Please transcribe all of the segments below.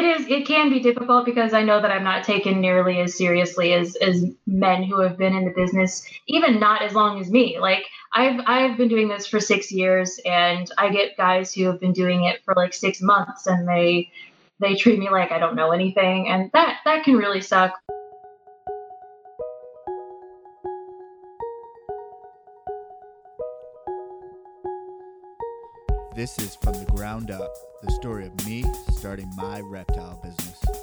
it is it can be difficult because I know that I'm not taken nearly as seriously as as men who have been in the business, even not as long as me. Like I've I've been doing this for six years, and I get guys who have been doing it for like six months, and they they treat me like I don't know anything, and that that can really suck. This is From the Ground Up, the story of me starting my reptile business.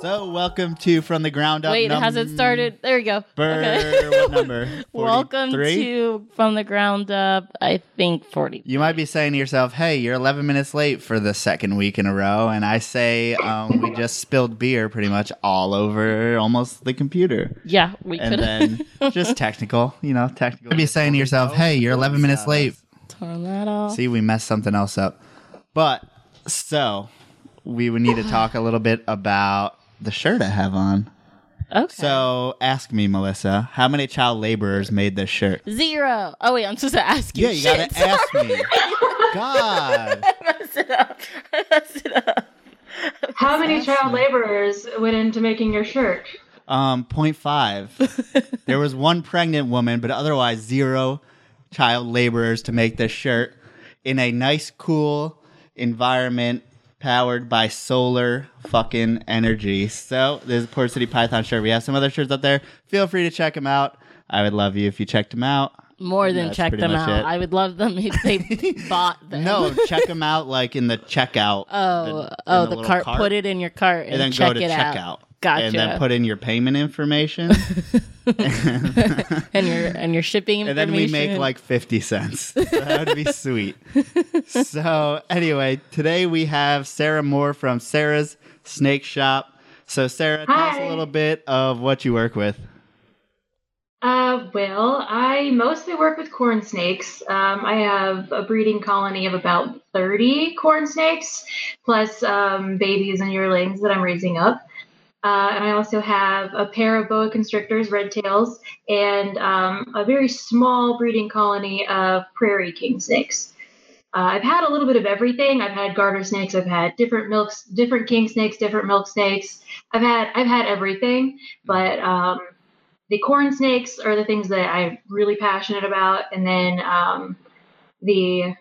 So, welcome to From the Ground Up. Wait, has it started? There we go. Number, what number? Welcome to From the Ground Up, I think 40. You might be saying to yourself, hey, you're 11 minutes late for the second week in a row. And I say, um, we just spilled beer pretty much all over almost the computer. Yeah, we And then just technical, you know, technical. You'd be saying to yourself, hey, you're 11 minutes late. turn that off. See, we messed something else up. But, so, we would need to talk a little bit about the shirt I have on. Okay. So, ask me, Melissa, how many child laborers made this shirt? Zero. Oh, wait, I'm supposed to ask you. Yeah, you Shit, gotta ask me. God. I messed it up. I messed it up. How many child laborers went into making your shirt? Um, 0.5. there was one pregnant woman, but otherwise zero child laborers to make this shirt in a nice, cool environment powered by solar fucking energy. So there's a Port City Python shirt. We have some other shirts up there. Feel free to check them out. I would love you if you checked them out. More than That's check pretty them much out. it. I would love them if they bought them. No, check them out like in the checkout. Oh, in oh, the, little cart, Put it in your cart and, and then check go to it checkout. Out. Gotcha. And then put in your payment information. and your and your shipping information. and then we make like 50 cents. that would be sweet. so, anyway, today we have Sarah Moore from Sarah's Snake Shop. So, Sarah, tell us a little bit of what you work with. Uh, well, I mostly work with corn snakes. Um, I have a breeding colony of about 30 corn snakes, plus um, babies and yearlings that I'm raising up. Uh, and I also have a pair of boa constrictors, red tails, and um, a very small breeding colony of prairie king snakes. Uh, I've had a little bit of everything. I've had garter snakes. I've had different milks, different king snakes, different milk snakes. I've had I've had everything, but um, the corn snakes are the things that I'm really passionate about, and then um, the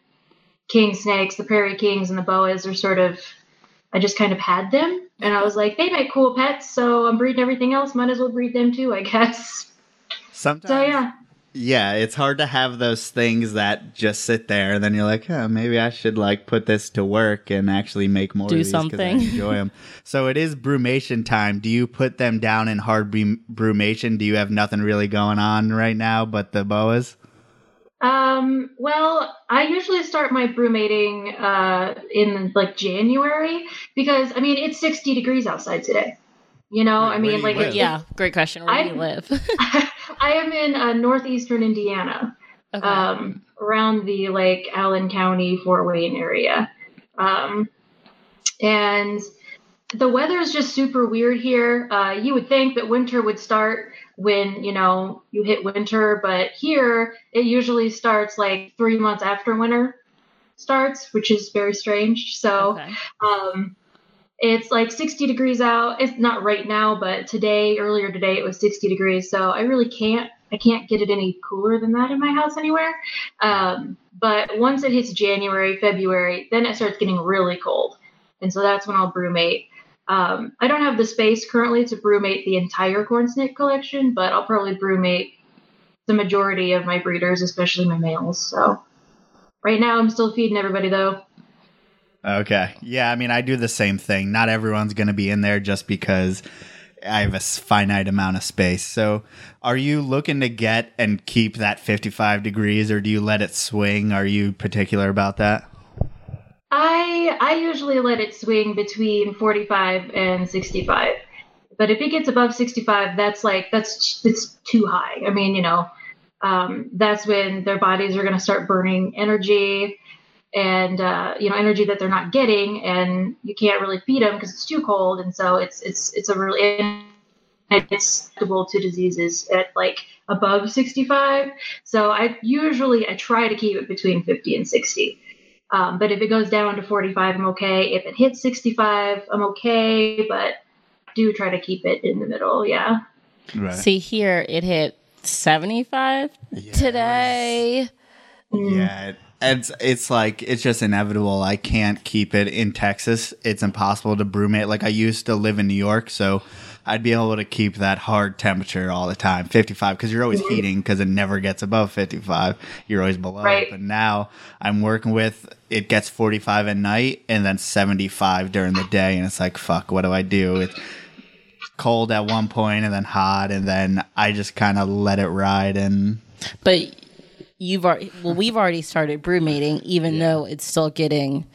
king snakes, the prairie kings, and the boas are sort of. I just kind of had them, and I was like, they make cool pets, so I'm breeding everything else. Might as well breed them too, I guess. Sometimes, So yeah, yeah, it's hard to have those things that just sit there, and then you're like, oh, maybe I should like put this to work and actually make more Do of these 'cause something. I enjoy them. so it is brumation time. Do you put them down in hard brumation? Do you have nothing really going on right now but the boas? Um, well, I usually start my brumating uh, in like January because I mean it's 60 degrees outside today. You know, Where- I mean, like live? it's- yeah, great question. Where do you live? I am in uh, northeastern Indiana, okay. um, around the like Allen County, Fort Wayne area, um, and the weather is just super weird here. Uh, you would think that winter would start when you know you hit winter, but here it usually starts like three months after winter starts, which is very strange. So. okay. Um, it's like 60 degrees out. It's not right now, but today, earlier today, it was 60 degrees. So I really can't, I can't get it any cooler than that in my house anywhere. Um, but once it hits January, February, then it starts getting really cold, and so that's when I'll brumate. Um, I don't have the space currently to brumate the entire corn snake collection, but I'll probably brumate the majority of my breeders, especially my males. So right now, I'm still feeding everybody though. Okay. Yeah, I mean, I do the same thing. Not everyone's going to be in there just because I have a finite amount of space. So, are you looking to get and keep that 55 degrees or do you let it swing? Are you particular about that? I I usually let it swing between 45 and 65. But if it gets above 65, that's like that's it's too high. I mean, you know, um, that's when their bodies are going to start burning energy and uh, you know energy that they're not getting, and you can't really feed them because it's too cold, and so it's it's it's a really it's susceptible to diseases at like above 65. So I usually I try to keep it between 50 and 60. Um, but if it goes down to 45, I'm okay. If it hits 65, I'm okay. But do try to keep it in the middle. Yeah. Right. See here, it hit 75 Yes. today. Mm. Yeah, it's it's like it's just inevitable. I can't keep it in Texas. It's impossible to brumate. Like I used to live in New York, so I'd be able to keep that hard temperature all the time, 55, because you're always mm-hmm. heating because it never gets above 55. You're always below. Right. But now I'm working with it gets 45 at night and then 75 during the day, and it's like fuck, what do I do? It's cold at one point and then hot, and then I just kind of let it ride and. But you've already, well, we've already started brumating, even though it's still getting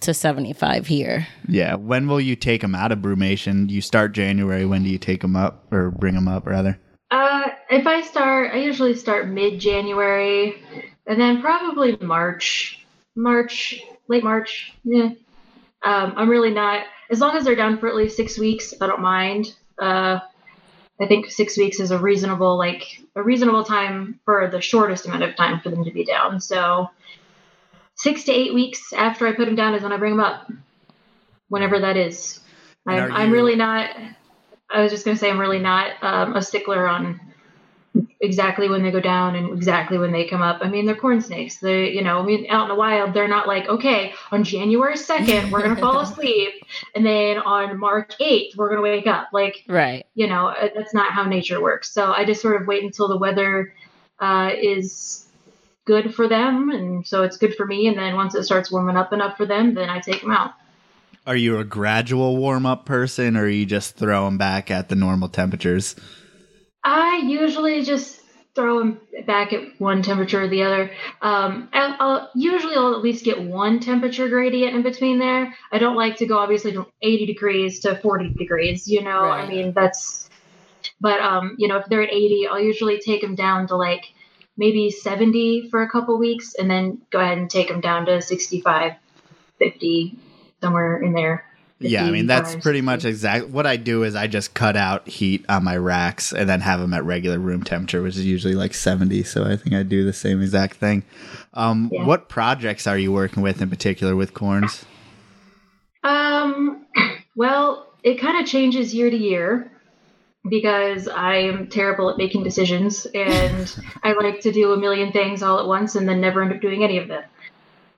to 75 here. Yeah. When will you take them out of brumation? You start January. When do you take them up or bring them up, rather? Uh, if I start, I usually start mid January, and then probably March, March, late March. Yeah. Um, I'm really not as long as they're down for at least six weeks. I don't mind. Uh, I think six weeks is a reasonable, like a reasonable time for the shortest amount of time for them to be down. So six to eight weeks after I put them down is when I bring them up, whenever that is. I'm, are I'm really not. I was just gonna say I'm really not um, a stickler on exactly when they go down and exactly when they come up. I mean, they're corn snakes. They, you know, I mean, out in the wild, they're not like, okay, on January 2nd, we're going to fall asleep. And then on March 8th, we're going to wake up. Like, Right. you know, uh, that's not how nature works. So I just sort of wait until the weather uh, is good for them. And so it's good for me. And then once it starts warming up enough for them, then I take them out. Are you a gradual warm up person, or you just throw them back at the normal temperatures? I usually just throw them back at one temperature or the other. Um, I'll, I'll usually I'll at least get one temperature gradient in between there. I don't like to go obviously from 80 degrees to 40 degrees. You know, I mean that's. But um, you know, if they're at 80, I'll usually take them down to like maybe 70 for a couple weeks, and then go ahead and take them down to 65, 50, somewhere in there. Yeah, I mean that's pretty much exact. What I do is I just cut out heat on my racks and then have them at regular room temperature, which is usually like seventy. So I think I do the same exact thing. Um, Yeah. What projects are you working with in particular with corns? Um, well, it kind of changes year to year because I am terrible at making decisions and I like to do a million things all at once and then never end up doing any of them.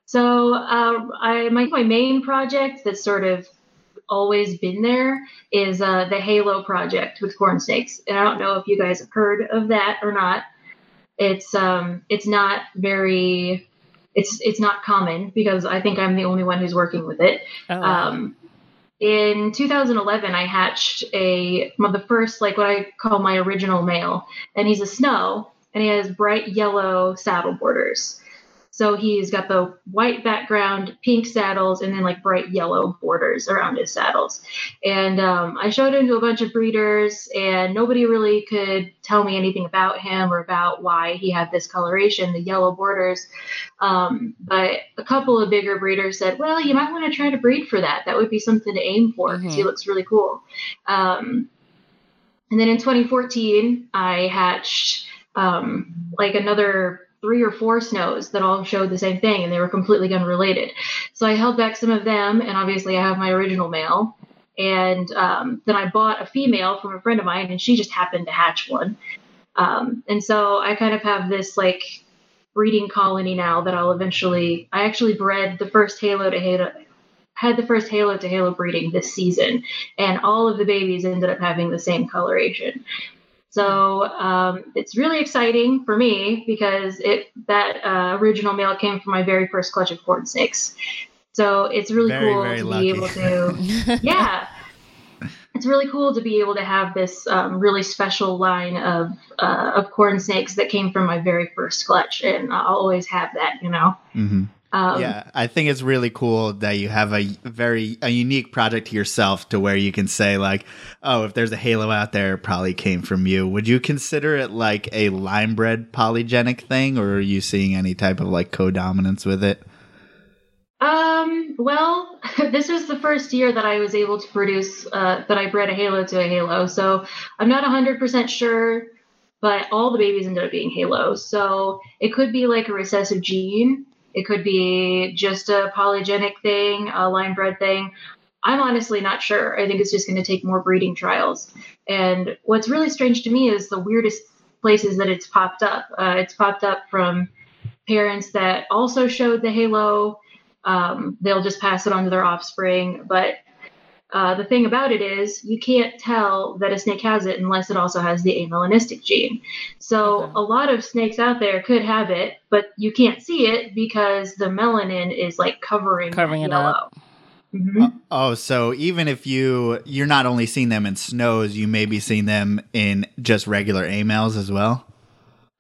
So, um, I my my main project that's sort of always been there is uh, the Halo project with corn snakes, and I don't know if you guys have heard of that or not. It's um, it's not very, it's it's not common because I think I'm the only one who's working with it. Oh, Um, in 2011, I hatched a the first like what I call my original male, and he's a snow, and he has bright yellow saddle borders. So he's got the white background, pink saddles, and then like bright yellow borders around his saddles. And um, I showed him to a bunch of breeders, and nobody really could tell me anything about him or about why he had this coloration, the yellow borders. Um, but a couple of bigger breeders said, well, you might want to try to breed for that. That would be something to aim for because he Mhm. looks really cool. Um, and then in 2014, I hatched um, like another three or four snows that all showed the same thing and they were completely unrelated. So I held back some of them, and obviously I have my original male. And um, then I bought a female from a friend of mine, and she just happened to hatch one. Um, and so I kind of have this like breeding colony now that I'll eventually. I actually bred the first halo to halo, had the first halo to halo breeding this season, and all of the babies ended up having the same coloration. So um, it's really exciting for me because it that uh, original male came from my very first clutch of corn snakes. So it's really Very, cool very to lucky. be able to yeah it's really cool to be able to have this um, really special line of uh, of corn snakes that came from my very first clutch, and I'll always have that, you know. hmm Um, yeah, I think it's really cool that you have a very a unique project to yourself to where you can say like, oh, if there's a halo out there, it probably came from you. Would you consider it like a line bred polygenic thing, or are you seeing any type of like co-dominance with it? Um, well, this was the first year that I was able to produce uh, that I bred a halo to a halo. So I'm not 100% sure, but all the babies ended up being halos. So it could be like a recessive gene. It could be just a polygenic thing, a line bred thing. I'm honestly not sure. I think it's just going to take more breeding trials. And what's really strange to me is the weirdest places that it's popped up. Uh, it's popped up from parents that also showed the halo. Um, they'll just pass it on to their offspring. But uh, the thing about it is, you can't tell that a snake has it unless it also has the amelanistic gene. So Okay. a lot of snakes out there could have it, but you can't see it because the melanin is like covering Covering it yellow. up. Mhm. Oh, so even if you you're not only seeing them in snows, you may be seeing them in just regular amels as well.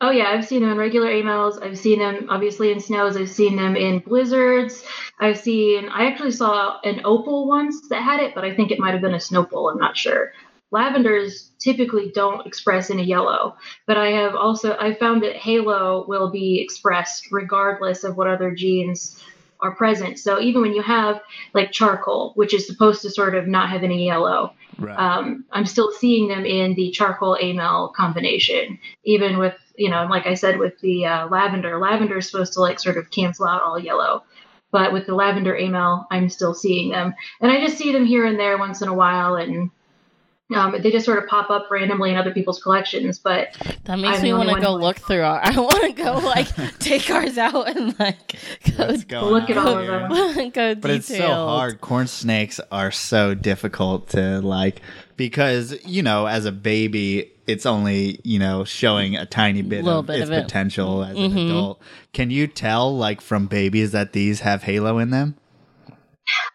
Oh yeah, I've seen them in regular amels. I've seen them obviously in snows. I've seen them in blizzards. I've seen. I actually saw an opal once that had it, but I think it might have been a snowpole. I'm not sure. Lavenders typically don't express in a yellow, but I have also I found that halo will be expressed regardless of what other genes are present. So even when you have like charcoal, which is supposed to sort of not have any yellow, Right. um, I'm still seeing them in the charcoal amel combination, even with you know, like I said, with the uh, lavender. Lavender is supposed to like sort of cancel out all yellow, but with the lavender amel, I'm still seeing them, and I just see them here and there once in a while, and um, they just sort of pop up randomly in other people's collections. But That makes I'm me want to go who- look through our. I want to go like take ours out and like go look at on all of them. go But it's so hard. Corn snakes are so difficult to like because you know, as a baby, it's only you know showing a tiny bit Little of bit its of it. potential as an Mhm. adult. Can you tell like from babies that these have halo in them?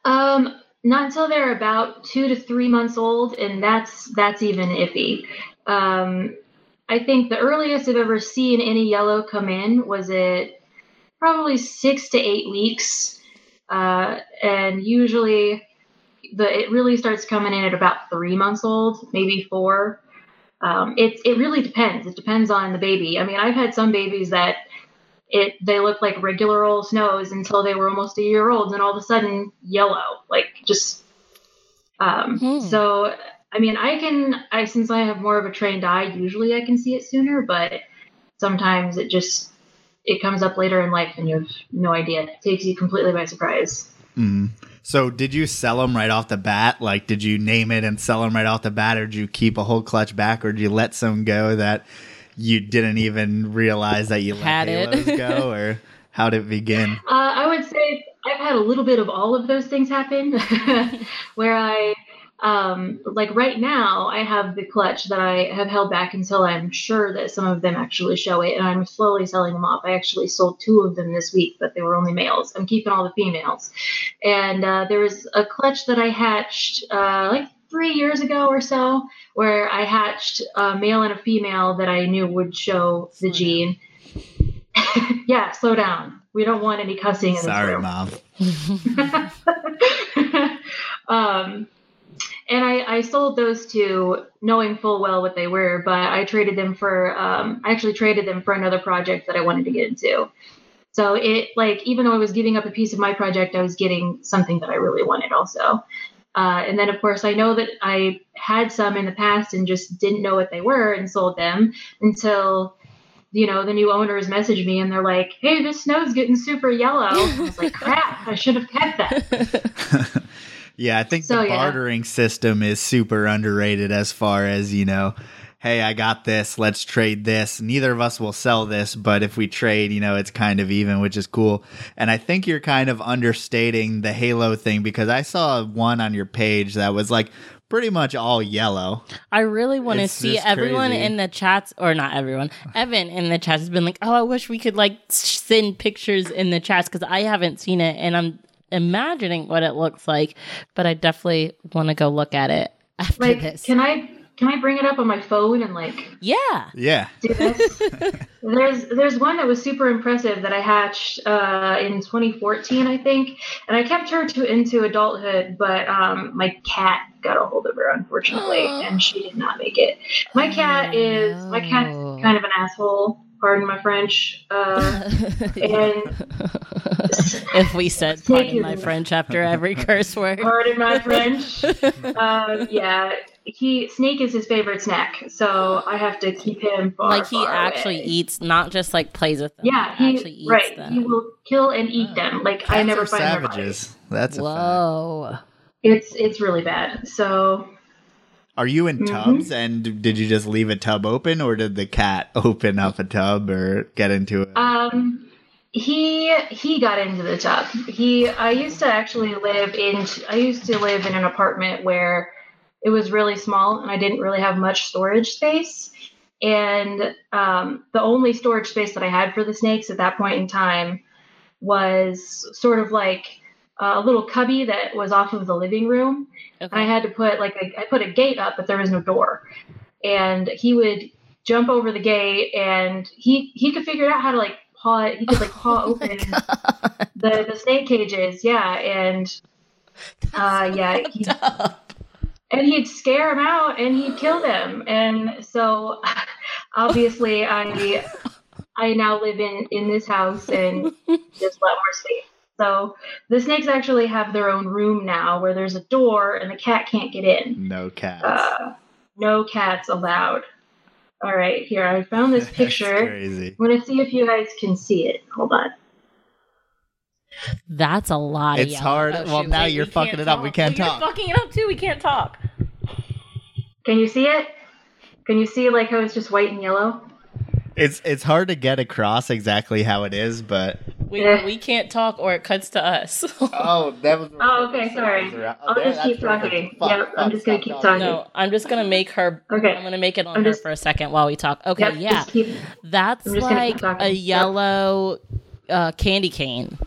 Um, not until they're about two to three months old, and that's that's even iffy. Um, I think the earliest I've ever seen any yellow come in was at probably six to eight weeks, uh, and usually the it really starts coming in at about three months old, maybe four. Um, it it really depends. It depends on the baby. I mean, I've had some babies that it they look like regular old snows until they were almost a year old, and all of a sudden yellow, like just. Um, Hmm. So I mean, I can I since I have more of a trained eye, usually I can see it sooner, but sometimes it just it comes up later in life and you have no idea. It takes you completely by surprise. Mm. So did you sell them right off the bat? Like, did you name it and sell them right off the bat, or did you keep a whole clutch back, or did you let some go that you didn't even realize that you let Had it. halos go, or how did it begin? Uh, I would say I've had a little bit of all of those things happen, where I, um, like right now, I have the clutch that I have held back until I'm sure that some of them actually show it, and I'm slowly selling them off. I actually sold two of them this week, but they were only males. I'm keeping all the females, and uh, there was a clutch that I hatched uh, like three years ago or so, where I hatched a male and a female that I knew would show the gene. yeah, slow down. We don't want any cussing in Sorry, this room. mom. um, and I, I sold those two knowing full well what they were, but I traded them for um, I actually traded them for another project that I wanted to get into. So it like even though I was giving up a piece of my project, I was getting something that I really wanted also. Uh, and then of course I know that I had some in the past and just didn't know what they were and sold them until you know the new owners messaged me and they're like, "Hey, this snow's getting super yellow." I was like, "Crap! I should have kept that." yeah, I think So, the yeah. bartering system is super underrated as far as, you know, hey, I got this, let's trade this. Neither of us will sell this, but if we trade, you know, it's kind of even, which is cool. And I think you're kind of understating the Halo thing because I saw one on your page that was like pretty much all yellow. I really want to see everyone crazy. in the chats, or not everyone. Evan in the chats has been like, "Oh, I wish we could like send pictures in the chats because I haven't seen it, and I'm imagining what it looks like, but I definitely want to go look at it after Like, this. can I can I bring it up on my phone and like yeah, Yeah. there's there's one that was super impressive that I hatched uh, in 2014, I think, and I kept her to into adulthood, but um, my cat got a hold of her unfortunately, and she did not make it. My cat is my cat's kind of an asshole. Pardon my French. Uh, and if we said Snake pardon my French after every curse word. pardon my French. Um, yeah, he snake is his favorite snack, so I have to keep him far. like he far actually away. eats, not just like plays with them. Yeah, he he actually eats right. them. He will kill and eat them. Like I never are find their savages. That's a fact. Whoa. It's it's really bad. So Are you in Mhm. tubs and did you just leave a tub open or did the cat open up a tub or get into it? um he he got into the tub. He I used to actually live in I used to live in an apartment where it was really small and I didn't really have much storage space. And um, the only storage space that I had for the snakes at that point in time was sort of like a little cubby that was off of the living room. Okay. and I had to put like a, I put a gate up, but there was no door. And he would jump over the gate, and he he could figure out how to like paw it. He could like paw Oh open the the snake cages. Yeah, and uh, yeah, he, and he'd scare him out, and he'd kill them. And so, obviously, I I now live in in this house, and just a lot more space. So the snakes actually have their own room now, where there's a door, and the cat can't get in. no cats. Uh, no cats allowed. All right, here I found this That's picture. crazy. I'm gonna see if you guys can see it. Hold on. That's a lot It's yelling. hard. Oh, Well, shoot, now wait, you're we fucking can't it up. We can't Well, talk. You're fucking it up too. We can't talk. Can you see it? Can you see like how it's just white and yellow? It's it's hard to get across exactly how it is, but We, we can't talk or it cuts to us. oh, that was. Oh, okay, sorry. I'll just keep talking. Yep, I'm just gonna keep talking. no, I'm just gonna make her. Okay. I'm gonna make it on I'm her just- for a second while we talk. Okay, Yep, yeah, keep- that's I'm just gonna keep like talking. a Yep. yellow uh, candy cane,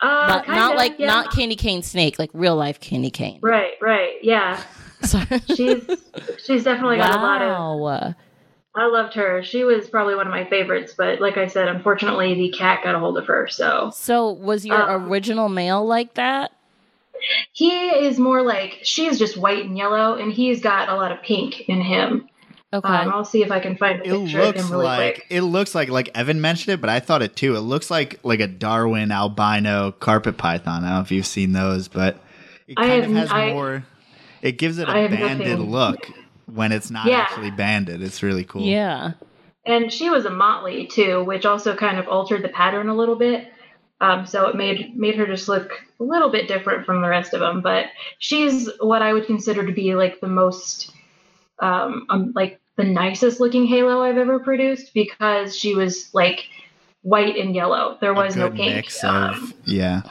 uh, not, kinda, like yeah. not candy cane snake, like real life candy cane. Right, right, yeah. Sorry. She's she's definitely got a lot of. Wow. I loved her. She was probably one of my favorites, but like I said, unfortunately, the cat got a hold of her. So So was your Uh, original male like that? he is more like she's just white and yellow, and he's got a lot of pink in him. Okay. Um, I'll see if I can find a It picture of looks him really like quick. it looks like like Evan mentioned it, but I thought it too. It looks like like a Darwin albino carpet python. I don't know if you've seen those, but it I kind of has I- more. It gives it a banded nothing. look when it's not Yeah. actually banded. It's really cool. yeah. And she was a motley too, which also kind of altered the pattern a little bit. Um, so it made made her just look a little bit different from the rest of them. But she's what I would consider to be like the most, um, um like the nicest looking Halo I've ever produced because she was like white and yellow. There A was no good pink. mix Um, of yeah.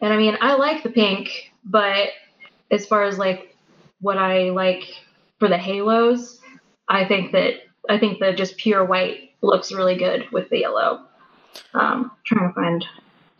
And I mean, I like the pink, but as far as like what I like for the halos, I think that I think that just pure white looks really good with the yellow. Um, trying to find.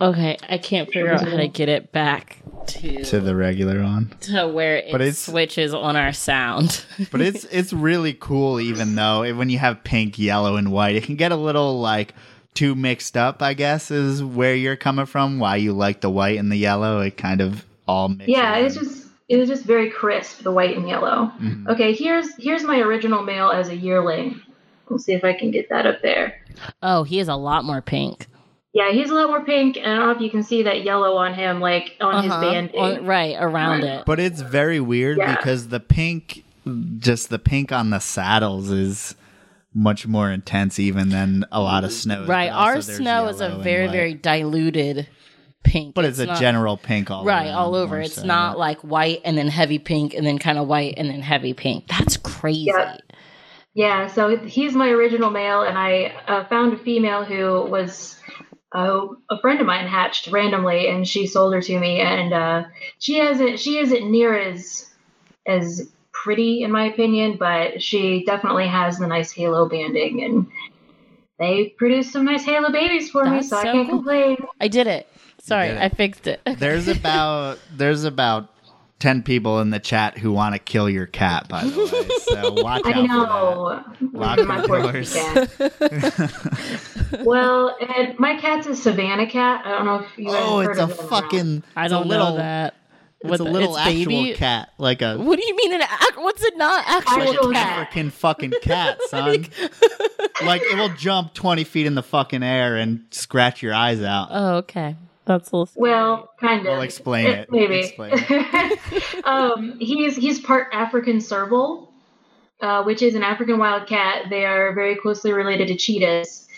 Okay, I can't figure out how to get it back to To the regular one. to where it But it's- switches on our sound. But it's it's really cool, even though it- when you have pink, yellow, and white, it can get a little like too mixed up. I guess is where you're coming from. Why you like the white and the yellow? It kind of all mixes. Yeah, it's just it was just very crisp, the white and yellow. Mhm. Okay, here's here's my original male as a yearling. Let's see if I can get that up there. oh, he is a lot more pink. Yeah, he's a lot more pink, and I don't know if you can see that yellow on him, like on his Uh-huh, banding. on- right around it. But it's very weird Yeah. because the pink, just the pink on the saddles is much more intense even than a lot of snow. Right, our snow is a very very diluted pink. But it's, a not- general pink all right around all over. It's so. not like white and then heavy pink and then kind of white and then heavy pink. That's crazy. Yeah. Yeah, so he's my original male, and I uh, found a female who was uh, a friend of mine hatched randomly, and she sold her to me, and uh, she hasn't she isn't near as as pretty in my opinion, but she definitely has the nice halo banding, and they produced some nice halo babies for me, That's so, I so can't cool. complain. I did it. Sorry. I fixed it. There's about there's about ten people in the chat who want to kill your cat. By the way, so watch out I know. Lock my your poor doors. cat. Well, and my cat's a Savannah cat. I don't know if you guys oh, heard it's a of it or not. fucking. I it's don't a little, know that. It's What a the- little it's actual baby? cat, like a What do you mean an act? What's it not actual Actual cat? cat. African fucking cat, son. like it will jump 20 feet in the fucking air and scratch your eyes out. Oh, okay. That's a little scary. Well, kind of. Well, explain it. Maybe. Explain it. um, he's he's part African serval, uh, which is an African wildcat. They are very closely related to cheetahs.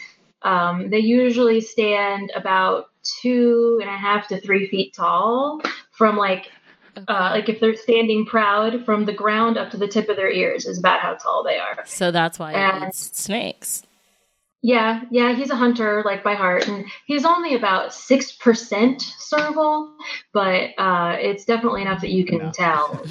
Um, they usually stand about two and a half to three feet tall, from like Okay. uh, like if they're standing proud from the ground up to the tip of their ears is about how tall they are. so that's why and- it's snakes. Yeah, yeah, he's a hunter, like by heart, and he's only about six percent serval, but uh, it's definitely enough that you can tell.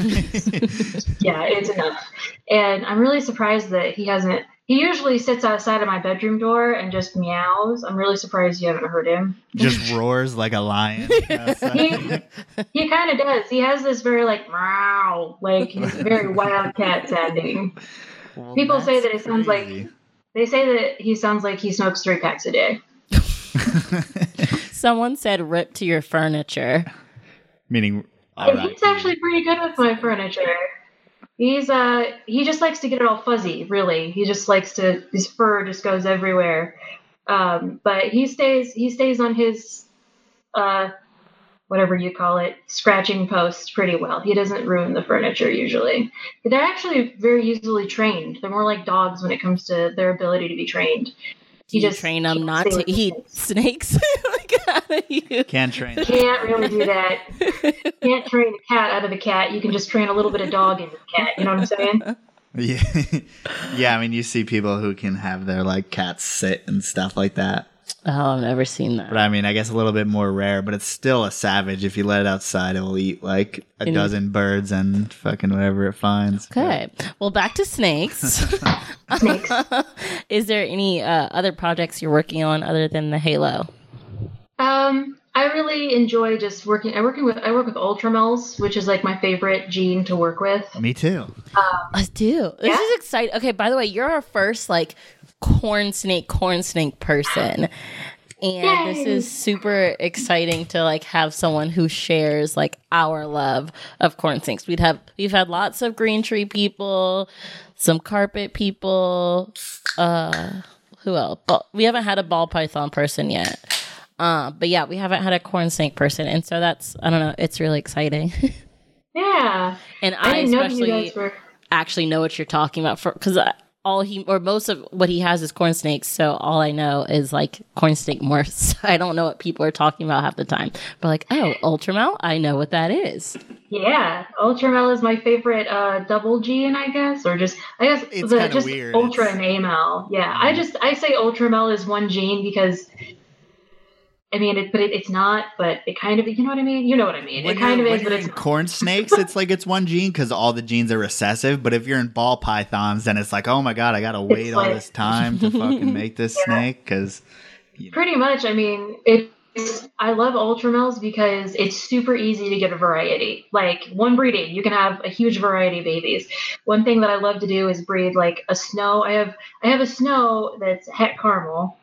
yeah, it's enough. And I'm really surprised that he hasn't. He usually sits outside of my bedroom door and just meows. I'm really surprised you haven't heard him. Just roars like a lion. He, he kind of does. He has this very like meow, like he's very wildcat sounding. Well, People say that it sounds like- crazy. They say that he sounds like he smokes three packs a day. Someone said rip to your furniture. Meaning, all And right. he's actually pretty good with my furniture. He's uh he just likes to get it all fuzzy, really. He just likes to his fur just goes everywhere. Um, but he stays he stays on his uh whatever you call it, scratching post pretty well. He doesn't ruin the furniture usually. They're actually very easily trained. They're more like dogs when it comes to their ability to be trained. He you just train them can't to eat snakes? like, how do you? Can't train. Can't really do that. Can't train a cat out of a cat. You can just train a little bit of dog into the cat. You know what I'm saying? Yeah. yeah, I mean, you see people who can have their like cats sit and stuff like that. Oh, I've never seen that. But I mean, I guess a little bit more rare, but it's still a savage. If you let it outside, it will eat like a And- dozen birds and fucking whatever it finds. Okay. Well, back to snakes. Snakes. Is there any uh, other projects you're working on other than the Halo? Um, I really enjoy just working. I working with I work with Ultramels, which is like my favorite gene to work with. Me too. Let's do. This Yeah? is exciting. Okay, by the way, you're our first like corn snake, corn snake person. And this is super exciting to like have someone who shares like our love of corn snakes. We'd have we've had lots of green tree people, some carpet people, uh who else? Ball- we haven't had a ball python person yet. Uh, but yeah, we haven't had a corn snake person, and so that's I don't know, it's really exciting. Yeah, and I I, know especially were. actually know what you're talking about for because all he or most of what he has is corn snakes. So all I know is like corn snake morphs. I don't know what people are talking about half the time. But like, oh, Ultramel, I know what that is. Yeah, Ultramel is my favorite uh, double gene, I guess, or just I guess It's the just weird. Ultra It's- and Amel. Yeah, I just I say Ultramel is one gene because. I mean, it, but it, it's not. But it kind of, you know what I mean. You know what I mean. When it kind of is, but it's in corn snakes, it's like it's one gene because all the genes are recessive. But if you're in ball pythons, then it's like, oh my god, I gotta wait all this time to fucking make this snake because Pretty much. I mean, it's. I love Ultramels because it's super easy to get a variety. Like one breeding, you can have a huge variety of babies. One thing that I love to do is breed like a snow. I have I have a snow that's het caramel,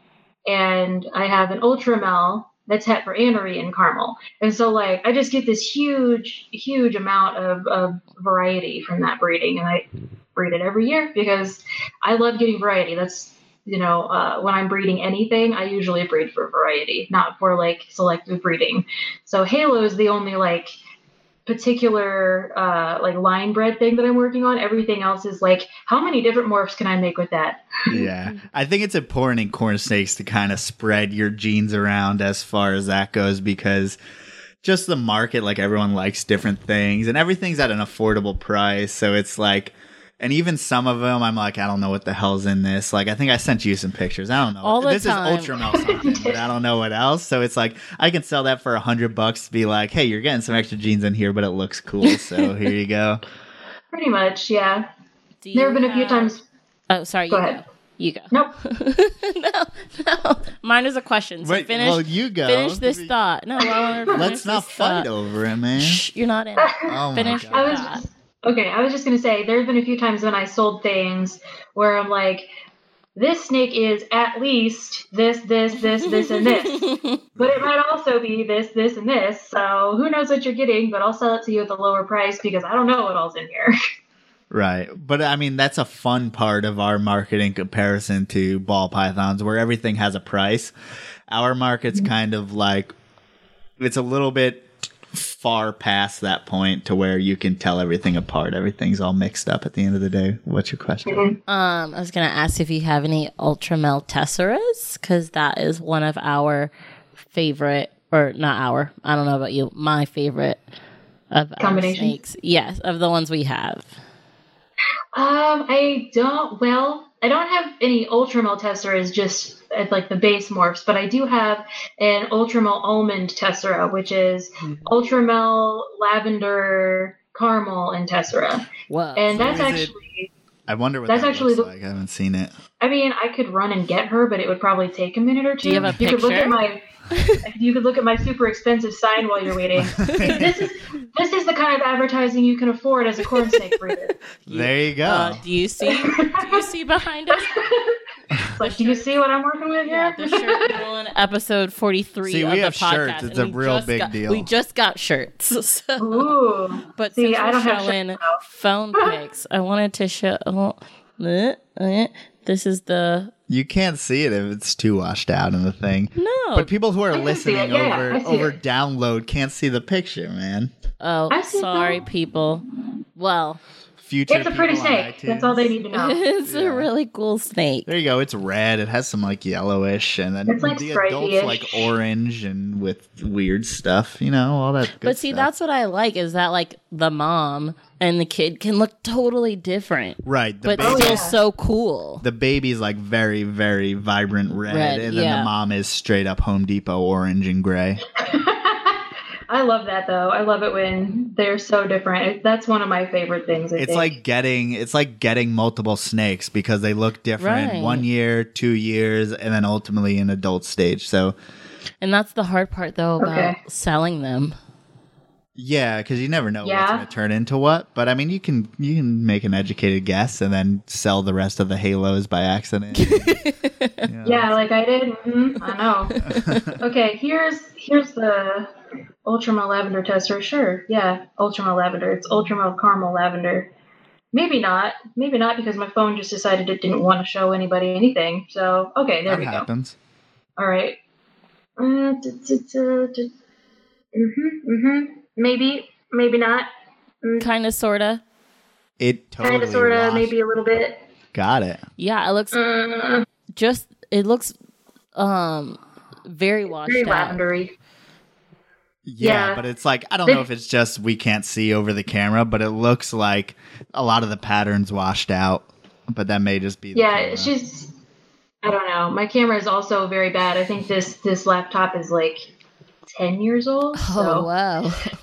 and I have an Ultramel that's het for anery and caramel. And so like I just get this huge, huge amount of, of variety from that breeding, and I breed it every year because I love getting variety. That's you know, uh, when I'm breeding anything, I usually breed for variety, not for like selective breeding. So Halo is the only like particular uh, like line bred thing that I'm working on. Everything else is like, how many different morphs can I make with that? yeah, I think it's important in corn snakes to kind of spread your genes around as far as that goes because just the market, like everyone likes different things and everything's at an affordable price. So it's like, and even some of them, I'm like, I don't know what the hell's in this. Like, I think I sent you some pictures. I don't know. All the this time. is Ultramel something, but I don't know what else. So it's like, I can sell that for a hundred bucks to be like, hey, you're getting some extra genes in here, but it looks cool. So here you go. Pretty much, yeah. There have been a few times. Oh, sorry. Go you ahead. go. You go. Nope. no, no. Mine is a question. So Wait, finish. well, you go. Finish this thought. No, I wanna Let's not fight thought. over it, man. Shh, you're not in. it. Oh my God. I was just, okay. I was just gonna say there have been a few times when I sold things where I'm like, this snake is at least this, this, this, this, and this. But it might also be this, this, and this. So who knows what you're getting, but I'll sell it to you at the lower price because I don't know what all's in here. Right. But I mean, that's a fun part of our marketing comparison to ball pythons where everything has a price. Our market's mm-hmm. kind of like, it's a little bit far past that point to where you can tell everything apart. Everything's all mixed up at the end of the day. What's your question? Um, I was gonna ask if you have any Ultramel tesseras because that is one of our favorite, or not our. I don't know about you. My favorite of our Combination? snakes. Yes, of the ones we have. Um, I don't. Well, I don't have any Ultramel tesseras, just uh, like the base morphs, but I do have an Ultramel almond tessera, which is Ultramel lavender caramel and tessera, Whoa. and that's is it- actually. I wonder what That's that actually looks the- like. I haven't seen it. I mean, I could run and get her, but it would probably take a minute or two. you have a you could look at my. you could look at my super expensive sign while you're waiting. this is this is the kind of advertising you can afford as a corn snake breeder. There you go. Uh, do you see? do you see behind us? Like, do you see what I'm working with Yeah, here? the shirt on episode forty-three See, of we the have podcast. shirts. It's a real big got- deal. We just got shirts. So. Ooh. But See, since I we're don't have showing shirts, phone pics, I wanted to show. oh, eh, eh, This is the you can't see it if it's too washed out in the thing. no. But people who are listening yeah, over over it. download can't see the picture, man. oh, I see sorry, that. people. Well, Future It's a pretty snake. That's all they need to know. it's Yeah. a really cool snake. There you go. It's red. It has some like yellowish, and then It's, like, the adults stripey-ish. like orange and with weird stuff. You know, all that. Good But see, stuff. that's what I like is that like the mom and the kid can look totally different, right. The but baby, still oh, yeah. so cool. the baby's like very, very vibrant red, Red, and then yeah. the mom is straight up Home Depot orange and gray. I love that though. I love it when they're so different. That's one of my favorite things. I It's think. like getting it's like getting multiple snakes because they look different Right. one year, two years, and then ultimately in adult stage. So And that's the hard part though about Okay. selling them. yeah, because you never know what's Yeah. going to turn into what. But I mean, you can you can make an educated guess and then sell the rest of the halos by accident. Yeah. yeah, like I did. Mhm, I know. okay, here's here's the Ultramel lavender tessera. Sure, yeah, Ultramel lavender. It's Ultramel caramel lavender. Maybe not. Maybe not because my phone just decided it didn't want to show anybody anything. So okay, there that we go. happens. All right. Uh, mhm, mhm. Maybe, maybe not. Kind of, sorta. It totally Kind of, sort of, maybe a little bit. got it. Yeah, it looks Uh, just. It looks um very washed very out. lavendery. Yeah, Yeah. but it's like I don't They- know if it's just we can't see over the camera, but it looks like a lot of the patterns washed out. But that may just be the Yeah, camera. she's. I don't know. My camera is also very bad. I think this this laptop is like ten years old. Oh so wow!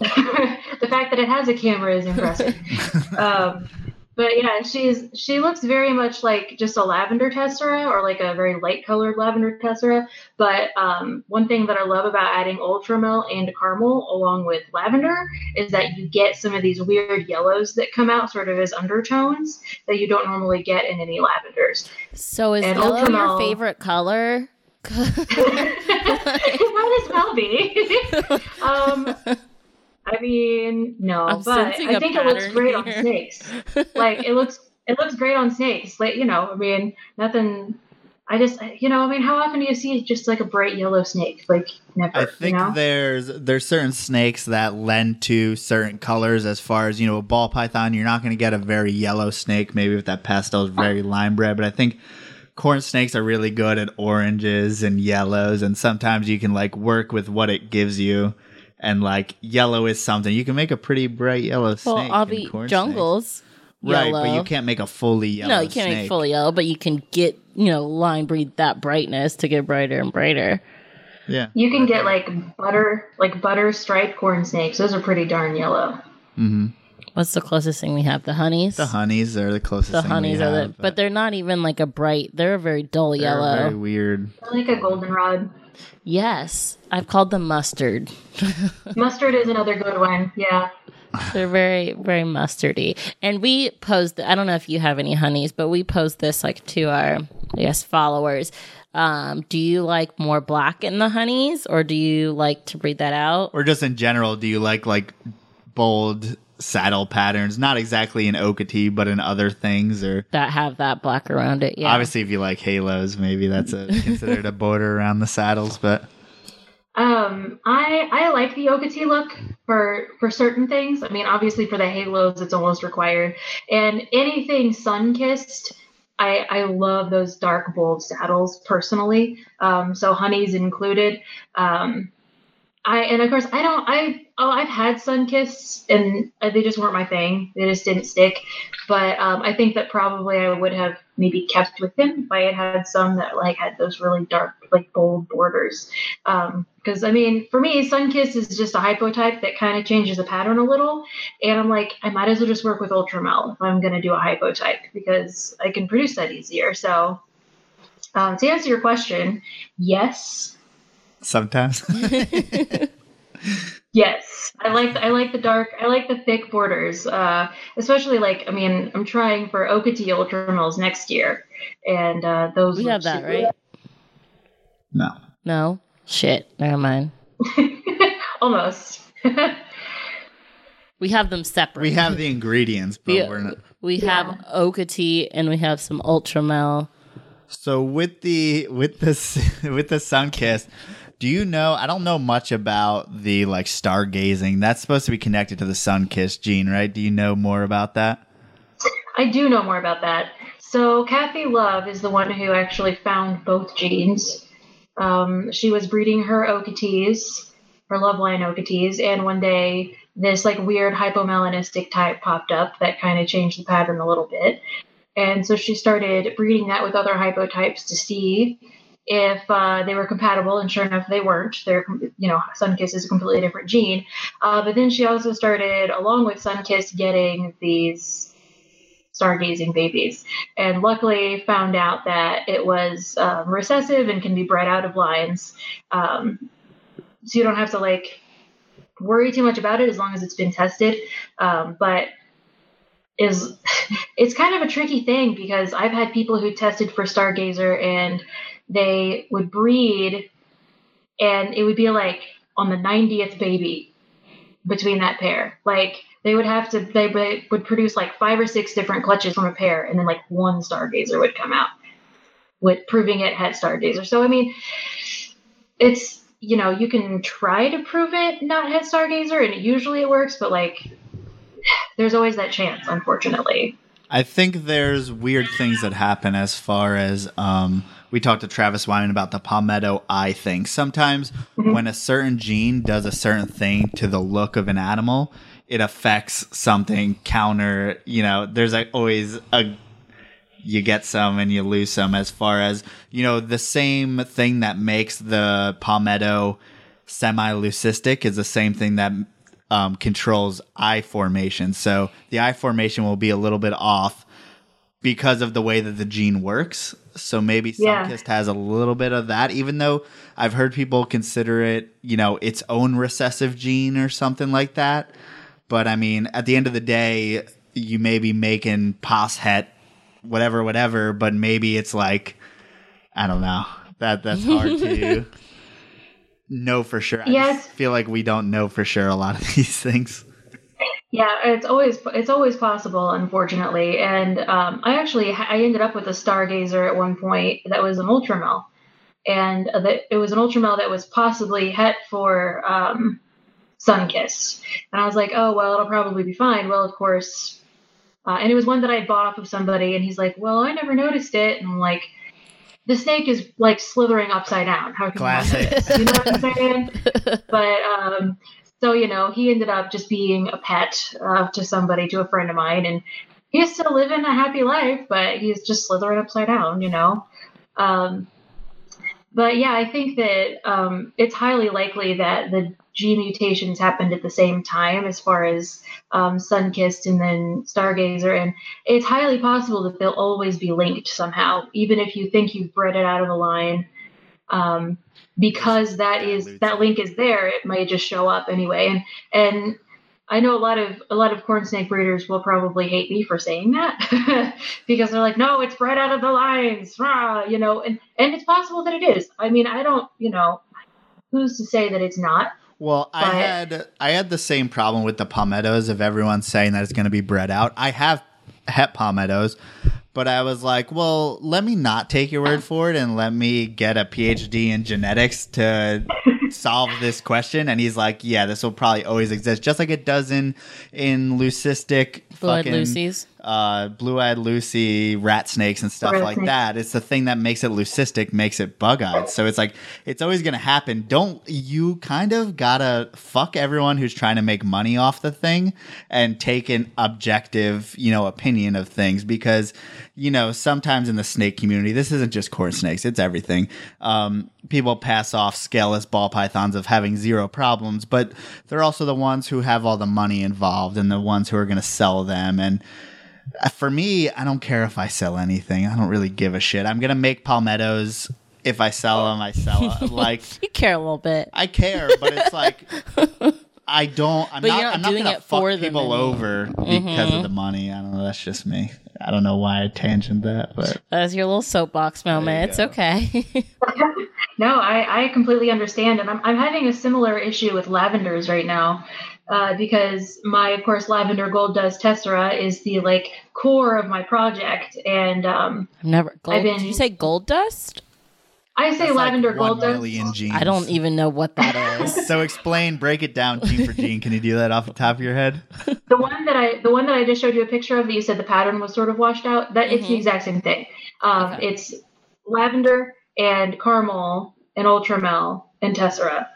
the fact that it has a camera is impressive. um, but yeah, she's she looks very much like just a lavender tessera or like a very light colored lavender tessera. But um, one thing that I love about adding ultramel and caramel along with lavender is that you get some of these weird yellows that come out sort of as undertones that you don't normally get in any lavenders. So is And yellow your favorite color? it might as well be. um, I mean, no, I'm but I think it looks pattern great on snakes. Like it looks, it looks great on snakes. Like you know, I mean, nothing. I just, you know, I mean, how often do you see just like a bright yellow snake? Like never. I think you know? there's there's certain snakes that lend to certain colors. As far as you know, a ball python, you're not going to get a very yellow snake. Maybe with that pastel is very lime red, but I think corn snakes are really good at oranges and yellows. And sometimes you can like work with what it gives you. And like yellow is something you can make a pretty bright yellow snake. Well, in obvi corn snakes. jungles. right? But you can't make a fully yellow. No, you can't snake. make fully yellow, but you can get you know line breed that brightness to get brighter and brighter. Yeah, you can get like butter, like butter striped corn snakes. Those are pretty darn yellow. Mm-hmm. What's the closest thing we have? The honeys. the honeys are the closest. The thing we honeys are the, have, but they're not even like a bright. They're a very dull they're yellow. very weird. I like a goldenrod. Yes, I've called them mustard. Mustard is another good one. Yeah. They're very, very mustardy. And we posed, I don't know if you have any honeys, but we posed this like to our, I guess, followers. Um, do you like more black in the honeys or do you like to breed that out? or just in general, do you like like bold saddle patterns, not exactly in Okatee, but in other things or that have that black around it. Yeah. obviously if you like halos, maybe that's a considered a border around the saddles, but Um, I I like the Okatee look for for certain things. I mean, obviously for the halos, it's almost required. And anything sun kissed, I I love those dark bold saddles personally. Um, so honey's included. Um, I and of course I don't I oh I've had sun kissed and uh, they just weren't my thing. They just didn't stick. But um, I think that probably I would have maybe kept with them if I had had some that like had those really dark like bold borders. Because I mean, for me, Sunkiss is just a hypotype that kind of changes the pattern a little, and I'm like, I might as well just work with Ultramel if I'm going to do a hypotype because I can produce that easier. So, um, to answer your question, yes, sometimes yes, I like I like the dark, I like the thick borders, uh, especially like I mean, I'm trying for Okeetee Ultramels next year, and uh, those we have that, super- right? no. No. Shit. Never mind. Almost. We have them separate. We have the ingredients, but we, we're not we have Okeetee and we have some Ultramel. So with the with this with the Sunkissed, do you know? I don't know much about the like stargazing. That's supposed to be connected to the Sunkissed gene, right? Do you know more about that? I do know more about that. So Kathy Love is the one who actually found both genes. Um, she was breeding her Okeetees, her Loveline Okeetees, and one day this like weird hypomelanistic type popped up that kind of changed the pattern a little bit. And so she started breeding that with other hypotypes to see if uh, they were compatible. And sure enough, they weren't. They're, you know, Sunkiss is a completely different gene. Uh, but then she also started, along with Sunkiss, getting these stargazing babies and luckily found out that it was um, recessive and can be bred out of lines um, so you don't have to like worry too much about it as long as it's been tested um, but is it's kind of a tricky thing because i've had people who tested for stargazer and they would breed and it would be like on the 90th baby between that pair. Like they would have to they would- produce like five or six different clutches from a pair and then like one stargazer would come out with proving it had stargazer. So i mean it's you know you can try to prove it not had stargazer and usually it works but like there's always that chance unfortunately. I think there's weird things that happen as far as um, we talked to Travis Wyman about the palmetto eye thing. Sometimes when a certain gene does a certain thing to the look of an animal, it affects something counter. You know, there's like always a you get some and you lose some as far as you know the same thing that makes the palmetto semi-leucistic is the same thing that um, controls eye formation so the eye formation will be a little bit off because of the way that the gene works so maybe Yeah. Sunkissed has a little bit of that even though i've heard people consider it you know its own recessive gene or something like that but i mean at the end of the day you may be making poshet, whatever, whatever, but maybe it's like I don't know. That that's hard to know for sure. I Yes. feel like we don't know for sure a lot of these things. Yeah, it's always it's always possible, unfortunately. And um, I actually I ended up with a stargazer at one point that was an ultramel, and that it was an ultramel that was possibly het for um, Sunkissed. And I was like, oh well, it'll probably be fine. Well, of course, uh, and it was one that I had bought off of somebody, and he's like, well, I never noticed it, and I'm like. The snake is like slithering upside down. How can Classic. you? You know what I'm saying? but um, so you know, he ended up just being a pet uh, to somebody, to a friend of mine, and he's still living a happy life, but he's just slithering upside down, you know. Um, but yeah, I think that um, it's highly likely that the gene mutations happened at the same time, as far as um, Sunkissed and then Stargazer, and it's highly possible that they'll always be linked somehow, even if you think you've bred it out of a line. Um, because that is that link is there, it might just show up anyway. And and I know a lot of a lot of corn snake breeders will probably hate me for saying that because they're like, no, it's bred out of the lines, rah, you know, and and it's possible that it is. I mean, I don't, you know, who's to say that it's not? Well, I had I had the same problem with the palmettos of everyone saying that it's going to be bred out. I have het palmettos, but I was like, well, let me not take your word for it and let me get a PhD in genetics to solve this question. And he's like, yeah, this will probably always exist, just like it does in in leucistic Blood fucking Lucy's. uh, blue-eyed Lucy, rat snakes, and stuff Rat like snake. that. It's the thing that makes it leucistic, makes it bug-eyed. So it's like it's always gonna happen. Don't you kind of gotta fuck everyone who's trying to make money off the thing and take an objective, you know, opinion of things because you know sometimes in the snake community, this isn't just corn snakes; it's everything. Um, people pass off scaleless ball pythons of having zero problems, but they're also the ones who have all the money involved and the ones who are going to sell them. And uh, for me, I don't care if I sell anything. I don't really give a shit. I'm going to make palmettos. If I sell them, I sell them. like, You care a little bit. I care, but it's like. I don't. I'm But not. you're not I'm not doing gonna it fuck for the people money. over because of the money. I don't know. That's just me. I don't know why I tangent that, but That's your little soapbox moment. It's okay. No, I, I completely understand. And I'm, I'm having a similar issue with lavenders right now. Uh, because my, of course, lavender gold dust tessera is the like core of my project, and um, I've never. Gold, I've been- Did you say gold dust? I say That's lavender one gold dust. million genes. I don't even know what that is. So explain, break it down, gene for gene. Can you do that off the top of your head? The one that I, the one that I just showed you a picture of that you said the pattern was sort of washed out. That it's the Mhm. exact same thing. Um, Okay. It's lavender and caramel and ultramel and tessera.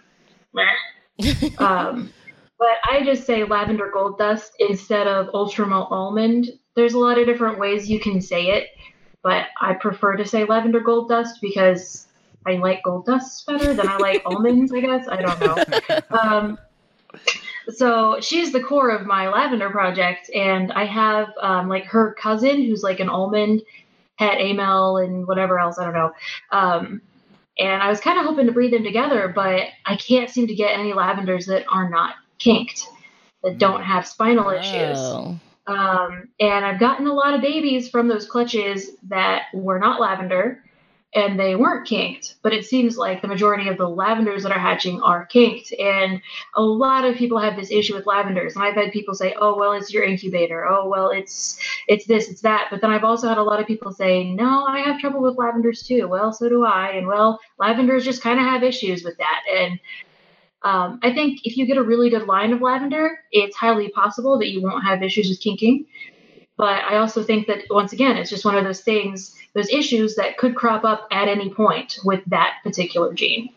Um, but I just say lavender gold dust instead of ultramel almond. There's a lot of different ways you can say it, but I prefer to say lavender gold dust because I like gold dust better than I like almonds. I guess I don't know. Um, so she's the core of my lavender project, and I have um, like her cousin who's like an almond, pet amel, and whatever else I don't know. Um, and I was kind of hoping to breed them together, but I can't seem to get any lavenders that are not kinked, that don't have spinal issues. Oh. Um, and I've gotten a lot of babies from those clutches that were not lavender and they weren't kinked. But it seems like the majority of the lavenders that are hatching are kinked. And a lot of people have this issue with lavenders. And I've had people say, oh, well, it's your incubator. Oh, well, it's it's this, it's that. But then I've also had a lot of people say, no, I have trouble with lavenders too. Well, so do I. And well, lavenders just kind of have issues with that. And um, I think if you get a really good line of lavender, it's highly possible that you won't have issues with kinking. But I also think that once again, it's just one of those things, those issues that could crop up at any point with that particular gene.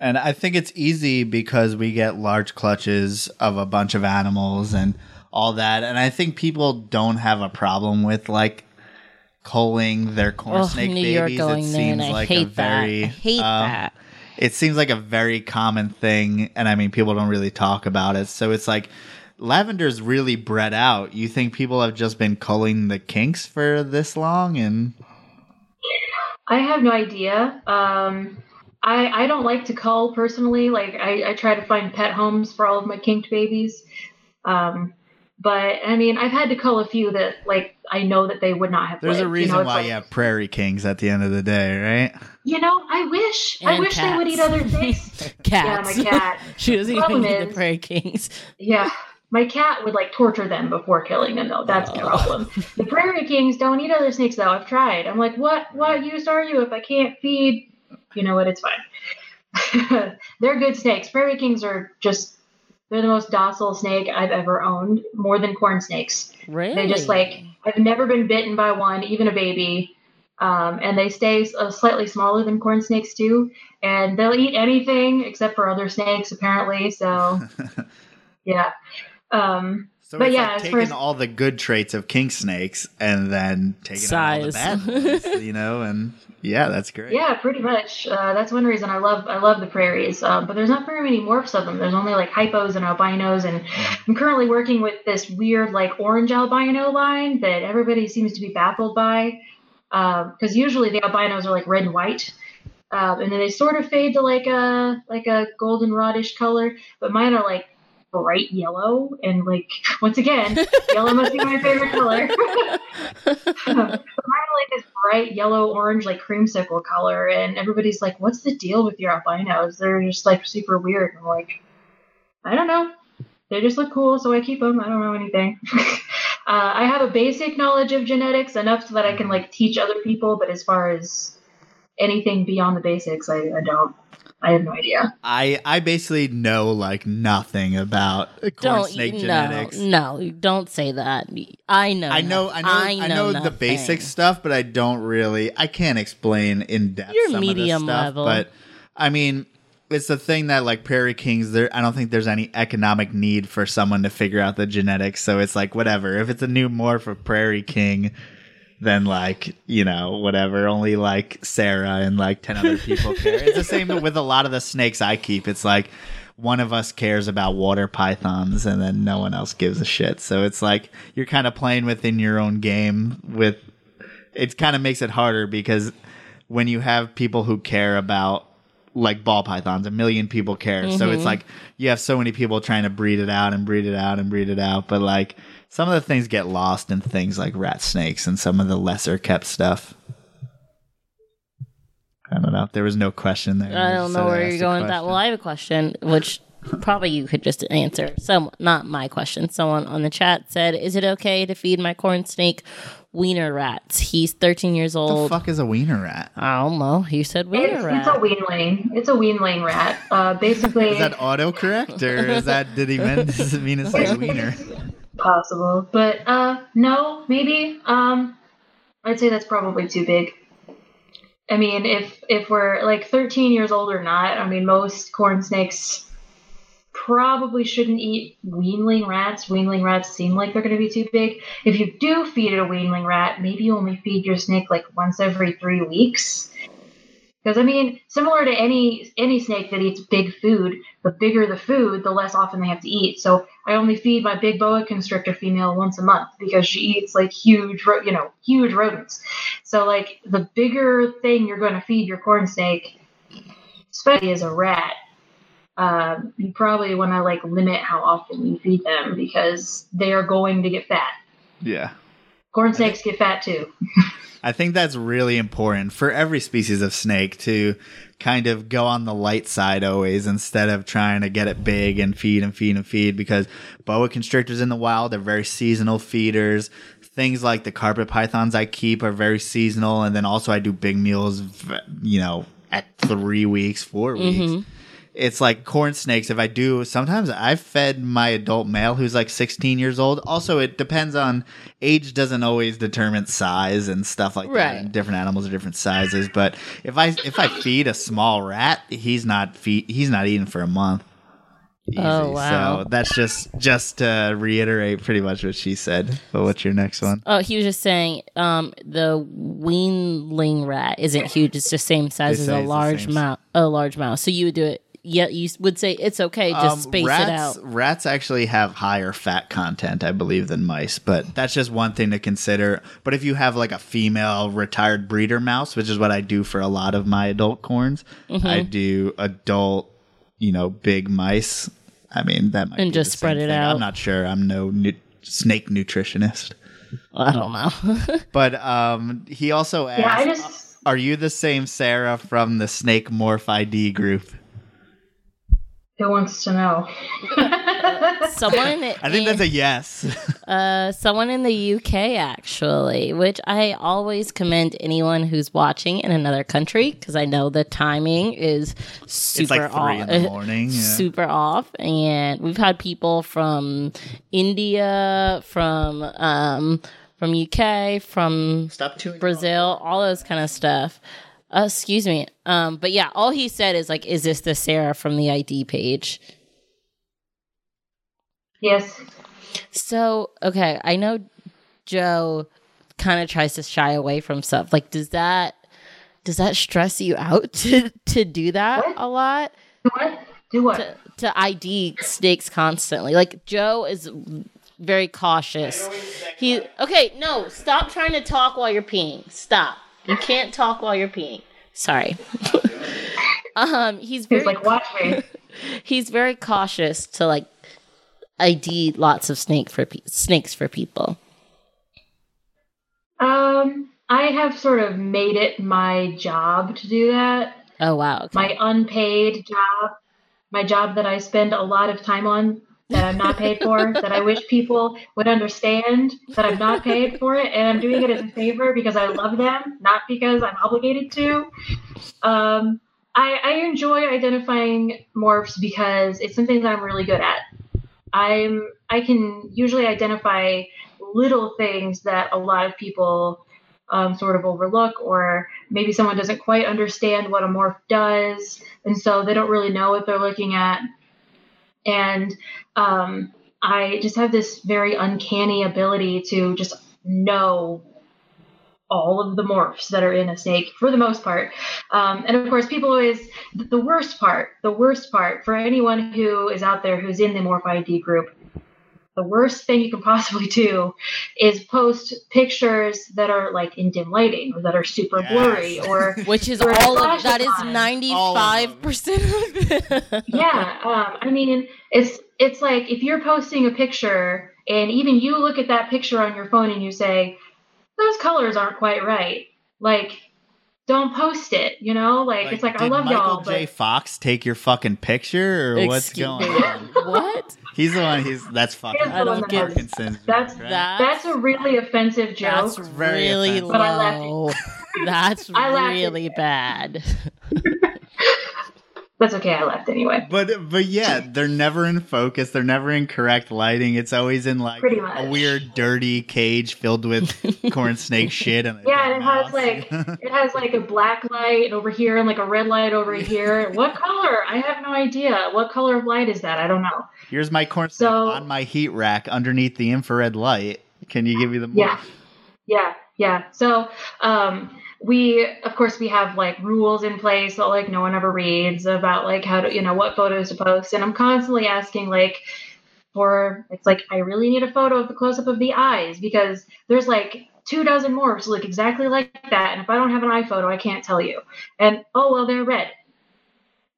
And I think it's easy because we get large clutches of a bunch of animals and all that. And I think people don't have a problem with like culling their corn Oh, snake New York babies. going it there, and seems I like hate a very that. I hate um, that. It seems like a very common thing, and I mean people don't really talk about it. So it's like lavender's really bred out. You think people have just been culling the kinks for this long and I have no idea. Um, I I don't like to cull personally. Like I, I try to find pet homes for all of my kinked babies. Um, but I mean, I've had to cull a few that like I know that they would not have. there's a reason you know, why like, you have prairie kings at the end of the day, right? You know, I wish I And wish they would eat other things. Cats. Yeah, my cat. she doesn't even Problem need the Prairie Kings. Yeah. My cat would like torture them before killing them though. That's the problem. The prairie kings don't eat other snakes though. I've tried. I'm like, what what use are you if I can't feed you know what, it's fine. they're good snakes. Prairie kings are just they're the most docile snake I've ever owned, more than corn snakes. Really? They just like I've never been bitten by one, even a baby. Um, and they stay uh, slightly smaller than corn snakes too, and they'll eat anything except for other snakes apparently. So, yeah. Um, So But it's yeah, like taking as- all the good traits of king snakes and then taking out all the bad ones, you know, and yeah, that's great. yeah, pretty much. Uh, that's one reason I love I love the prairies. Um, but there's not very many morphs of them. There's only like hypos and albinos, and I'm currently working with this weird like orange albino line that everybody seems to be baffled by. Because usually the albinos are like red and white, um, and then they sort of fade to like a like a golden rodish color. But mine are like bright yellow, and like once again, yellow must be my favorite color. But mine like this bright yellow orange like creamsicle color and everybody's like what's the deal with your albinos they're just like super weird i'm like I don't know. They just look cool, so I keep them. I don't know anything. uh, I have a basic knowledge of genetics, enough so that I can like teach other people. But as far as anything beyond the basics, I, I don't. I have no idea. I I basically know like nothing about corn Don't snake no, genetics. no, don't say that. I know. I know, I know, I know, the basic stuff, but I don't really. I can't explain in depth. You're some medium of this stuff, level. but I mean, it's the thing that like Prairie Kings. There, I don't think there's any economic need for someone to figure out the genetics. So it's like whatever. If it's a new morph of Prairie King, then like you know whatever. Only like Sarah and like ten other people care. It's the same with a lot of the snakes I keep. It's like one of us cares about water pythons and then no one else gives a shit. So it's like you're kind of playing within your own game with it kind of makes it harder because when you have people who care about like ball pythons, a million people care. So it's mm-hmm. like you have so many people trying to breed it out and breed it out and breed it out, but like some of the things get lost in things like rat snakes and some of the lesser kept stuff. I don't know. There was no question there. I don't said know where you're going with that. Well. I have a question, which probably you could just answer. Some, not my question. Someone on the chat said, "Is it okay to feed my corn snake wiener rats?" He's 13 years old." What the fuck is a wiener rat? I don't know. He said It's, wiener it's a rat. weanling. It's a weanling rat. Uh, basically, Is that autocorrect or is that did he mean does it mean to say wiener? possible, but uh, no, maybe. Um, I'd say that's probably too big. I mean, if if we're like 13 years old or not, I mean, most corn snakes probably shouldn't eat weanling rats. Weanling rats seem like they're going to be too big. If you do feed it a weanling rat, maybe you only feed your snake like once every three weeks. Because I mean, similar to any any snake that eats big food, the bigger the food, the less often they have to eat. So I only feed my big boa constrictor female once a month because she eats like huge, ro- you know, huge rodents. So like the bigger thing you're going to feed your corn snake, especially as a rat, um, you probably want to like limit how often you feed them because they are going to get fat. Yeah. Corn snakes get fat too. I think that's really important for every species of snake to kind of go on the light side always instead of trying to get it big and feed and feed and feed because boa constrictors in the wild are very seasonal feeders. Things like the carpet pythons I keep are very seasonal, and then also I do big meals, you know, at three weeks, 4 weeks. Mm-hmm. It's like corn snakes. If I do, sometimes I've fed my adult male who's like 16 years old. Also, it depends on age, doesn't always determine size and stuff like that. And different animals are different sizes. But if I if I feed a small rat, he's not feed he's not eating for a month. Easy. Oh, wow. So that's just just to reiterate pretty much what she said. But what's your next one? Oh, he was just saying um, the weanling rat isn't huge. It's the same size as a large mouse. A large mouse. So you would do it. Yeah, you would say it's okay. Just Um, space rats, it out. Rats actually have higher fat content, I believe, than mice, but that's just one thing to consider. But if you have like a female retired breeder mouse, which is what I do for a lot of my adult corns, Mm-hmm. I do adult, you know, big mice. I mean, that might And be just the spread same it thing. out. I'm not sure. I'm no nu- snake nutritionist. I don't know. But um, he also asked, Yeah, I just "Are you the same Sarah from the Snake Morph ID group?" Who wants to know? someone, I think that's a yes. uh, someone in the UK actually, which I always commend anyone who's watching in another country because I know the timing is super it's like three off. in the morning. Yeah. super off and we've had people from india from um from uk from Stop chewing. brazil all those kind of stuff uh, excuse me um but yeah all he said is like is this the sarah from the id page Yes. so okay i know joe kind of tries to shy away from stuff like does that does that stress you out to to do that What? a lot Do what? Do what? to, to ID snakes constantly. Like Joe is very cautious. He okay, no, stop trying to talk while you're peeing. Stop. You can't talk while you're peeing. Sorry. um, he's He's very like, watch me. he's very cautious to like ID lots of snake for pe- snakes for people. Um, I have sort of made it my job to do that. Oh wow. Okay. My unpaid job. my job that I spend a lot of time on that I'm not paid for, that I wish people would understand that I'm not paid for it and I'm doing it as a favor because I love them, not because I'm obligated to. Um, I, I enjoy identifying morphs because it's something that I'm really good at. I'm I can usually identify little things that a lot of people um, sort of overlook, or maybe someone doesn't quite understand what a morph does, and so they don't really know what they're looking at. And um, I just have this very uncanny ability to just know all of the morphs that are in a snake for the most part. Um, and of course, people always, the worst part, the worst part for anyone who is out there who's in the Morph ID group the worst thing you can possibly do is post pictures that are like in dim lighting or that are super yes. blurry or which is all of that is 95% yeah um, i mean it's it's like if you're posting a picture and even you look at that picture on your phone and you say those colors aren't quite right like don't post it. You know, like, like it's like I love Michael y'all. J. But... Fox take your fucking picture or Excuse what's going on? what? He's the one. He's that's fucking. I don't get Parkinson's. That's right? that's a really offensive joke. That's really low. But I laughed. That's I really bad. That's okay. I left anyway. But but yeah, they're never in focus. They're never in correct lighting. It's always in like a weird, dirty cage filled with corn snake shit. And yeah, it has like it has like a black light over here and like a red light over here. what color? I have no idea. What color of light is that? I don't know. Here's my corn snake so, on my heat rack underneath the infrared light. Can you give me the? Yeah, yeah, yeah. So um we of course we have like rules in place that like no one ever reads about like how to you know what photos to post. And i'm constantly asking like for it's like i really need a photo of the close-up of the eyes because there's like two dozen morphs look exactly like that. And if i don't have an eye photo i can't tell you. And oh well they're red.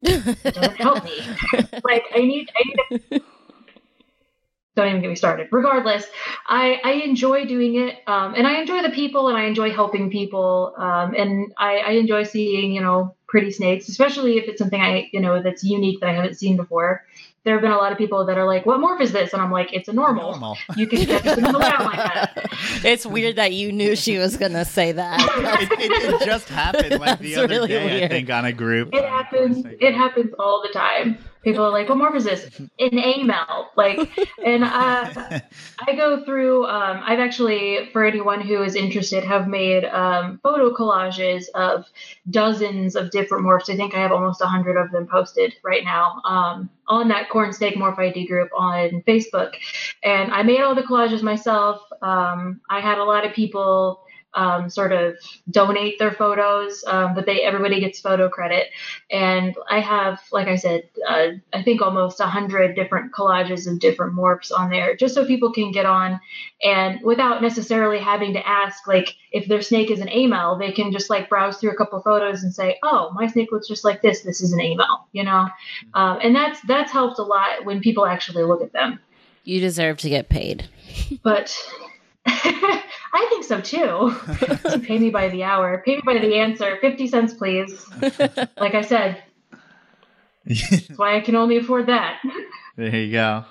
It doesn't help me. Like i need i need don't even get me started. Regardless, I, I enjoy doing it, um, and I enjoy the people, and I enjoy helping people, um, and I, I enjoy seeing you know pretty snakes, especially if it's something I you know that's unique that I haven't seen before there have been a lot of people that are like, "What morph is this?" And I'm like, "It's a normal. normal. You can get it like that." It's weird that you knew she was gonna say that. it, it, it, just happened like the other really day, weird. I think, on a group. It happens. It happens all the time. People are like, "What morph is this?" An amel. Like, and uh, I go through. Um, I've actually, for anyone who is interested, have made um, photo collages of dozens of different morphs. I think I have almost a hundred of them posted right now um, on that Corn Snake Morph ID group on Facebook. And I made all the collages myself. Um, I had a lot of people um, sort of donate their photos, um, but they everybody gets photo credit. And I have, like I said, uh, I think almost a hundred different collages of different morphs on there, just so people can get on and without necessarily having to ask, like if their snake is an amel, they can just like browse through a couple photos and say, oh, my snake looks just like this. This is an amel, you know. Mm-hmm. Um, and that's that's helped a lot when people actually look at them. You deserve to get paid. but I think so too. pay me by the hour. Pay me by the answer. 50 cents, please. like I said, that's why I can only afford that. There you go.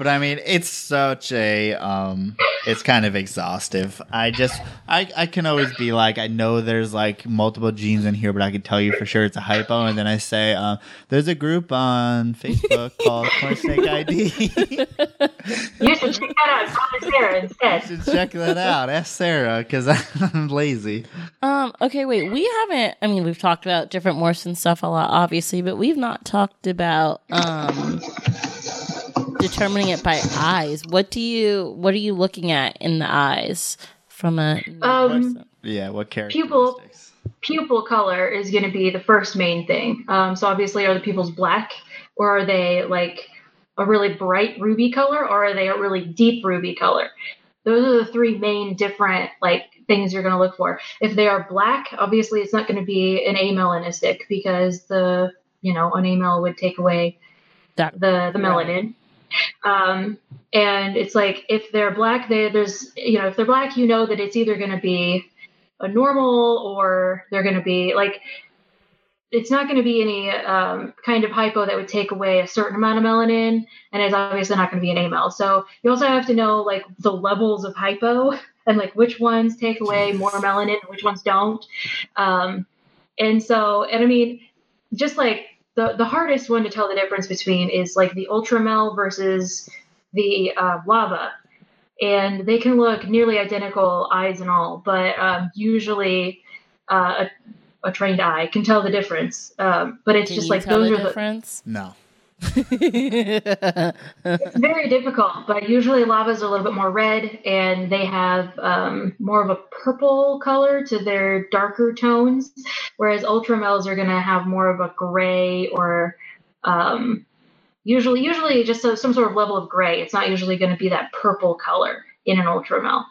But I mean, it's such a um it's kind of exhaustive. I just I I can always be like I know there's like multiple genes in here, but I can tell you for sure it's a hypo and then I say uh, there's a group on Facebook called Corn Snake ID. you should check that out. Call Sarah instead. You should check that out. Ask Sarah cuz I'm lazy. Um okay, wait. We haven't I mean, we've talked about different morphs and stuff a lot obviously, but we've not talked about um determining it by eyes. What do you what are you looking at in the eyes from a um, yeah what character? pupil pupil color is going to be the first main thing. Um, so obviously, are the pupils black or are they like a really bright ruby color or are they a really deep ruby color? Those are the three main different like things you're going to look for. If they are black, obviously it's not going to be an amelanistic because the you know an amel would take away that the the melanin. Um, and it's like if they're black, they, there's you know if they're black, you know that it's either going to be a normal or they're going to be like it's not going to be any um, kind of hypo that would take away a certain amount of melanin, and it's obviously not going to be an amel. So you also have to know like the levels of hypo and like which ones take away more melanin, which ones don't. Um, and so, and I mean, just like the the hardest one to tell the difference between is like the ultramel versus the uh, lava, and they can look nearly identical, eyes and all, but um, usually. Uh, a, a trained eye can tell the difference. Um, but it's Can just you like tell those the are the, difference? No. It's very difficult. But usually lavas are a little bit more red, and they have um, more of a purple color to their darker tones, whereas ultramels are going to have more of a gray or um, usually usually just so, some sort of level of gray. It's not usually going to be that purple color in an ultramel.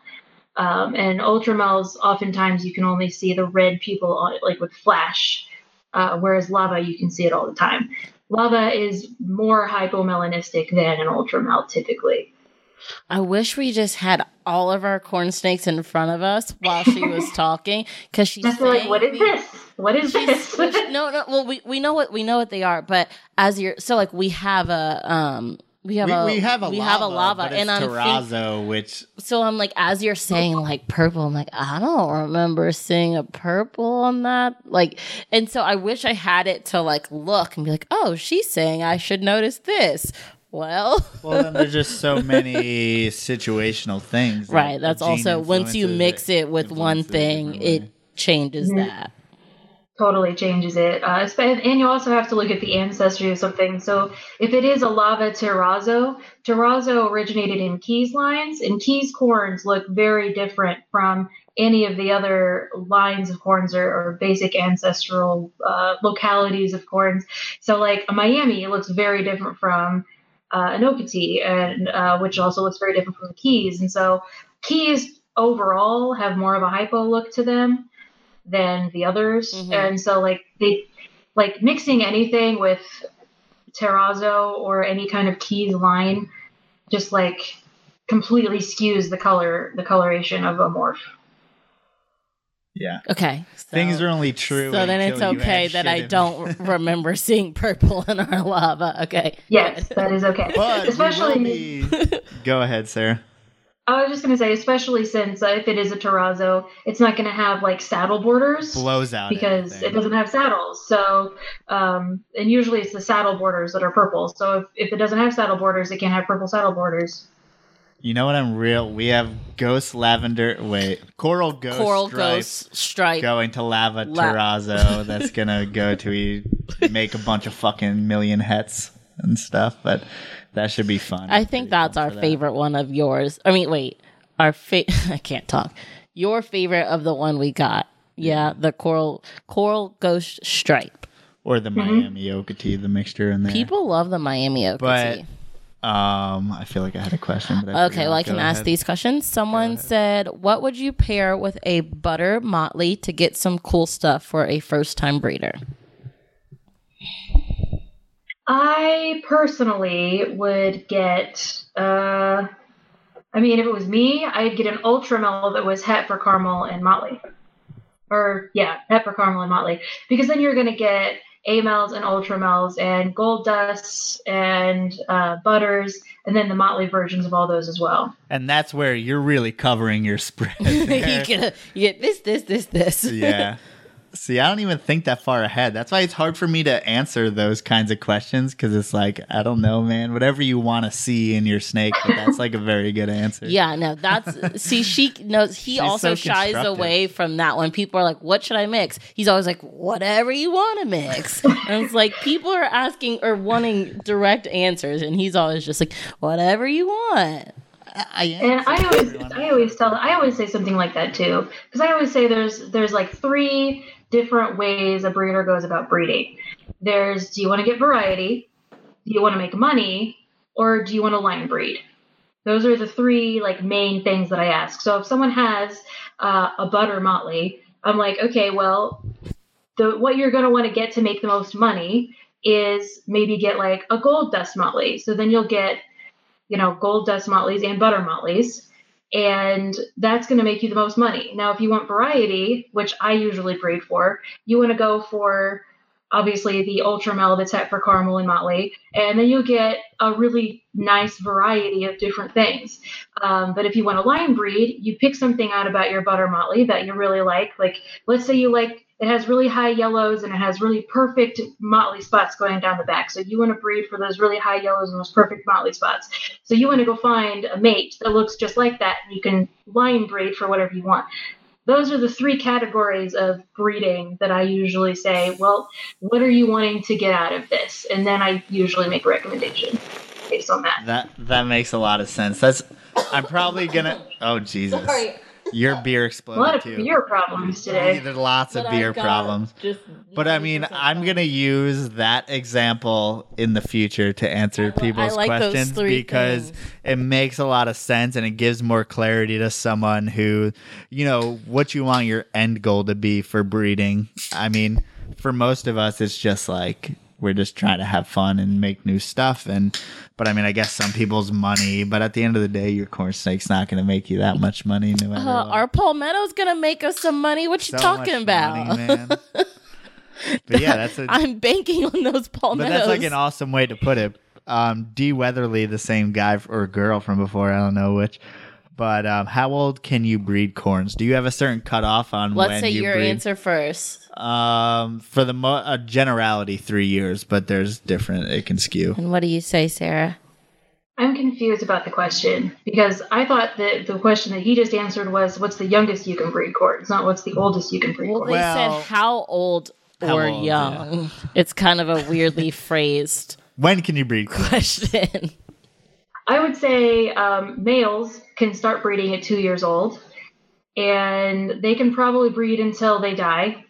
Um, and ultramels, oftentimes you can only see the red pupil on it, like with flash, uh, whereas lava you can see it all the time. Lava is more hypomelanistic than an ultramel typically. I wish we just had all of our corn snakes in front of us while she was talking because she's like, what is this? What is this? no, no. Well, we, we know what we know what they are, but as you're so like we have a um we have We, a we have a we lava, have a lava, but and it's I'm think, terrazzo, which so I'm like as you're saying like purple, I'm like I don't remember seeing a purple on that like, and so I wish I had it to like look and be like, oh, she's saying I should notice this. Well, well, then there's just so many situational things. right. the That's also once you mix it with one thing, differently. it changes mm-hmm. that. Totally changes it. Uh, and you also have to look at the ancestry of something. So if it is a lava terrazzo, terrazzo originated in Keys lines, and Keys corns look very different from any of the other lines of corns or, or basic ancestral uh, localities of corns. So like a Miami looks very different from uh, an and uh, which also looks very different from the Keys. And so Keys overall have more of a hypo look to them than the others. Mhm. And so like they like mixing anything with terrazzo or any kind of keys line just like completely skews the color the coloration of a morph. yeah. Okay, so- Things are only true. So then it's okay that I don't remember seeing purple in our lava. Okay. Yes, that is okay. But especially will be- Go ahead, Sarah. I was just going to say especially since uh, if it is a terrazzo, it's not going to have like saddle borders. Blows out because everything. it doesn't have saddles. So, um, and usually it's the saddle borders that are purple. So if, if it doesn't have saddle borders, it can't have purple saddle borders. You know what I'm real? We have ghost lavender. Wait, coral ghost. Coral stripe ghost stripe. going to lava La- terrazzo. that's gonna go to make a bunch of fucking million hets and stuff. But that should be fun. I think pretty that's our that. favorite one of yours. I mean, wait, our fa- I can't talk. Your favorite of the one we got. Yeah, the coral coral ghost stripe. or the Miami Okeetee, the mixture in there. People love the Miami Okeetee. But um, I feel like I had a question. But Okay, well, I can Go ask ahead. these questions. Someone said, What would you pair with a butter motley to get some cool stuff for a first time breeder? I personally would get, uh, I mean, if it was me, I'd get an ultramel that was het for caramel and motley. Or, yeah, het for caramel and motley. Because then you're going to get amels and ultramels and gold dusts and uh, butters, and then the motley versions of all those as well. And that's where you're really covering your spread. you, there. get, you get this, this, this, this. yeah. See, I don't even think that far ahead. That's why it's hard for me to answer those kinds of questions because it's like, I don't know, man. Whatever you want to see in your snake, but that's like a very good answer. Yeah, no, that's see, she knows he She's also so shies away from that when people are like, What should I mix? He's always like, Whatever you want to mix. and it's like people are asking or wanting direct answers, and he's always just like, Whatever you want. I And I always, I always tell, I always say something like that too, because I always say there's, there's like three different ways a breeder goes about breeding. There's, do you want to get variety? Do you want to make money? Or do you want to line breed? Those are the three like main things that I ask. So if someone has uh, a butter motley, I'm like, okay, well, the what you're going to want to get to make the most money is maybe get like a gold dust motley. So then you'll get you know, gold dust motleys and butter motleys. And that's going to make you the most money. Now, if you want variety, which I usually breed for, you want to go for obviously the ultramel that's set for caramel and motley and then you'll get a really nice variety of different things um, but if you want a line breed you pick something out about your butter motley that you really like like let's say you like it has really high yellows and it has really perfect motley spots going down the back so you want to breed for those really high yellows and those perfect motley spots so you want to go find a mate that looks just like that and you can line breed for whatever you want those are the three categories of breeding that I usually say, well, what are you wanting to get out of this? And then I usually make a recommendation based on that. That that makes a lot of sense. That's I'm probably gonna Oh Jesus. Sorry. Your beer exploded. A lot of too. beer problems today. There's lots of beer problems. Just But I mean, I'm gonna use that example in the future to answer I li- I people's like questions because things. it makes a lot of sense and it gives more clarity to someone who, you know, what you want your end goal to be for breeding. I mean, for most of us, it's just like we're just trying to have fun and make new stuff and but I mean I guess some people's money but at the end of the day your corn snake's not gonna make you that much money no matter Uh, our palmetto's gonna make us some money. What you So talking about? money, but yeah that's a I'm banking on those palmettos But that's like an awesome way to put it. Um, D. Weatherly, the same guy or girl from before, I don't know which. But um, how old can you breed corns? Do you have a certain cutoff on Let's when say you your breed? answer first. Um, for the mo- uh, generality, three years, but there's different. It can skew. And what do you say, Sarah? I'm confused about the question because I thought that the question that he just answered was what's the youngest you can breed corns, not what's the oldest you can breed Well, corns. they Well- said how old How or old, young. It's kind of a weirdly phrased When can you breed corns? question. I would say um, males can start breeding at two years old, and they can probably breed until they die.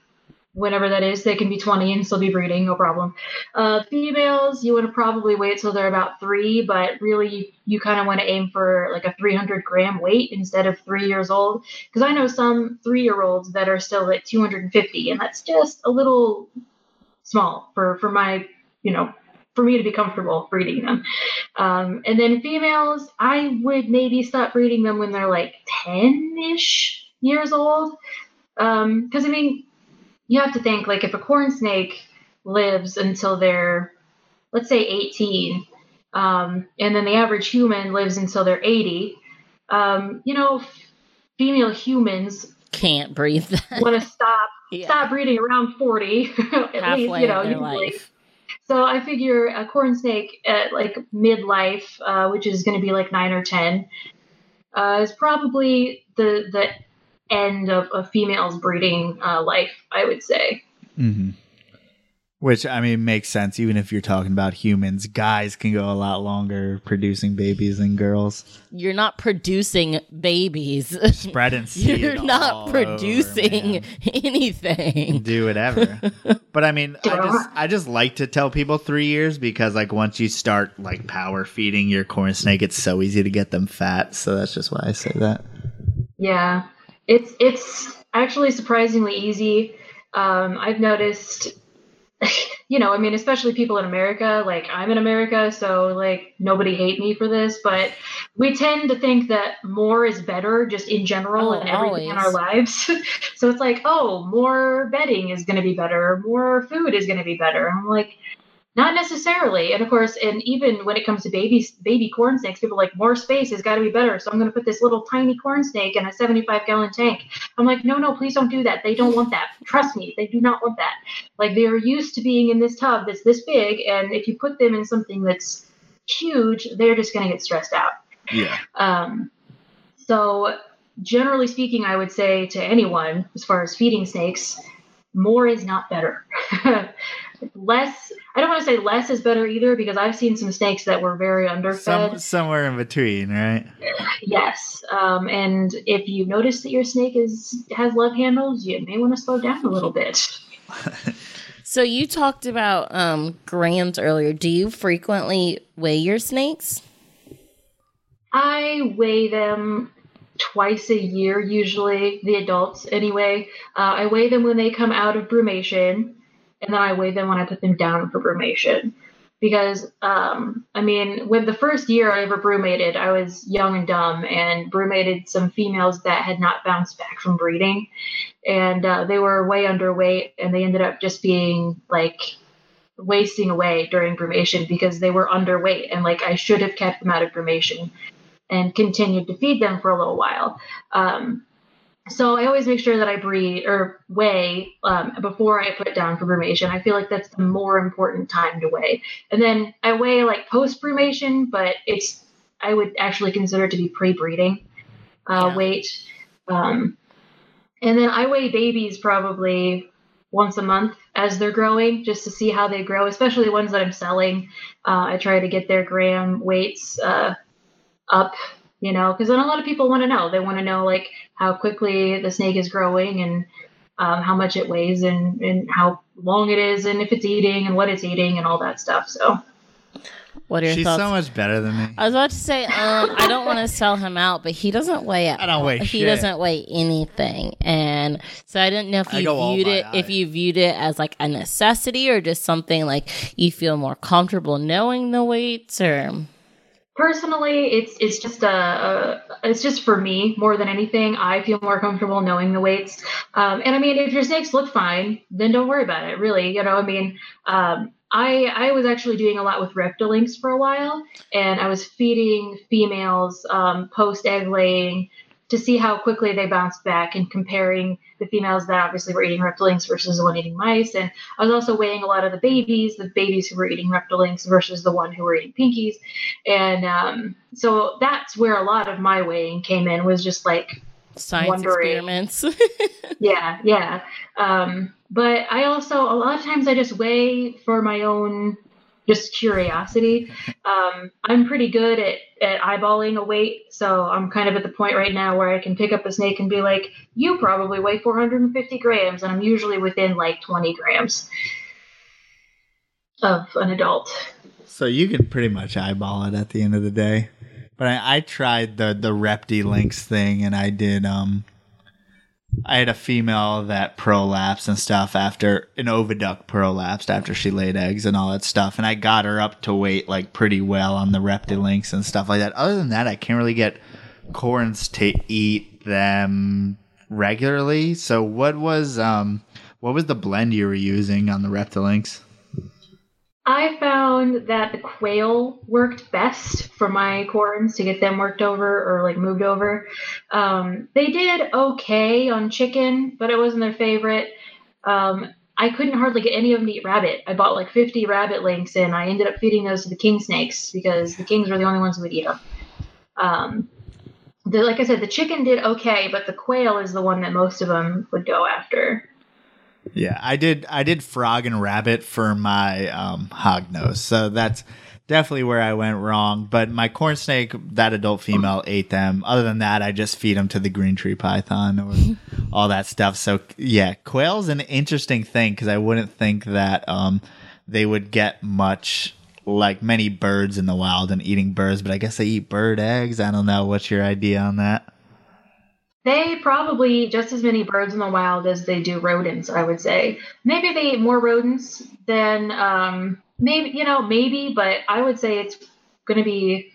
Whenever that is, they can be 20 and still be breeding, no problem. Uh, females, you want to probably wait till they're about three, but really you, you kind of want to aim for like a 300 gram weight instead of three years old. Because I know some three year olds that are still at 250, and that's just a little small for, for my, you know, for me to be comfortable breeding them. Um, and then females, I would maybe stop breeding them when they're like 10 ish years old. Because, I mean, you have to think like if a corn snake lives until they're, let's say, 18, um, and then the average human lives until they're 80, um, you know, female humans Can't breathe want to stop Yeah. stop breeding around 40 at Halfway least you know usually. life. So I figure a corn snake at like midlife, uh, which is going to be like nine or ten, uh, is probably the the end of a female's breeding uh, life. I would say. Mm-hmm. Which I mean makes sense. Even if you're talking about humans, guys can go a lot longer producing babies than girls. You're not producing babies. Spreading seed. You're not over, producing man. anything. do whatever. but I mean, I just I just like to tell people three years because like once you start like power feeding your corn snake, it's so easy to get them fat. So that's just why I say that. Yeah, it's it's actually surprisingly easy. Um, I've noticed, you know, I mean, especially people in America. Like I'm in America, so like nobody hate me for this, but we tend to think that more is better, just in general, Oh, in everything in our lives. so it's like, oh, more bedding is going to be better, more food is going to be better. I'm like. Not necessarily, and of course, and even when it comes to baby baby corn snakes, people are like more space has got to be better. So I'm going to put this little tiny corn snake in a 75 gallon tank. I'm like, no, no, please don't do that. They don't want that. Trust me, they do not want that. Like they are used to being in this tub that's this big, and if you put them in something that's huge, they're just going to get stressed out. Yeah. Um, so, generally speaking, I would say to anyone, as far as feeding snakes, more is not better. less, I don't want to say less is better either, because I've seen some snakes that were very underfed. Some somewhere in between, right? Yes, um, and if you notice that your snake is has love handles, you may want to slow down a little bit. So you talked about um, grams earlier. Do you frequently weigh your snakes? I weigh them twice a year, usually the adults anyway. Uh, I weigh them when they come out of brumation, and then I weigh them when I put them down for brumation. because um, I mean, with the first year I ever brumated, I was young and dumb and brumated some females that had not bounced back from breeding, and uh, they were way underweight, and they ended up just being like wasting away during brumation because they were underweight, and like I should have kept them out of brumation and continued to feed them for a little while. Um, so I always make sure that I breed or weigh um, before I put down for brumation. I feel like that's the more important time to weigh. And then I weigh like post brumation, but it's I would actually consider it to be pre breeding uh, Yeah. weight. Um, and then I weigh babies probably once a month as they're growing, just to see how they grow, especially ones that I'm selling. Uh, I try to get their gram weights uh, up, you know, because then a lot of people want to know. They want to know like how quickly the snake is growing and um, how much it weighs and, and how long it is and if it's eating and what it's eating and all that stuff. So What are your She's thoughts? so much better than me. I was about to say, um, I don't want to sell him out, but he doesn't weigh. I don't weigh He shit. doesn't weigh anything, and so I didn't know if I you viewed it, eye. if you viewed it as like a necessity or just something like you feel more comfortable knowing the weights, or personally it's it's just a, a it's just for me more than anything. I feel more comfortable knowing the weights. Um, and i mean if your snakes look fine then don't worry about it really you know i mean um, I, I was actually doing a lot with reptilinks for a while and i was feeding females um, post egg laying to see how quickly they bounced back and comparing the females that obviously were eating reptilinks versus the one eating mice and i was also weighing a lot of the babies the babies who were eating reptilinks versus the one who were eating pinkies and um, so that's where a lot of my weighing came in was just like science Wondering. experiments. yeah yeah um, but i also a lot of times i just weigh for my own just curiosity um, i'm pretty good at, at eyeballing a weight so i'm kind of at the point right now where i can pick up a snake and be like you probably weigh 450 grams and i'm usually within like 20 grams of an adult So you can pretty much eyeball it at the end of the day. But I, I tried the the Repti thing, and I did. Um, I had a female that prolapsed and stuff after an oviduct prolapsed after she laid eggs and all that stuff, and I got her up to weight like pretty well on the Reptilinks and stuff like that. Other than that, I can't really get corns to eat them regularly. So what was um what was the blend you were using on the Reptilinks? I found that the quail worked best for my corns to get them worked over or like moved over. Um, they did okay on chicken, but it wasn't their favorite. Um, I couldn't hardly get any of them to eat rabbit. I bought like 50 rabbit links and I ended up feeding those to the king snakes because the kings were the only ones who would eat them. Um, the, like I said, the chicken did okay, but the quail is the one that most of them would go after. Yeah, I did. I did frog and rabbit for my um, hog nose, so that's definitely where I went wrong. But my corn snake, that adult female, ate them. Other than that, I just feed them to the green tree python or all that stuff. So yeah, quail's an interesting thing because I wouldn't think that um, they would get much like many birds in the wild and eating birds, but I guess they eat bird eggs. I don't know. What's your idea on that? They probably eat just as many birds in the wild as they do rodents, I would say. Maybe they eat more rodents than um maybe you know, maybe, but I would say it's gonna be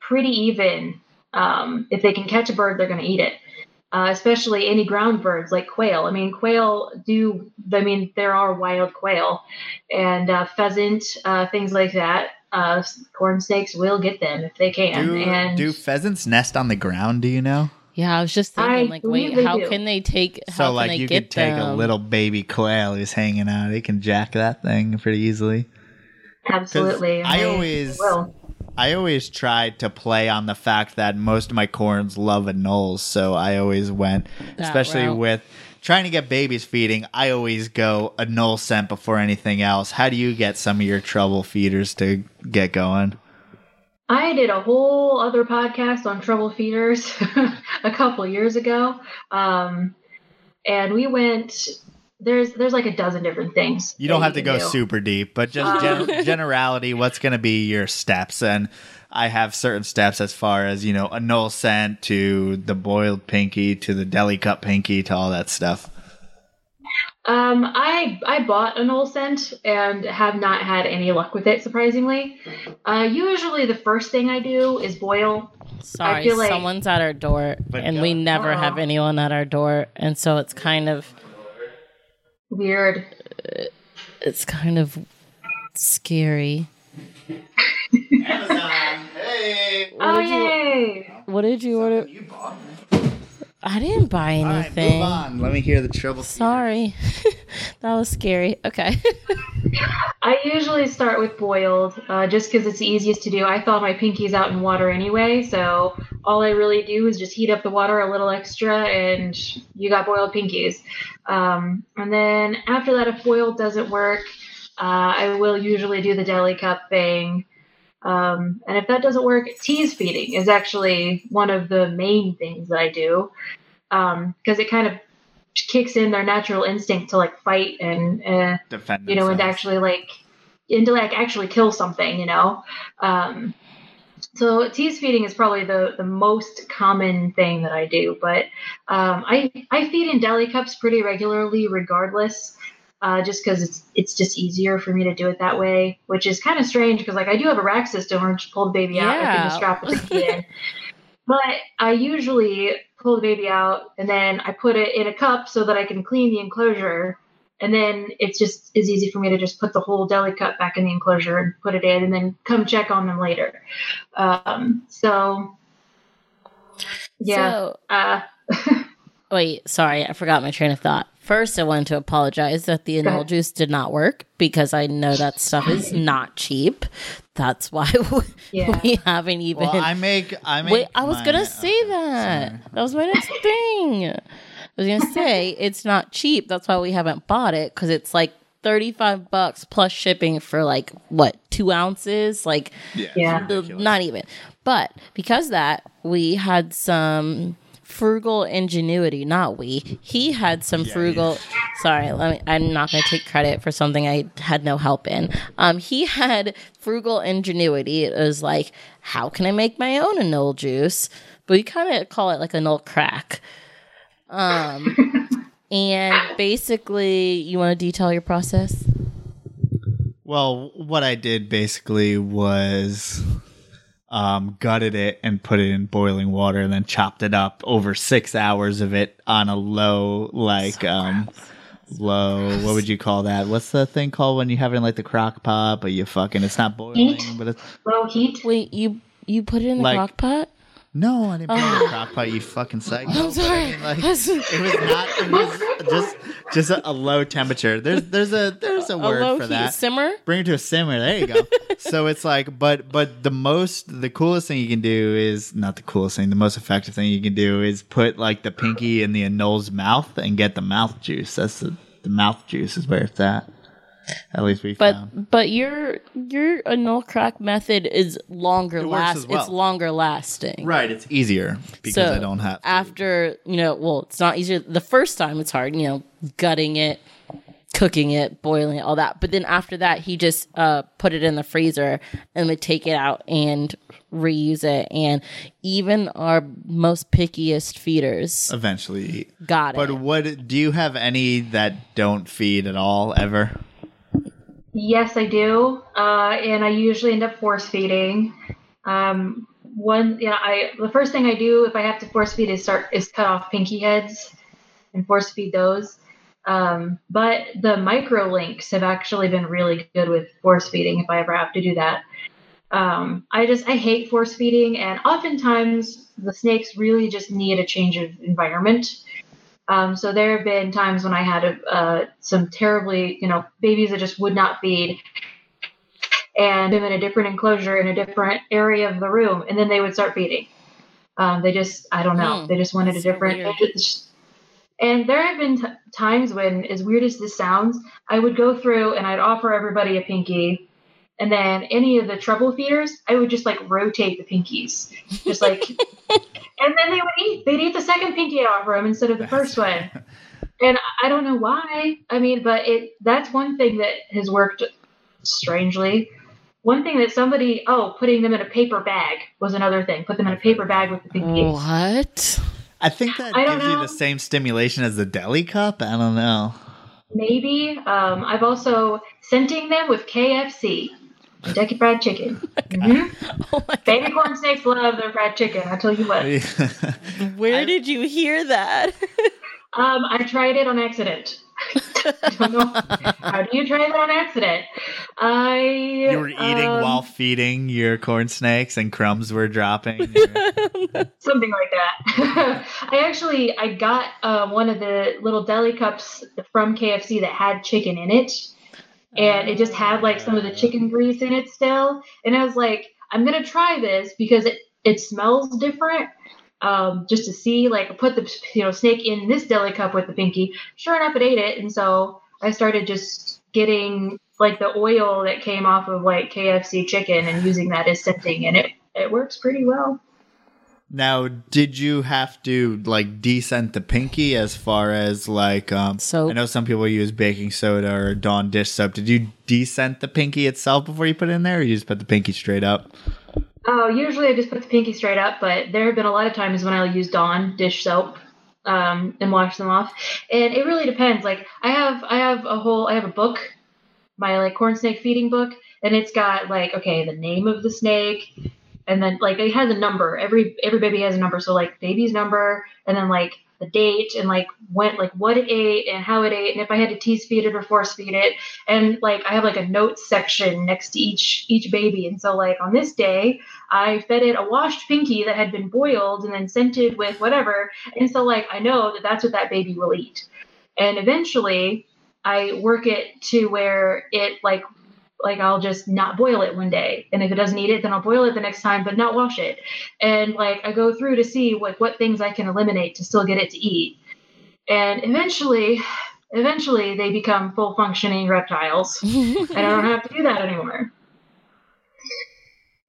pretty even. Um, if they can catch a bird, they're gonna eat it. Uh, especially any ground birds like quail. I mean, quail do. I mean, there are wild quail and uh, pheasant, uh, things like that. Uh, corn snakes will get them if they can. Do, and do pheasants nest on the ground? Do you know? Yeah, I was just thinking, I like, wait, they how do. can they take? How So can like they you get could take a little baby quail who's hanging out. They can jack that thing pretty easily. absolutely, I always- will. I always tried to play on the fact that most of my corns love anoles, so I always went, That especially route. with trying to get babies feeding. I always go anole scent before anything else. How do you get some of your trouble feeders to get going? I did a whole other podcast on trouble feeders a couple years ago, um, and we went. There's there's like a dozen different things. You don't that have to go do. super deep, but just gen- generality, what's going to be your steps? And I have certain steps as far as, you know, anole scent to the boiled pinky to the deli cut pinky to all that stuff. Um, I I bought anole scent and have not had any luck with it. Surprisingly, uh, usually the first thing I do is boil. Sorry, feel like- someone's at our door, But and go- we never Oh. have anyone at our door, and so it's kind of Weird. it's kind of scary. Amazon. Hey. What Oh did you- yay! What did you order? You bought. I didn't buy All right, anything. move on. Let me hear the trouble. Sorry, that was scary. Okay. I usually start with boiled, uh, just because it's the easiest to do. I thaw my pinkies out in water anyway, so all I really do is just heat up the water a little extra, and you got boiled pinkies. Um, and then after that, if boiled doesn't work, uh, I will usually do the deli cup thing. Um, and if that doesn't work, tease feeding is actually one of the main things that I do because it kind of kicks in their natural instinct to like fight and uh, Defend you know, and actually like and to like actually kill something, you know. Um, so tease feeding is probably the the most common thing that I do, but um, I I feed in deli cups pretty regularly, regardless. Uh, just because it's it's just easier for me to do it that way, which is kind of strange because like I do have a rack system where I just pull the baby out, I can just strap the pinky in. But I usually pull the baby out and then I put it in a cup so that I can clean the enclosure and then it's just as easy for me to just put the whole deli cup back in the enclosure and put it in and then come check on them later um, so yeah So, uh, wait, sorry, I forgot my train of thought. First, I wanted to apologize that the Go anole ahead. juice did not work because I know that stuff is not cheap. That's why we, Yeah. we haven't even. Well, I make. I make. Wait, I was my- gonna say that. sorry. That was my next thing. I was gonna say it's not cheap. That's why we haven't bought it because it's like thirty-five bucks plus shipping for like what two ounces, like Yeah. Yeah. it's the- ridiculous. not even. But because of that, we had some frugal ingenuity. Not we. He had some Yeah, frugal. Sorry, let me. I'm not going to take credit for something I had no help in. Um, he had frugal ingenuity. It was like, how can I make my own anole juice? But we kind of call it like anole crack. Um, and basically, you want to detail your process? Well, what I did basically was um, gutted it and put it in boiling water, and then chopped it up over six hours of it on a low, like um, low. What would you call that? What's the thing called when you have it in like the crock pot, but you fucking it's not boiling, Heat? but it's low heat Wait, you you put it in the Like- crock pot? No, I didn't put it in Oh. the crock pot. You fucking psycho. I'm sorry. I mean, like, it was not. It was just just a, a low temperature. There's there's a there's a a word low for heat that. simmer. bring it to a simmer. There you go. so it's like, but but the most, the coolest thing you can do is not the coolest thing. The most effective thing you can do is put like the pinky in the anole's mouth and get the mouth juice. That's the the mouth juice is where it's at. At least we found. But but your your anole crack method is longer It last. well. It's longer lasting. Right, it's easier because So I don't have. To. after you know, well, it's not easier. The first time it's hard, you know, gutting it, cooking it, boiling it, all that. But then after that, he just uh, put it in the freezer and would take it out and reuse it. And even our most pickiest feeders Eventually, got But it. But what do you have any that don't feed at all ever? Yes, I do, uh, and I usually end up force feeding. Um, one, yeah, I the first thing I do if I have to force feed is start is cut off pinky heads and force feed those. Um, but the micro links have actually been really good with force feeding if I ever have to do that. Um, I just I hate force feeding, and oftentimes the snakes really just need a change of environment. Um, so there have been times when I had a, uh, some terribly, you know, babies that just would not feed, and them in a different enclosure in a different area of the room, and then they would start feeding. Um, they just, I don't know, Hmm. they just wanted a different. And there have been t- times when, as weird as this sounds, I would go through and I'd offer everybody a pinky, and then any of the trouble feeders, I would just like rotate the pinkies, just like, and then they would eat. They'd eat the second pinky I offer them instead of the first one. And I don't know why. I mean, but it that's one thing that has worked strangely. One thing that somebody oh, putting them in a paper bag was another thing. Put them in a paper bag with the pinky. What? I think that I don't gives you the same stimulation as the deli cup. I don't know. maybe. Um, I've also scenting them with KFC, Kentucky Fried Chicken. Mhm. Oh Baby corn snakes love their fried chicken. I tell you what. God. Where did you hear that? Um, I tried it on accident. I don't know. How do you try that on accident? I You were eating um, while feeding your corn snakes, and crumbs were dropping. something like that. I actually I got uh, one of the little deli cups from KFC that had chicken in it, and it just had like some of the chicken grease in it still. And I was like, I'm gonna try this because it it smells different. Um, just to see, like, put the you know snake in this deli cup with the pinky. Sure enough, it ate it, and so I started just getting like the oil that came off of like KFC chicken and using that as scenting, and it it works pretty well. Now, did you have to like descent the pinky as far as like um Soap. I know some people use baking soda or Dawn dish soap. Did you descent the pinky itself before you put it in there or you just put the pinky straight up? Oh, usually I just put the pinky straight up, but there have been a lot of times when I'll use Dawn dish soap um, and wash them off, and it really depends. Like I have, I have a whole, I have a book, my like corn snake feeding book, and it's got like okay, the name of the snake, and then like it has a number. Every every baby has a number, so like baby's number, and then like the date and like when like what it ate and how it ate and if I had to tease feed it or force feed it. And like I have like a notes section next to each each baby. And so like on this day I fed it a washed pinky that had been boiled and then scented with whatever. And so like I know that that's what that baby will eat. And eventually I work it to where it like like I'll just not boil it one day. And if it doesn't eat it then I'll boil it the next time but not wash it. And like I go through to see like what things I can eliminate to still get it to eat. And eventually eventually they become full functioning reptiles. And I don't have to do that anymore.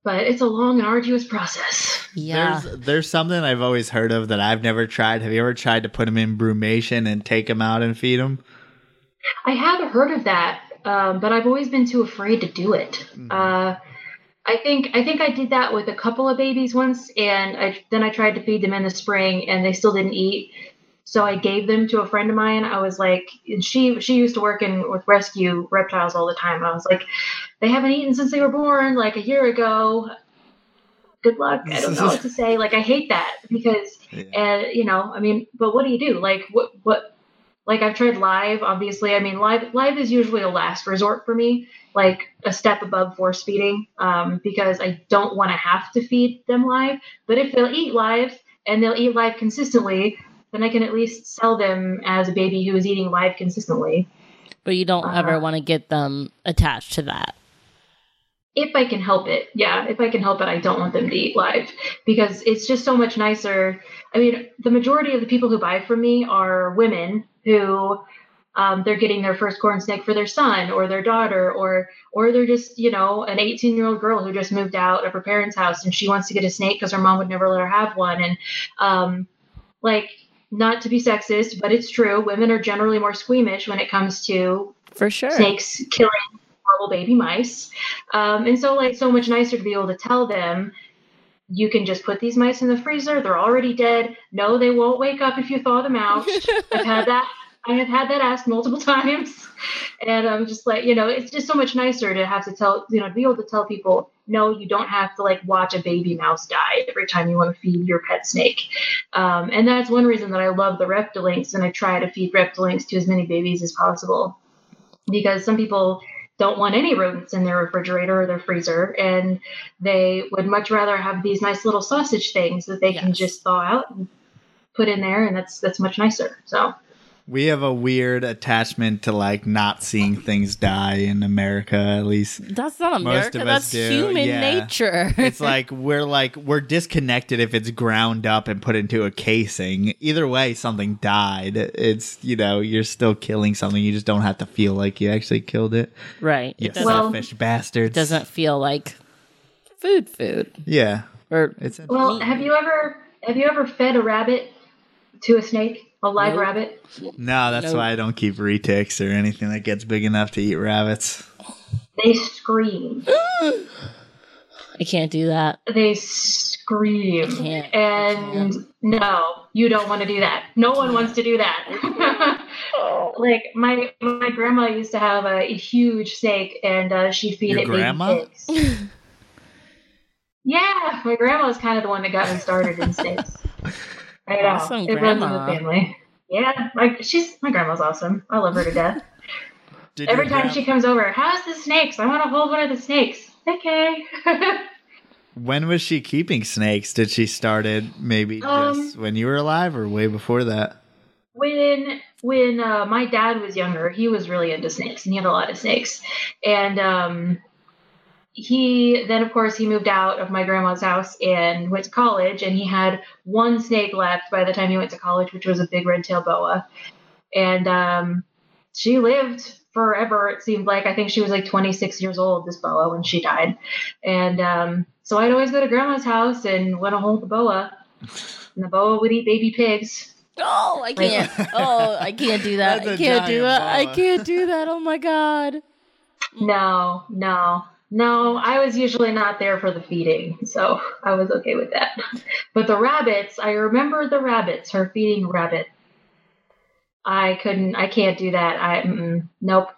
But it's a long and arduous process. Yeah. There's there's something I've always heard of that I've never tried. Have you ever tried to put them in brumation and take them out and feed them? I have heard of that, um, but I've always been too afraid to do it. Uh, I think I think I did that with a couple of babies once, and I, then I tried to feed them in the spring, and they still didn't eat. So I gave them to a friend of mine. I was like, and she she used to work in with rescue reptiles all the time. I was like, they haven't eaten since they were born, like a year ago. Good luck. I don't know what to say. Like I hate that because and you know i mean but what do you do like what what like i've tried live obviously i mean live live is usually a last resort for me like a step above force feeding um, because i don't want to have to feed them live but if they'll eat live and they'll eat live consistently then i can at least sell them as a baby who is eating live consistently But you don't ever Uh-huh. want to get them attached to that. If I can help it. Yeah, if I can help it, I don't want them to eat live because it's just so much nicer. I mean, the majority of the people who buy from me are women who um, they're getting their first corn snake for their son or their daughter or or they're just you know an 18 year old girl who just moved out of her parents house and she wants to get a snake because her mom would never let her have one and um, like not to be sexist but it's true women are generally more squeamish when it comes to For sure. snakes killing horrible baby mice. Um, and so, like, so much nicer to be able to tell them, you can just put these mice in the freezer. They're already dead. No, they won't wake up if you thaw them out. I've had that. I have had that asked multiple times, and I'm just like, you know, it's just so much nicer to have to tell, you know, to be able to tell people, no, you don't have to like watch a baby mouse die every time you want to feed your pet snake. Um, and that's one reason that I love the Reptilinks, and I try to feed Reptilinks to as many babies as possible because some people don't want any rodents in their refrigerator or their freezer and they would much rather have these nice little sausage things that they can just thaw out and put in there and that's that's much nicer so We have a weird attachment to like not seeing things die in America, at least. That's not Most America. of us That's do, human yeah. nature. It's like we're like we're disconnected if it's ground up and put into a casing. Either way, something died. It's you know you're still killing something. You just don't have to feel like you actually killed it. right. You It doesn't, Well- selfish bastards. doesn't feel like food food. Yeah, Or it's well have you ever have you ever fed a rabbit to a snake a live Nope. rabbit no. That's Nope. why I don't keep retics or anything that gets big enough to eat rabbits. they scream I can't do that. they scream can't. I and no you don't want to do that no one wants to do that Like my my grandma used to have a, huge snake, and uh, she'd feed Your it grandma? baby pigs. yeah, my grandma was kind of the one that got me started in snakes. I know Awesome it runs in the family. Yeah, like she's my grandma's awesome. I love her to death. Did Every time gran- she comes over, how's the snakes? I want to hold one of the snakes. Okay. When was she keeping snakes? Did she start it maybe Um, just when you were alive or way before that? when when uh, my dad was younger, he was really into snakes, and he had a lot of snakes. And um, he then, of course, he moved out of my grandma's house and went to college. And he had one snake left by the time he went to college, which was a big red tail boa. And um, she lived forever. It seemed like I think she was like 26 years old, this boa, when she died. And um, so I'd always go to grandma's house and want to hold the boa. And the boa would eat baby pigs. Oh, I can't. Oh, I can't do that. That's I a can't do giant that. I can't do that. Oh my god. No, no, no. I was usually not there for the feeding, so I was okay with that. But the rabbits, I remember the rabbits, her feeding rabbit. I couldn't, I can't do that. I, mm, nope.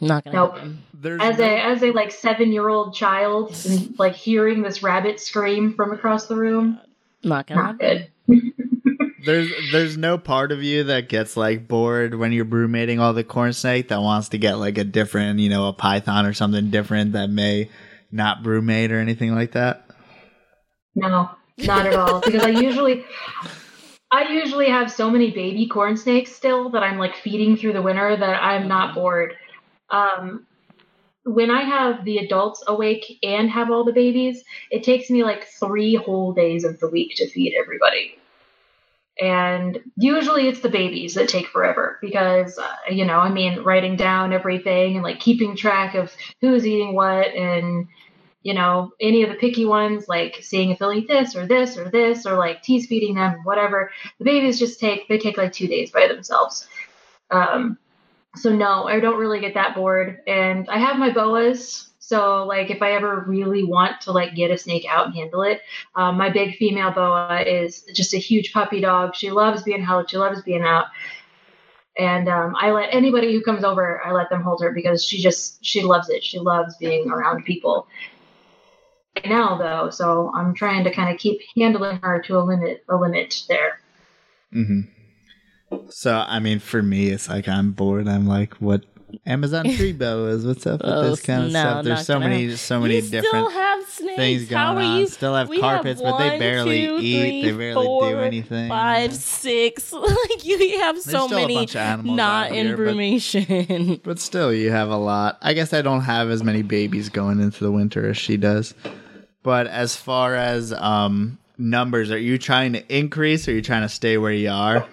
Not gonna Nope. happen. There's As no- a, as a like seven year old child, and like hearing this rabbit scream from across the room, Not gonna not happen. good. There's there's no part of you that gets like bored when you're brumating all the corn snake that wants to get like a different, you know, a python or something different that may not brumate or anything like that. No, not at all. Because I usually, I usually have so many baby corn snakes still that I'm like feeding through the winter that I'm not bored. Um, when I have the adults awake and have all the babies, it takes me like three whole days of the week to feed everybody. And usually it's the babies that take forever because, uh, you know, I mean, writing down everything and like keeping track of who's eating what and you know, any of the picky ones, like seeing if they'll eat this or this or this, or like tease feeding them, whatever. The babies just take they take like two days by themselves. Um, so no, I don't really get that bored, and I have my boas. So like if I ever really want to like get a snake out and handle it, um, my big female boa is just a huge puppy dog. She loves being held. She loves being out. And um, I let anybody who comes over, I let them hold her because she just she loves it. She loves being around people right now though, so I'm trying to kind of keep handling her to a limit a limit there. hmm So I mean, for me, it's like I'm bored. I'm like, what Amazon tree boas? What's up with Oh, this kind of no, stuff? There's so many, happen. so many you different still have snakes. things going How are on. you? Still have we carpets, but they barely two, eat. three, they barely do anything. Five, six. like you have There's so many bunch of animals not out in here, but- brumation. But still, you have a lot. I guess I don't have as many babies going into the winter as she does. But as far as um, numbers, are you trying to increase or are you trying to stay where you are?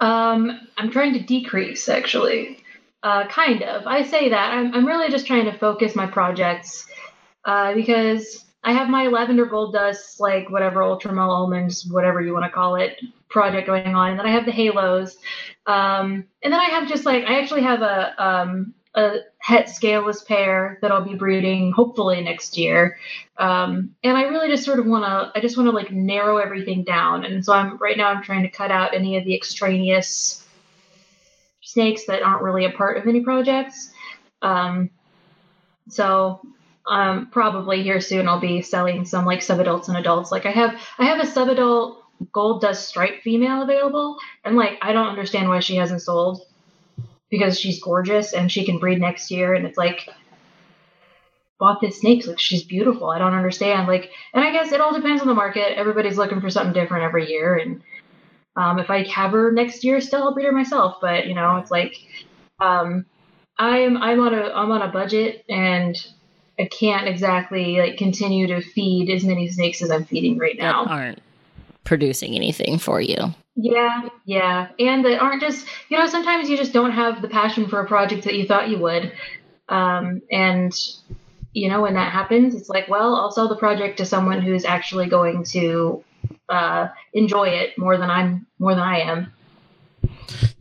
Um, I'm trying to decrease actually. Uh, kind of. I say that. I'm, I'm really just trying to focus my projects uh, because I have my lavender gold dust, like whatever ultramel almonds, whatever you want to call it, project going on, and then I have the halos, um, and then I have just like I actually have a um, a het scaleless pair that I'll be breeding hopefully next year, um, and I really just sort of want to I just want to like narrow everything down, and so I'm right now I'm trying to cut out any of the extraneous snakes that aren't really a part of any projects. Um, so um, probably here soon I'll be selling some like subadults and adults. Like I have I have a subadult gold dust stripe female available, and like I don't understand why she hasn't sold because she's gorgeous and she can breed next year, and it's like bought this snake like she's beautiful. I don't understand like, and I guess it all depends on the market. Everybody's looking for something different every year, and um, if I have her next year, still I'll breed her myself. But you know, it's like um, I'm I'm on a I'm on a budget and I can't exactly like continue to feed as many snakes as I'm feeding right that now. aren't producing anything for you. Yeah, yeah, and that aren't just you know sometimes you just don't have the passion for a project that you thought you would, um, and you know when that happens, it's like well I'll sell the project to someone who's actually going to uh, enjoy it more than I'm more than I am.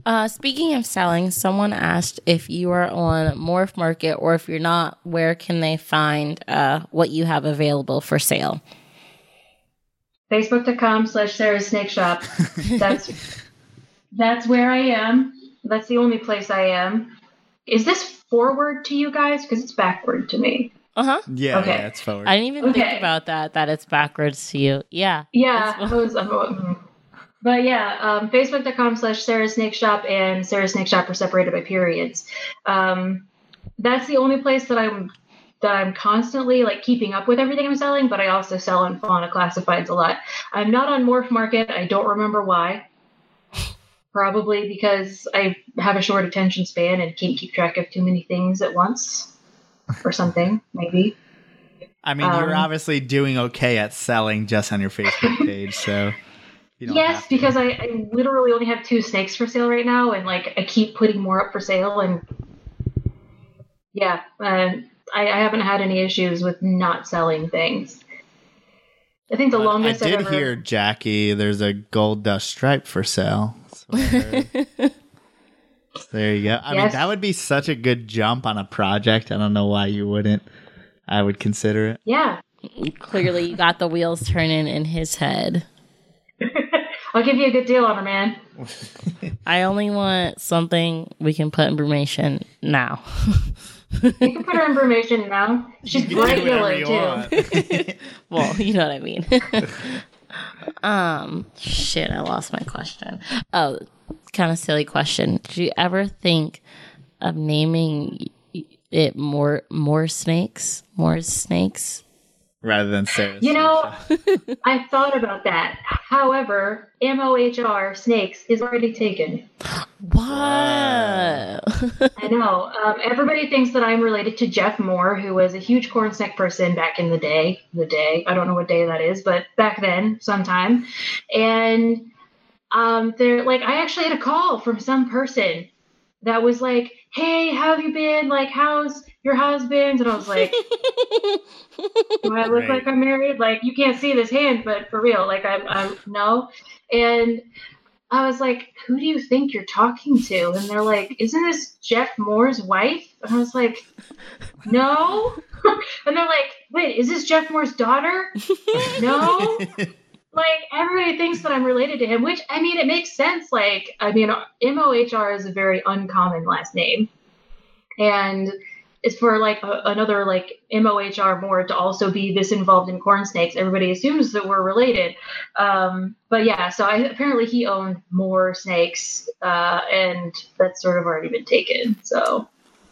Uh, speaking of selling, someone asked if you are on Morph Market or if you're not, where can they find uh, what you have available for sale? Facebook.com slash Sarah's Snake Shop. That's That's where I am. That's the only place I am. Is this forward to you guys? Because it's backward to me. Uh huh. Yeah, Okay. yeah, it's forward. I didn't even think about that. That it's backwards to you. Yeah. Yeah, That's was, I'm, but yeah, um, Facebook.com slash Sarah Snake Shop and Sarah Snake Shop are separated by periods. Um, that's the only place that I'm that I'm constantly like keeping up with everything I'm selling, but I also sell on Fauna Classifieds a lot. I'm not on Morph Market. I don't remember why. Probably because I have a short attention span and can't keep track of too many things at once, or something maybe. I mean, you're um, obviously doing okay at selling just on your Facebook page, so yes, because I, I literally only have two snakes for sale right now, and like I keep putting more up for sale, and yeah, uh, I, I haven't had any issues with not selling things. I think the But longest I I've did ever, hear Jackie. There's a gold dust stripe for sale. That's what I heard. There you go. I mean, that would be such a good jump on a project. I don't know why you wouldn't. I would consider it. Yeah, Clearly, you got the wheels turning in his head. I'll give you a good deal on her, man. I only want something we can put information now. You can put her information now. She's You can bright yellow too. well, you know what I mean. um, shit, I lost my question. Oh, kind of silly question. Did you ever think of naming it more more snakes, more snakes? Rather than Sarah's. You know, I thought about that. However, MOHR snakes is already taken. What? I know. Um, everybody thinks that I'm related to Jeff Mohr, who was a huge corn snake person back in the day. The day I don't know what day that is, but back then, sometime. And um, they're like, I actually had a call from some person that was like, "Hey, how have you been? Like, how's your husband?" And I was like, "Do I look Right. like I'm married? Like, you can't see this hand, but for real, like, I'm, I'm no." And I was like, "Who do you think you're talking to?" And they're like, "Isn't this Jeff Mohr's wife?" And I was like, "No." and they're like, "Wait, is this Jeff Mohr's daughter?" no. Like everybody thinks that I'm related to him, which I mean, it makes sense. Like, I mean, MOHR is a very uncommon last name, and it's for like a, another like MOHR Moore to also be this involved in corn snakes. Everybody assumes that we're related, um, but yeah. So I, apparently he owned more snakes, uh, and that's sort of already been taken. So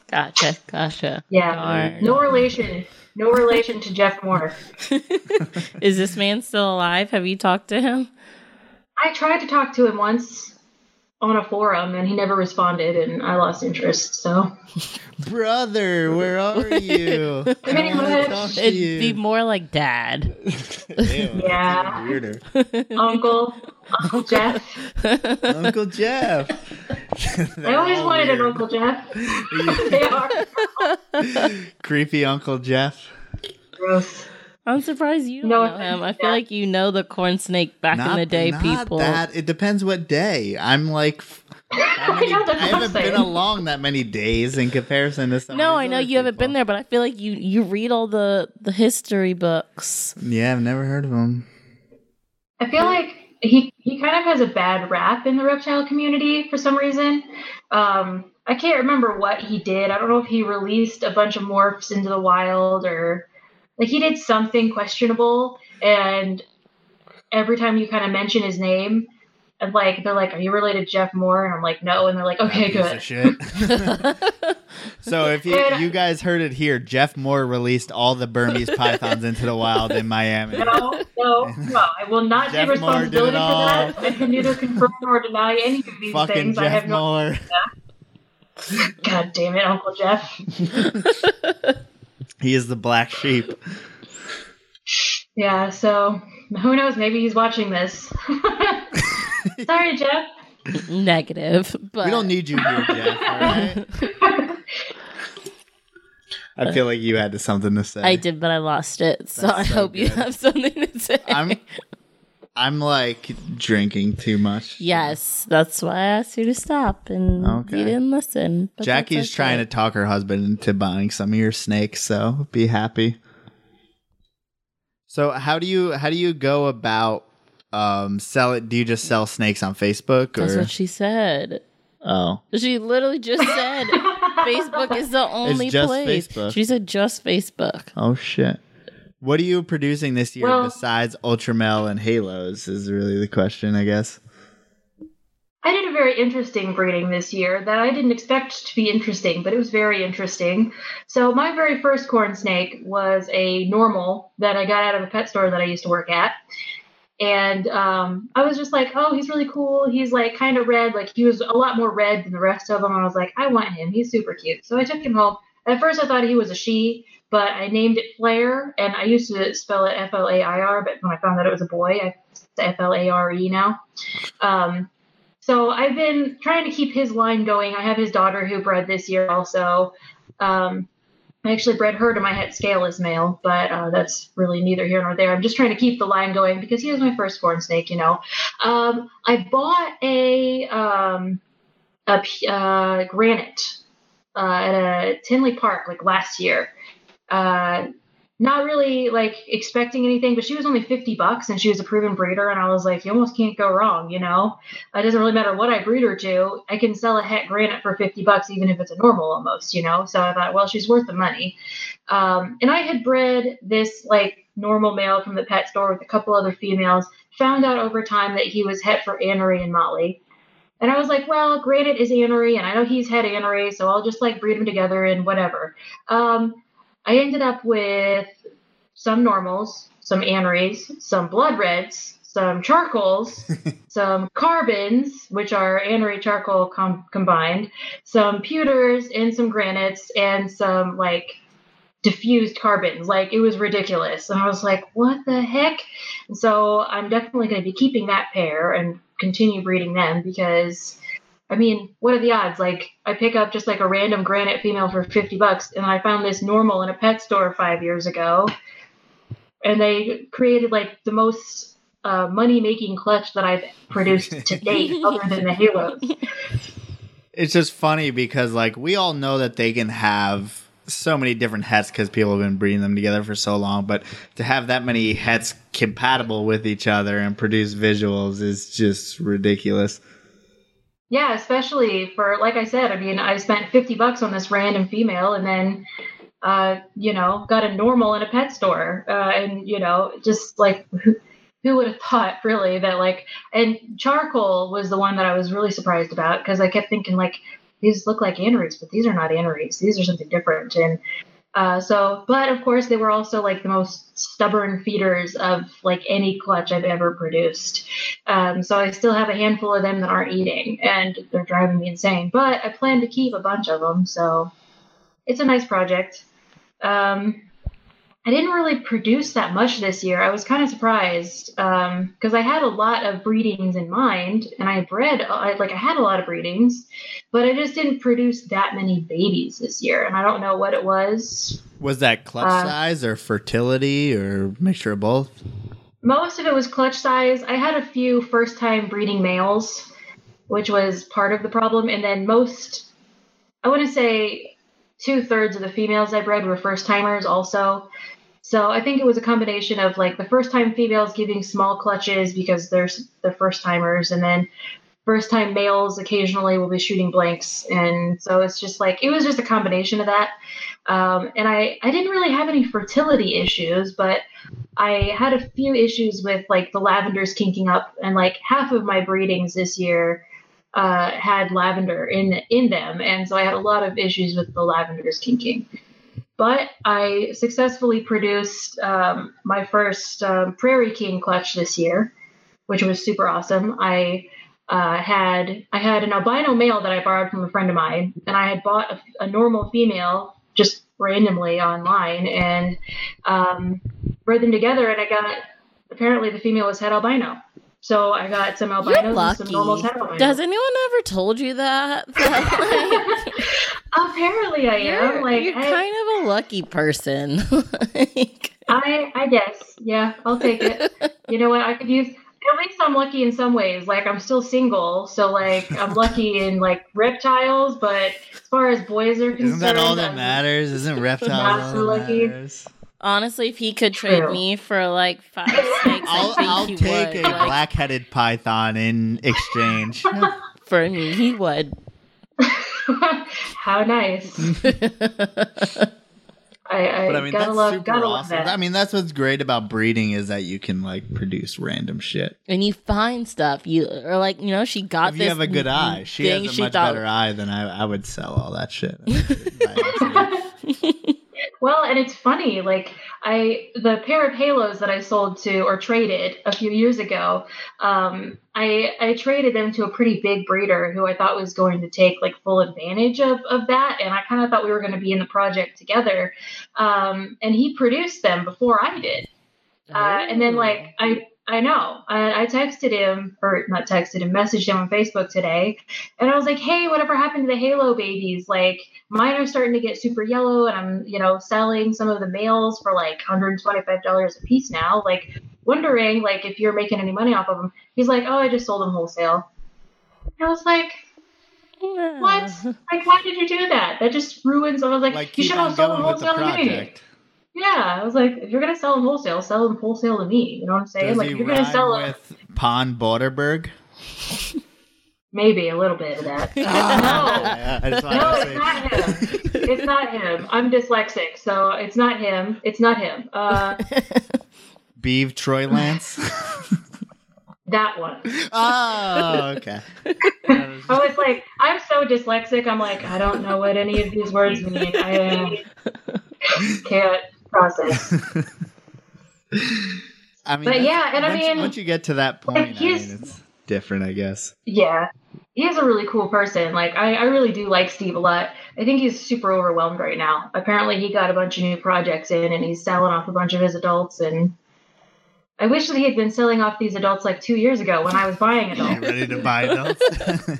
gotcha, gotcha. yeah, Darn. no relation, no relation to Jeff Mohr. Is this man still alive? Have you talked to him? I tried to talk to him once on a forum and he never responded and I lost interest. So Brother, where are you? I Pretty wanna much. It'd you. be more like dad. Ew, Yeah. even weirder. Uncle, Uncle Jeff. Uncle Jeff. I always wanted an Uncle Jeff. they are Creepy Uncle Jeff. gross. I'm surprised you don't No know him. I feel Dad. like you know the corn snake back in the day, not people. That it depends what day. I'm like, I many, know I I'm haven't been along that many days in comparison to some. No, I know other you haven't been there, but I feel like you you read all the the history books. Yeah, I've never heard of him. I feel like he he kind of has a bad rap in the reptile community for some reason. Um, I can't remember what he did. I don't know if he released a bunch of morphs into the wild or like he did something questionable. And every time you kind of mention his name, and like they're like, "Are you related to Jeff Mohr?" And I'm like, "No," and they're like, "Okay, Piece good." so if you you guys heard it here, Jeff Mohr released all the Burmese pythons into the wild in Miami. No, no, no. I will not Jeff take Moore did it responsibility for that. I can neither confirm nor deny any of these Fucking things. I have no. Moore. God damn it, Uncle Jeff. He is the black sheep. Yeah, so who knows? Maybe he's watching this. Sorry, Jeff. Negative, but We don't need you here, Jeff. All right. I feel like you had something to say. I did, but I lost it. So I so hope you have something to say. I'm I'm like drinking too much. yes, that's why I asked you to stop, and Okay. you didn't listen. Jackie's okay. trying to talk her husband into buying some of your snakes, so be happy. So how do you how do you go about um sell it? Do you just sell snakes on Facebook That's what she said. oh, She literally just said Facebook is the only just place. Facebook. She said just Facebook. oh shit. What are you producing this year Well- besides Ultramel and Halos? Is really the question, I guess. I did a very interesting breeding this year that I didn't expect to be interesting, but it was very interesting. So my very first corn snake was a normal that I got out of a pet store that I used to work at. And um, I was just like, oh, he's really cool. He's like kind of red. Like he was a lot more red than the rest of them. I was like, I want him. He's super cute. So I took him home. At first, I thought he was a she, but I named it Flair. And I used to spell it F L A I R, but when I found that it was a boy, I F L A R E now. Um, so I've been trying to keep his line going. I have his daughter who bred this year also. Um, I actually bred her to my het scaleless male, but uh, that's really neither here nor there. I'm just trying to keep the line going because he was my first corn snake, you know. Um, I bought a um, a uh, granite uh, at a Tinley Park like last year. Not really like expecting anything, but she was only 50 bucks and she was a proven breeder. And I was like, you almost can't go wrong, you know? It doesn't really matter what I breed her to. I can sell a het granite for 50 bucks, even if it's a normal almost, you know? So I thought, well, she's worth the money. Um, and I had bred this like normal male from the pet store with a couple other females, found out over time that he was het for Anery and Molly. And I was like, well, Granite is Anery, and I know he's het Anery, so I'll just like breed them together and whatever. Um, I ended up with some normals, some aneries, some blood reds, some charcoals, some carbons, which are anery charcoal com- combined, some pewters, and some granites, and some like diffused carbons. Like it was ridiculous. And I was like, what the heck? And so I'm definitely going to be keeping that pair and continue breeding them because I mean, what are the odds? Like, I pick up just like a random granite female for 50 bucks, and I found this normal in a pet store five years ago. And they created like the most uh, money making clutch that I've produced to date, other than the Halos. It's just funny because like we all know that they can have so many different hets because people have been breeding them together for so long, but to have that many hets compatible with each other and produce visuals is just ridiculous. Yeah, especially for, like I said, I mean, I spent 50 bucks on this random female and then, uh, you know, got a normal in a pet store. Uh, and, you know, just like, who, who would have thought really that, like, and charcoal was the one that I was really surprised about because I kept thinking, like, these look like aneries, but these are not aneries. These are something different. And, uh, so, but of course, they were also like the most stubborn feeders of like any clutch I've ever produced. Um, so I still have a handful of them that aren't eating, and they're driving me insane. But I plan to keep a bunch of them, so it's a nice project. Um, I didn't really produce that much this year. I was kind of surprised because I had a lot of breedings in mind, and I bred I, like I had a lot of breedings, but I just didn't produce that many babies this year, and I don't know what it was. Was that clutch Uh, size or fertility or mixture of both? Most of it was clutch size. I had a few first time breeding males, which was part of the problem. And then most, I want to say two thirds of the females I bred were first timers also. So I think it was a combination of like the first time females giving small clutches because they're, they're first timers. And then first time males occasionally will be shooting blanks. And so it's just like, it was just a combination of that. Um, and I, I didn't really have any fertility issues, but I had a few issues with like the lavenders kinking up, and like half of my breedings this year uh, had lavender in in them, and so I had a lot of issues with the lavenders kinking. But I successfully produced um, my first um, Prairie King clutch this year, which was super awesome. I uh, had I had an albino male that I borrowed from a friend of mine, and I had bought a, a normal female just randomly online, and um, bred them together, and I got apparently the female was het albino. So I got some albinos and some normals het albino. Does anyone ever told you that? That, like, apparently I you're am. Like you're I, kind of a lucky person. Like, I I guess. Yeah, I'll take it. you know what? I could use at least I'm lucky in some ways. Like I'm still single, so like I'm lucky in like reptiles, but as far as boys are concerned, Isn't that all that I'm- matters? Isn't reptiles Not all so that lucky. matters? Honestly, if he could trade True. me for like five snakes, I'll, I think I'll he take would. a Like, black-headed python in exchange. for me, he would. How nice. I, I, But I mean, gotta that's love, super gotta love awesome. that. I mean, that's what's great about breeding is that you can like produce random shit. and you find stuff you or like you know she got If this you have a good eye, she thing has a she much thought better eye than I. I would sell all that shit. Well, and it's funny, like I the pair of halos that I sold to or traded a few years ago, um, I I traded them to a pretty big breeder who I thought was going to take like full advantage of of that, and I kind of thought we were going to be in the project together. Um, and he produced them before I did, uh, and then like I. I know. I, I texted him, or not texted him, messaged him on Facebook today, and I was like, "Hey, whatever happened to the Halo babies? Like, mine are starting to get super yellow and i'm you know selling some of the males for like $125 a piece now like wondering like if you're making any money off of them he's like oh i just sold them wholesale i was like Yeah. what like why did you do that that just ruins i was like, like you should have sold them going with the wholesale to me project. Yeah i was like if you're gonna sell them wholesale sell them wholesale to me you know what i'm saying Does like he if you're gonna rhyme sell them with Pon Borderberg? maybe a little bit of that no Yeah, I just wanted No, it's not him. It's not him. I'm dyslexic, so it's not him. It's not him. Uh, Beeve Troy Lance. that one. oh, okay. I was like, I'm so dyslexic. I'm like, I don't know what any of these words mean. I uh, can't process. I mean, But yeah, and I mean, once you get to that point, I mean, it's different, I guess. Yeah, he is a really cool person. Like, I, I really do like Steve a lot. I think he's super overwhelmed right now. Apparently, he got a bunch of new projects in, and he's selling off a bunch of his adults. And I wish that he had been selling off these adults like two years ago when I was buying adults. ready to buy adults?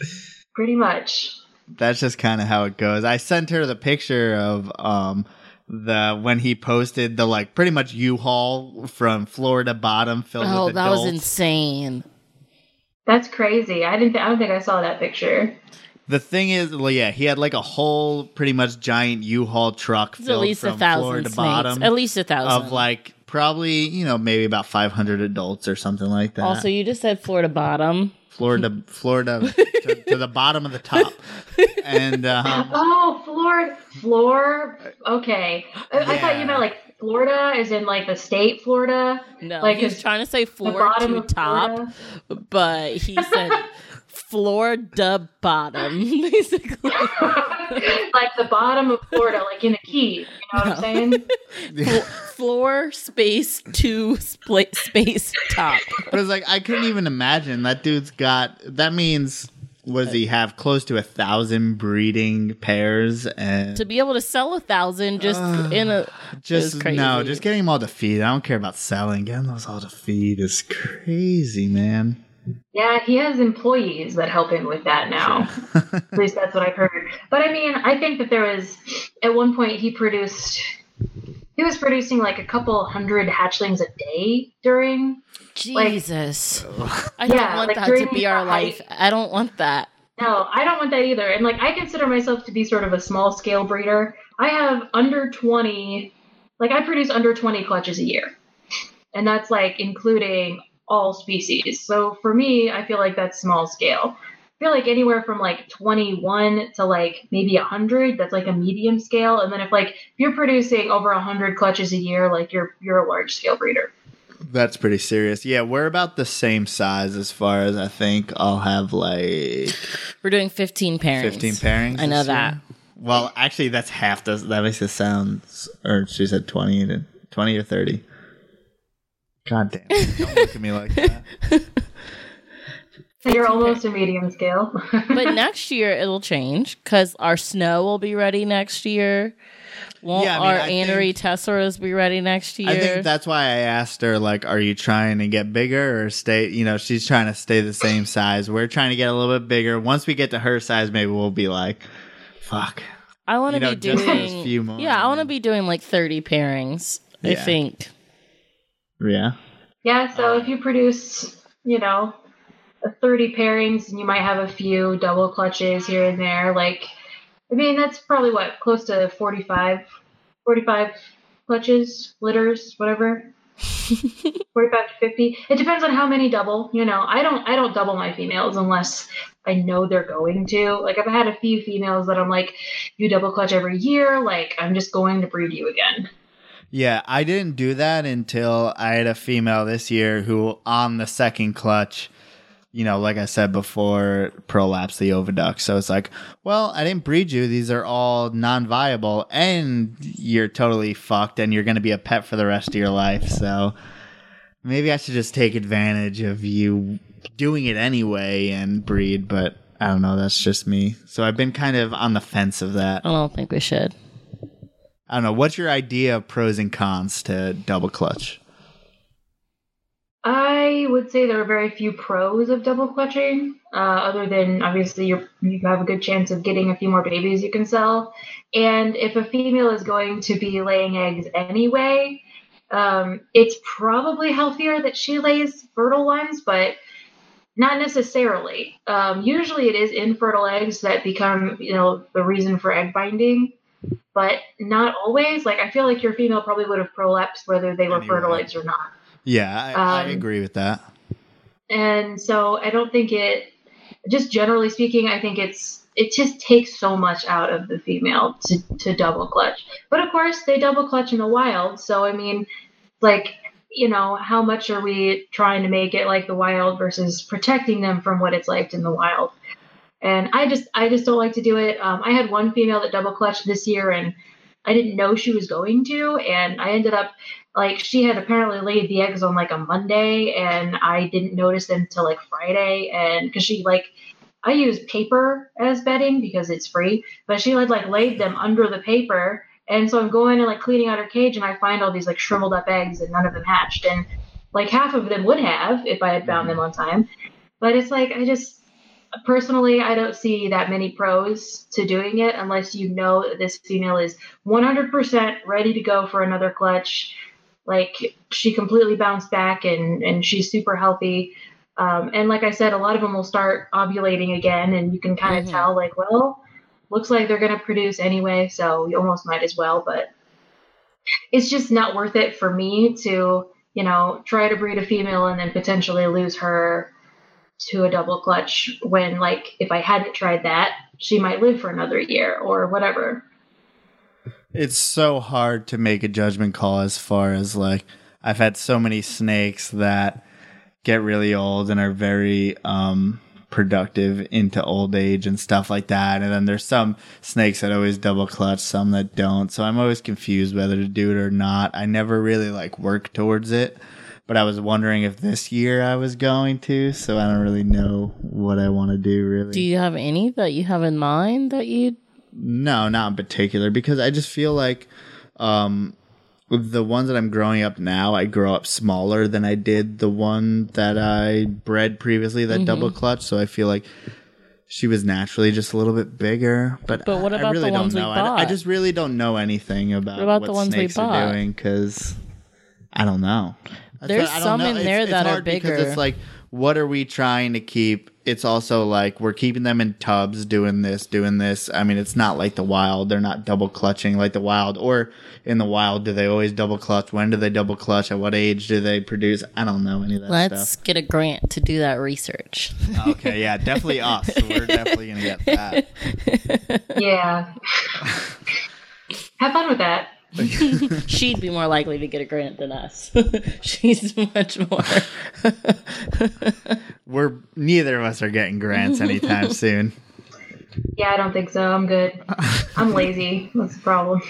Pretty much. That's just kind of how it goes. I sent her the picture of um the when he posted the like pretty much U-Haul from Florida bottom filled oh, with that was insane. That's crazy. I didn't. Th- I don't think I saw that picture. The thing is, well, yeah, he had like a whole pretty much giant U-Haul truck It's at filled least a from floor thousand to snakes. bottom At least a thousand. of like probably you know maybe about 500 adults or something like that. also, you just said Florida bottom. Florida, Florida to, to the bottom of the top, and um, Oh, Florida, floor. Okay, I, I thought you meant like Florida, is in like the state Florida, No, Like he's trying to say the floor bottom to top, Florida. but he said Florida bottom, basically. like the bottom of Florida, like in a key. You know what I'm saying? Flo- floor space two split space top. But it's like I couldn't even imagine that dude's got. That means was he have close to a thousand breeding pairs and To be able to sell a thousand just in a just crazy. no, just getting them all to feed. I don't care about selling. Getting those all to feed is crazy, man. Yeah, he has employees that help him with that now. At least that's what I've heard. But I mean, I think that there was at one point he produced he was producing like a couple hundred hatchlings a day during Jesus. I don't Yeah, want like that during to be the our height- life. I don't want that. No, I don't want that either. And like I consider myself to be sort of a small scale breeder. I have under 20 like I produce under 20 clutches a year. And that's like including all species. So for me, I feel like that's small scale. I feel like anywhere from like 21 to like maybe 100, that's like a medium scale. And then if like if you're producing over 100 clutches a year, like you're you're a large scale breeder. That's pretty serious. Yeah, we're about the same size as far as I think I'll have like We're doing 15 pairings. 15 pairings. I know this year. that. Well, actually, that's half. Does that makes it sound? Or she said 20 to 20 or 30. God damn! it, Don't look at me like that. So you're almost a medium scale. But next year it'll change because our snow will be ready next year. Won't Yeah, I mean, our I think- anery tesseras be ready next year? I think that's why I asked her, like, are you trying to get bigger or stay, you know, she's trying to stay the same size. We're trying to get a little bit bigger. Once we get to her size, maybe we'll be like, fuck. I want to you know, be just those doing. few more, yeah, I want to be doing like 30 pairings. I think. Yeah. Yeah, so if you produce, you know, 30 pairings and you might have a few double clutches here and there, like, I mean, that's probably what, close to 45, 45 clutches, litters, whatever. 45 to 50. It depends on how many double. You know, I don't I don't double my females unless I know they're going to. Like I've had a few females that I'm like, you double clutch every year, like I'm just going to breed you again. Yeah, I didn't do that until I had a female this year who on the second clutch, you know, like I said before, prolapsed the oviduct. So it's like, well, I didn't breed you. These are all non-viable, and you're totally fucked, and you're going to be a pet for the rest of your life. So maybe I should just take advantage of you doing it anyway and breed. But I don't know. That's just me. So I've been kind of on the fence of that. I don't think we should. I don't know. What's your idea of pros and cons to double clutch? I would say there are very few pros of double clutching, uh, other than obviously you you have a good chance of getting a few more babies you can sell. And if a female is going to be laying eggs anyway, um, it's probably healthier that she lays fertile ones, but not necessarily. Um, usually, it is infertile eggs that become, you know, the reason for egg binding, but not always. Like I feel like your female probably would have prolapsed whether they were Anyway. fertile eggs or not. Yeah, I, I Um, agree with that. and so I don't think it. Just generally speaking, I think it's it just takes so much out of the female to to double clutch. But of course, they double clutch in the wild. So I mean, like you know, how much are we trying to make it like the wild versus protecting them from what it's like in the wild? And I just I just don't like to do it. Um, I had one female that double clutched this year, and I didn't know she was going to, and I ended up like she had apparently laid the eggs on like a Monday, and I didn't notice them till like Friday, and because she like I use paper as bedding because it's free, but she had like laid them under the paper, and so I'm going and like cleaning out her cage, and I find all these like shriveled up eggs, and none of them hatched, and like half of them would have if I had found them on time, but it's like I just personally I don't see that many pros to doing it unless you know that this female is 100% ready to go for another clutch like she completely bounced back and and she's super healthy um, and like i said a lot of them will start ovulating again and you can kind of Mhm. tell like well looks like they're going to produce anyway so you almost might as well but it's just not worth it for me to you know try to breed a female and then potentially lose her to a double clutch when like if i hadn't tried that she might live for another year or whatever It's so hard to make a judgment call as far as like I've had so many snakes that get really old and are very um productive into old age and stuff like that. And then there's some snakes that always double clutch, some that don't. So I'm always confused whether to do it or not. I never really like work towards it. But I was wondering if this year I was going to, so I don't really know what I want to do really. Do you have any that you have in mind that you? No, not in particular, because I just feel like um, the ones that I'm growing up now, I grow up smaller than I did the one that I bred previously, that double clutch. So I feel like she was naturally just a little bit bigger. But, But what I- I about the really don't ones we bought? I- I, just really don't know anything about What about what the ones we snakes bought? are doing because I don't know. That's There's what- I don't some know. in It's- there it's that are hard because. It's like, what are we trying to keep? It's also like we're keeping them in tubs, doing this, doing this. I mean, it's not like the wild. They're not double clutching like the wild. Or in the wild, do they always double clutch? When do they double clutch? At what age do they produce? I don't know any of that Let's stuff. get a grant to do that research. Oh, okay, yeah, definitely us. We're definitely gonna get that. yeah have fun with that She'd be more likely to get a grant than us. She's much more. We're neither of us are getting grants anytime soon. Yeah, I don't think so. I'm good. I'm lazy. That's the problem.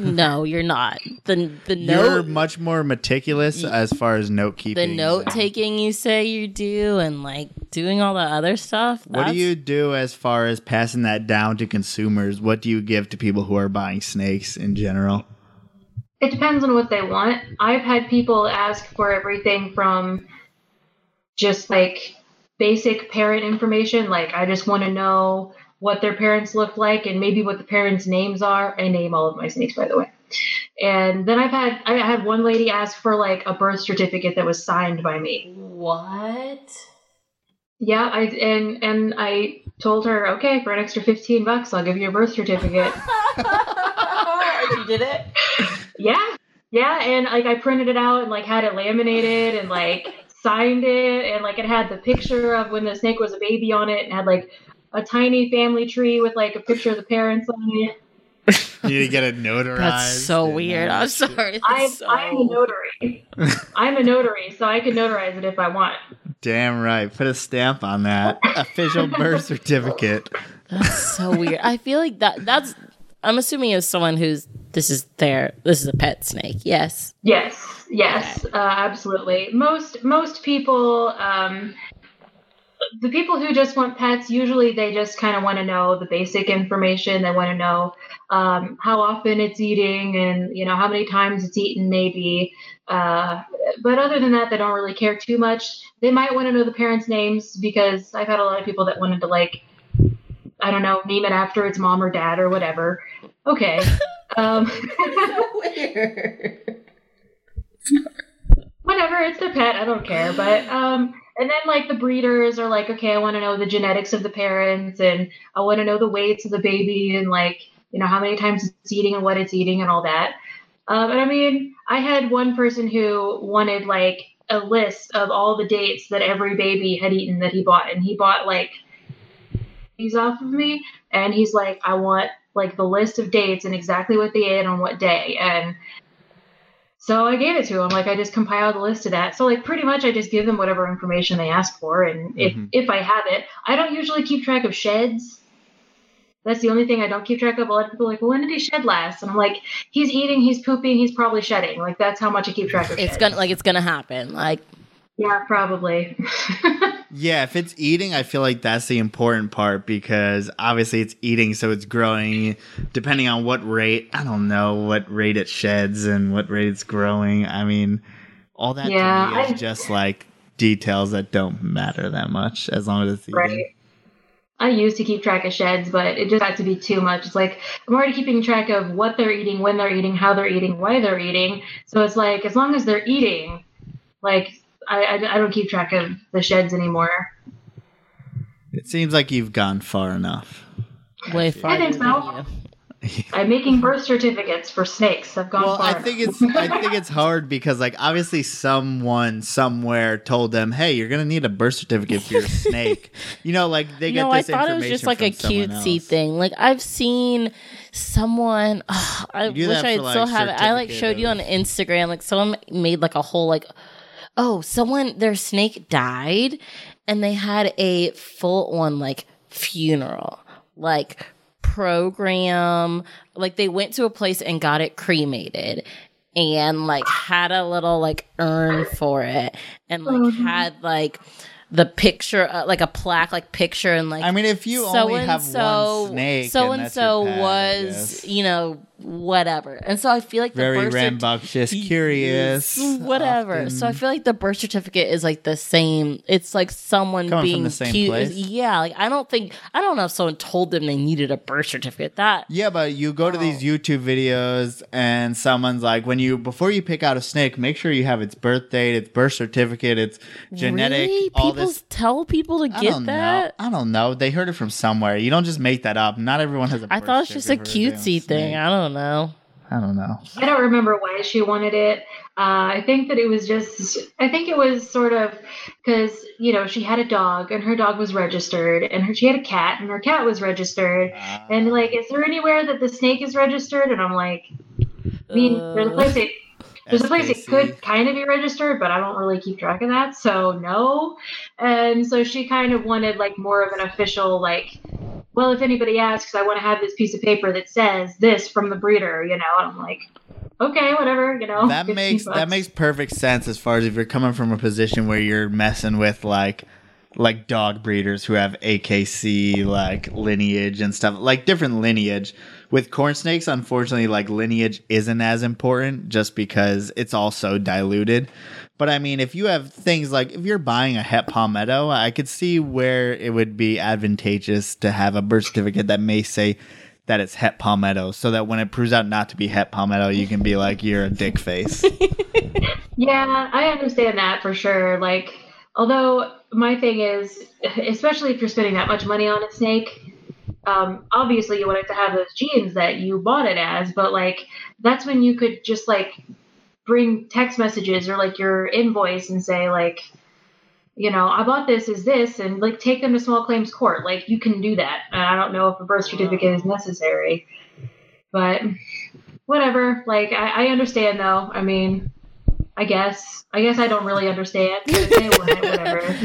no, you're not. The the note You're much more meticulous as far as note keeping. the note taking you say you do and like doing all the other stuff. What do you do as far as passing that down to consumers? What do you give to people who are buying snakes in general? It depends on what they want. I've had people ask for everything from just like basic parent information, like I just want to know what their parents look like and maybe what the parents' names are. I name all of my snakes, by the way. And then I've had I had one lady ask for like a birth certificate that was signed by me. What? Yeah, I and and I told her, okay, for an extra fifteen bucks, I'll give you a birth certificate. you did it. yeah, Yeah, and like I printed it out and like had it laminated and like signed it and like it had the picture of when the snake was a baby on it and had like a tiny family tree with like a picture of the parents on it. You need to get it notarized. That's so weird. I'm sorry. I'm, so... I'm a notary. I'm a notary, so I can notarize it if I want. Damn right. Put a stamp on that. Official birth certificate. That's so weird. I feel like that. That's. I'm assuming it's someone who's. This is their. This is a pet snake. Yes. Yes, yes, uh, absolutely. Most most people, um, the people who just want pets, usually they just kind of want to know the basic information. They want to know um, how often it's eating and you know how many times it's eaten, maybe. Uh, but other than that, they don't really care too much. They might want to know the parents' names because I've had a lot of people that wanted to like, I don't know, name it after its mom or dad or whatever. Okay. Um, whatever it's their pet i don't care but um and then like the breeders are like okay i want to know the genetics of the parents and i want to know the weights of the baby and like you know how many times it's eating and what it's eating and all that. Um and i mean i had one person who wanted like a list of all the dates that every baby had eaten that he bought and he bought like these off of me and he's like i want like the list of dates and exactly what they ate on what day and so I gave it to him. Like I just compiled a list of that. So like pretty much I just give them whatever information they ask for, and if Mhm. if I have it, I don't usually keep track of sheds. That's the only thing I don't keep track of. A lot of people are like, well, when did he shed last? And I'm like, he's eating, he's pooping, he's probably shedding. Like that's how much I keep track of. It's sheds. gonna like it's gonna happen. Like yeah, probably. Yeah, if it's eating, I feel like that's the important part because obviously it's eating, so it's growing. Depending on what rate, I don't know what rate it sheds and what rate it's growing. I mean, all that Yeah, to me is I- just like details that don't matter that much as long as it's eating. right. I used to keep track of sheds, but it just got to be too much. It's like I'm already keeping track of what they're eating, when they're eating, how they're eating, why they're eating. So it's like as long as they're eating, like I, I, I don't keep track of the sheds anymore. It seems like you've gone far enough. way far. I think so. I'm making birth certificates for snakes. I've gone Well, far I think enough. it's I think it's hard because like obviously someone somewhere told them, "Hey, you're gonna need a birth certificate for your snake." You know, like they get no, I this thought it was just like a from cutesy else. thing. Like I've seen someone. ugh, I wish I for, still like, have it. I like showed you on Instagram. Like someone made like a whole like, oh, someone their snake died, and they had a full on like funeral, like program. Like they went to a place and got it cremated. And like had a little like urn for it, and like had like the picture, uh, like a plaque, like picture, and like I mean, if you so only have so, one snake, so and so was, you know, whatever. And so I feel like the very birth cert- rambunctious, curious, whatever. So I feel like the birth certificate is like the same. It's like someone Coming from being the same cute. place? Yeah, like I don't think I don't know if someone told them they needed a birth certificate. That Yeah, but you go to these YouTube videos and someone's like, when you before you pick out a snake, make sure you have its birth date, its birth certificate, its genetic, really? all people this. tell people to I get don't that. know. I don't know. They heard it from somewhere. You don't just make that up. Not everyone has a. I thought it's just a certificate for their damn cutesy thing. I don't know. I don't know. I don't remember why she wanted it. Uh, I think that it was just, I think it was sort of because, you know, she had a dog and her dog was registered and her, she had a cat and her cat was registered. And like, is there anywhere that the snake is registered? And I'm like, I mean, there's a Uh, place it, there's a place it could kind of be registered, but I don't really keep track of that. So no. And so she kind of wanted like more of an official, like, well, if anybody asks, I want to have this piece of paper that says this from the breeder, you know. And I'm like, okay, whatever, you know. that 15 makes that makes perfect sense as far as if you're coming from a position where you're messing with like like dog breeders who have AKC like lineage and stuff like different lineage. With corn snakes, unfortunately, like lineage isn't as important just because it's all so diluted. But I mean, if you have things like if you're buying a het palmetto, I could see where it would be advantageous to have a birth certificate that may say that it's het palmetto, so that when it proves out not to be het palmetto, you can be like you're a dick face. Yeah, I understand that for sure. Like, although my thing is, especially if you're spending that much money on a snake, um, obviously you want it to have those genes that you bought it as, but like, that's when you could just like bring text messages or like your invoice and say like you know i bought this is this and like take them to small claims court like you can do that and i don't know if a birth certificate is necessary but whatever like i, I understand though i mean i guess i guess i don't really understand but they whatever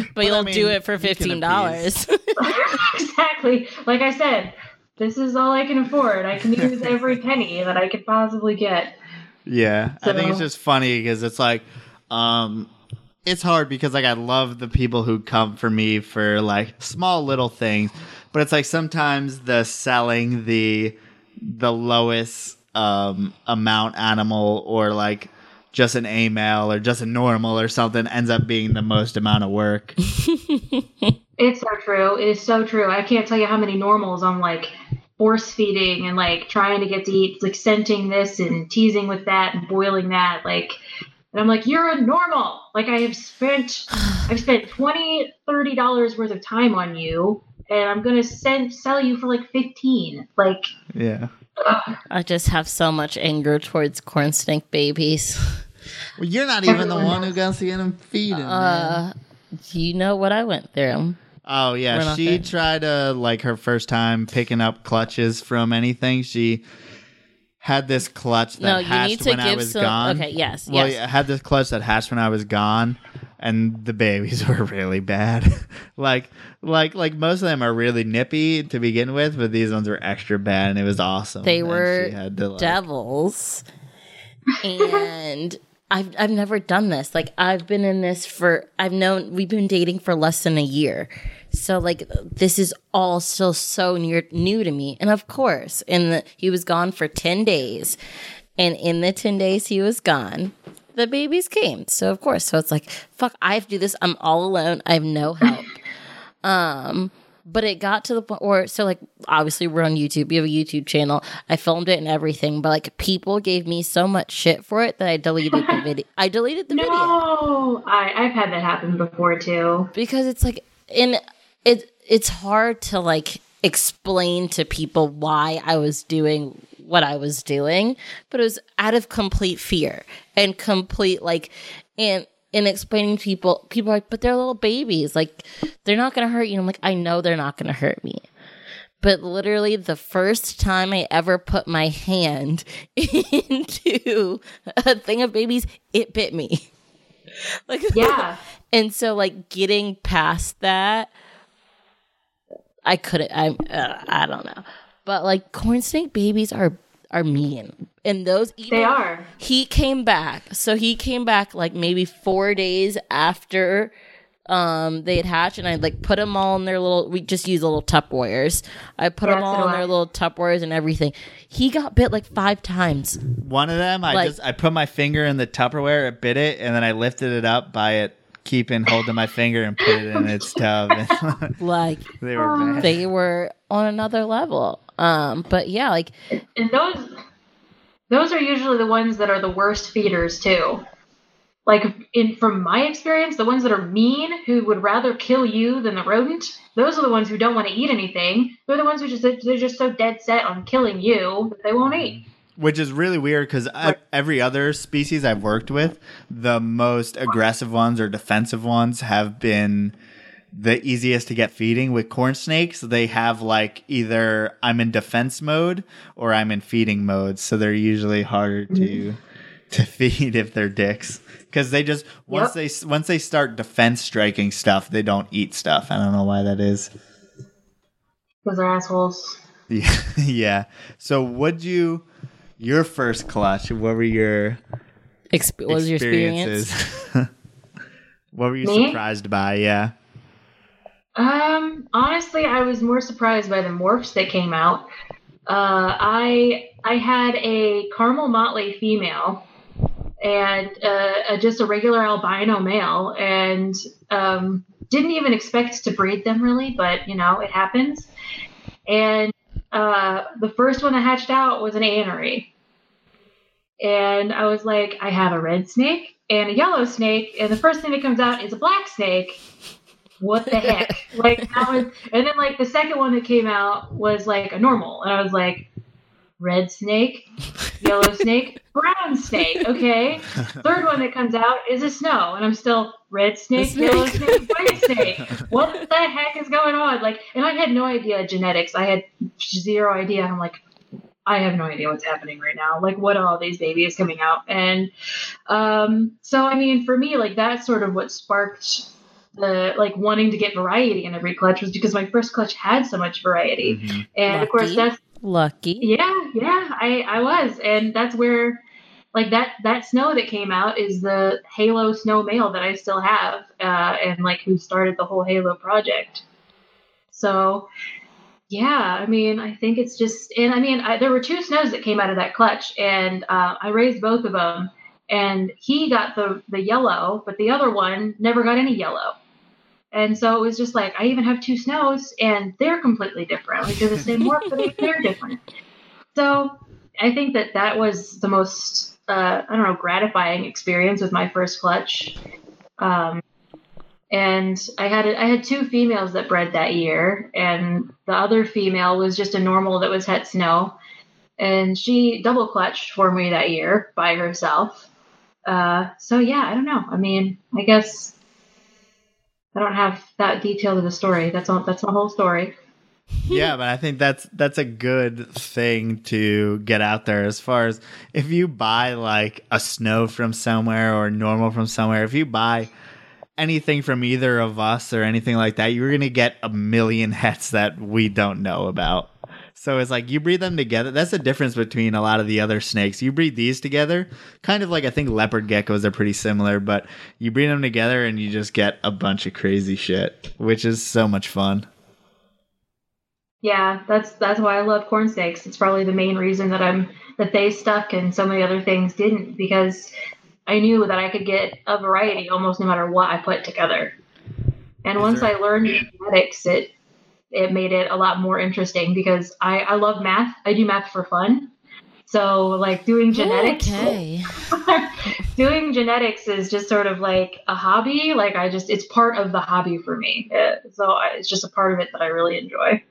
But you'll I mean, do it for fifteen dollars. exactly. Like I said, this is all I can afford. I can use every penny that I could possibly get. Yeah, I think it's just funny because it's like, um, it's hard because like I love the people who come for me for like small little things, but it's like sometimes the selling the the lowest um amount animal or like just an amel or just a normal or something ends up being the most amount of work. It's so true. It is so true. I can't tell you how many normals I'm like force feeding and like trying to get to eat, like scenting this and teasing with that and boiling that. Like, and I'm like, you're a normal. Like I have spent, I've spent 20 30 dollars worth of time on you, and I'm gonna send sell you for like 15. Like, yeah. ugh. I just have so much anger towards corn snake babies. Well, you're not even the one who got to get him feed him. man. Uh, you know what I went through. Oh yeah, she there. tried to like her first time picking up clutches from anything. She had this clutch that No, hatched when I was some. gone. Okay, yes, Well, yes. yeah, I had this clutch that hatched when I was gone, and the babies were really bad. like, like, like most of them are really nippy to begin with, but these ones were extra bad, and it was awesome. They And were to, like- devils and I've I've never done this. Like I've been in this for I've known we've been dating for less than a year. So like this is all still so near new to me. And of course, in the he was gone for 10 days. And in the 10 days he was gone, the babies came. So of course, so it's like fuck, I have to do this. I'm all alone. I have no help. Um, but it got to the point where, so like, obviously we're on YouTube. We have a YouTube channel. I filmed it and everything, but like, people gave me so much shit for it that I deleted the video. I deleted the video no, I I've had that happen before too. because it's like, and it it's hard to like explain to people why I was doing what I was doing, but it was out of complete fear and complete like, and in explaining to people, people are like, but they're little babies, like they're not gonna hurt you. I'm like, I know they're not gonna hurt me. But literally, the first time I ever put my hand into a thing of babies, it bit me. Like, Yeah. and so, like, getting past that, I couldn't. I uh, I don't know, but like, corn snake babies are are mean, and those They are. he came back. So he came back like maybe four days after um they had hatched, and I like put them all in their little. We just use little Tupperwares. I put Yeah, them all do in their little Tupperwares and everything. He got bit like five times. One of them, I Like- just I put my finger in the Tupperware, it bit it, and then I lifted it up by it keeping holding my finger and put it in its tub. And Like they were bad. they were on another level. Um, but yeah, like And those those are usually the ones that are the worst feeders too. Like in from my experience, the ones that are mean, who would rather kill you than the rodent, those are the ones who don't want to eat anything. They're the ones who just they're just so dead set on killing you that they won't eat. Which is really weird because every other species I've worked with, the most aggressive ones or defensive ones have been the easiest to get feeding. With corn snakes, they have like either I'm in defense mode or I'm in feeding mode, so they're usually harder to mm-hmm. to feed if they're dicks because they just once they once they start defense striking stuff, they don't eat stuff. I don't know why that is. Because they're assholes. Yeah, yeah. So, would you your first clutch? What were your exp- what was your experience? experiences? what were you Me? surprised by? Yeah. Um, honestly, I was more surprised by the morphs that came out. Uh, I I had a caramel motley female and uh, a, just a regular albino male, and um, didn't even expect to breed them really, but you know it happens. And uh, the first one that hatched out was an anery, and I was like, I have a red snake and a yellow snake, and the first thing that comes out is a black snake what the heck? like that was, and then like the second one that came out was like a normal, and I was like, red snake, yellow snake, brown snake. Okay. Third one that comes out is a snow, and I'm still red snake, snake. yellow snake, white snake. What the heck is going on? Like, and I had no idea genetics. I had zero idea. I'm like, I have no idea what's happening right now. Like, what are all these babies coming out? And um, so, I mean, for me, like that's sort of what sparked the like wanting to get variety in every clutch was because my first clutch had so much variety, Mhm. and of course that's Lucky. yeah, yeah, I I was, and that's where like that that snow that came out is the Halo snow male that I still have, uh, and like who started the whole Halo project. So yeah, I mean, I think it's just, and I mean, I, there were two snows that came out of that clutch, and uh, I raised both of them, and he got the the yellow, but the other one never got any yellow. And so it was just like I even have two snows, and they're completely different. Like they're the same morph, but they- they're different. So I think that that was the most uh, I don't know gratifying experience with my first clutch. Um, and I had I had two females that bred that year, and the other female was just a normal that was het snow, and she double clutched for me that year by herself. Uh, so yeah, I don't know. I mean, I guess I don't have that detail of the story. That's all. That's the whole story. yeah, but I think that's that's a good thing to get out there as far as if you buy like a snow from somewhere or normal from somewhere, if you buy anything from either of us or anything like that, you're gonna get a million hets that we don't know about. So it's like you breed them together. That's the difference between a lot of the other snakes. You breed these together, kind of like I think leopard geckos are pretty similar, but you breed them together and you just get a bunch of crazy shit, which is so much fun. Yeah, that's that's why I love corn snakes. It's probably the main reason that I'm that they stuck and so many other things didn't because I knew that I could get a variety almost no matter what I put together. And Is once there- I learned genetics, it it made it a lot more interesting because I I love math. I do math for fun. So like doing genetics Okay. doing genetics is just sort of like a hobby. Like I just it's part of the hobby for me. Uh, so I, it's just a part of it that I really enjoy.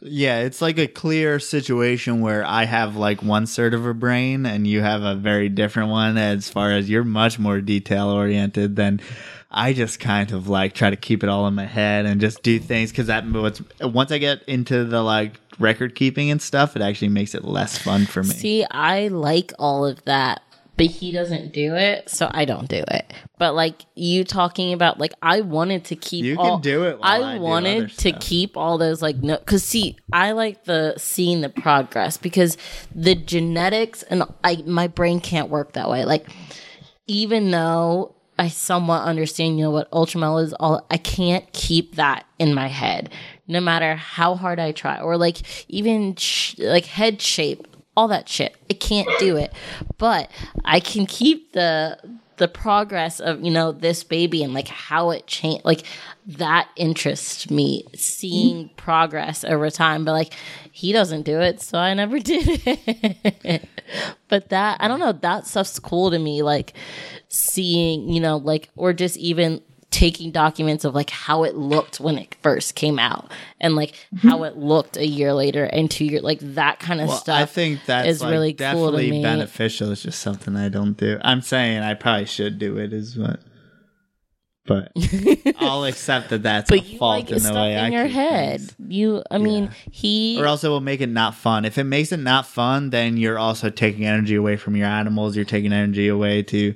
Yeah, it's like a clear situation where I have like one sort of a brain and you have a very different one as far as you're much more detail oriented than I just kind of like try to keep it all in my head and just do things because that what's once I get into the like record keeping and stuff, it actually makes it less fun for me. See, I like all of that, but he doesn't do it, so I don't do it. But like you talking about, like I wanted to keep. You all, can do it. I, I wanted to keep all those like no, because see, I like the seeing the progress because the genetics and I my brain can't work that way. Like even though I somewhat understand, you know what ultramel is all, I can't keep that in my head, no matter how hard I try, or like even sh- like head shape, all that shit. I can't do it, but I can keep the the progress of you know this baby and like how it changed like that interests me seeing progress over time but like he doesn't do it so i never did it but that i don't know that stuff's cool to me like seeing you know like or just even taking documents of like how it looked when it first came out and like how it looked a year later and two years like that kind of Well, stuff I think that's is like really cool to definitely me. beneficial. It's just something I don't do. I'm saying I probably should do it, is what. But I'll accept that that's but a you fault like in the stuff way in I your head things. you i mean Yeah. he Or else it will make it not fun. If it makes it not fun, then you're also taking energy away from your animals. You're taking energy away to,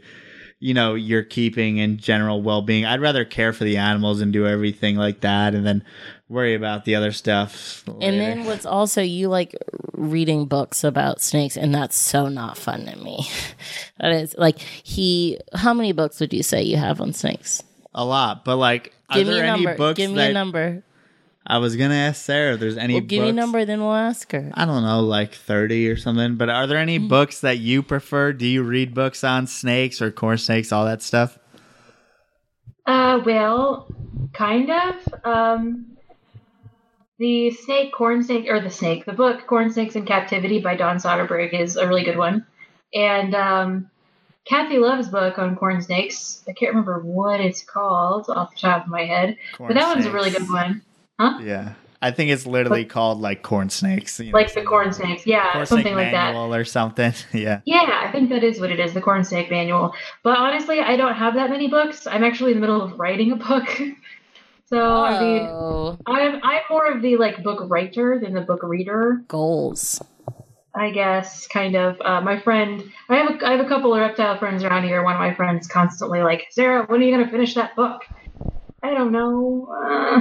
you know, your keeping and general well being. I'd rather care for the animals and do everything like that and then worry about the other stuff. And then what's also you like reading books about snakes, and that's so not fun to me. that is like he. How many books would you say you have on snakes? a lot, but like, are Give me there a any number. books Give me that a number. I was gonna ask Sarah if there's any Well, books. give me a number, then we'll ask her. I don't know, like 30 or something. But are there Mm. any books that you prefer? Do you read books on snakes or corn snakes, all that stuff? Uh, well, kind of. Um, the snake, corn snake, or the snake, the book "Corn Snakes in Captivity" by Don Soderberg is a really good one, and um, Kathy Love's book on corn snakes. I can't remember what it's called off the top of my head, but that one's a really good one. Yeah. I think it's literally called like corn snakes. you know, like the corn snakes. Yeah, corn something snake like that. or something. Yeah. Yeah, I think that is what it is, the corn snake manual. But honestly, I don't have that many books. I'm actually in the middle of writing a book. so I mean I'm I'm more of the like book writer than the book reader, goals. I guess, kind of. Uh, my friend I have a I have a couple of reptile friends around here. One of my friends constantly like, Sarah, when are you gonna finish that book? I don't know. Uh,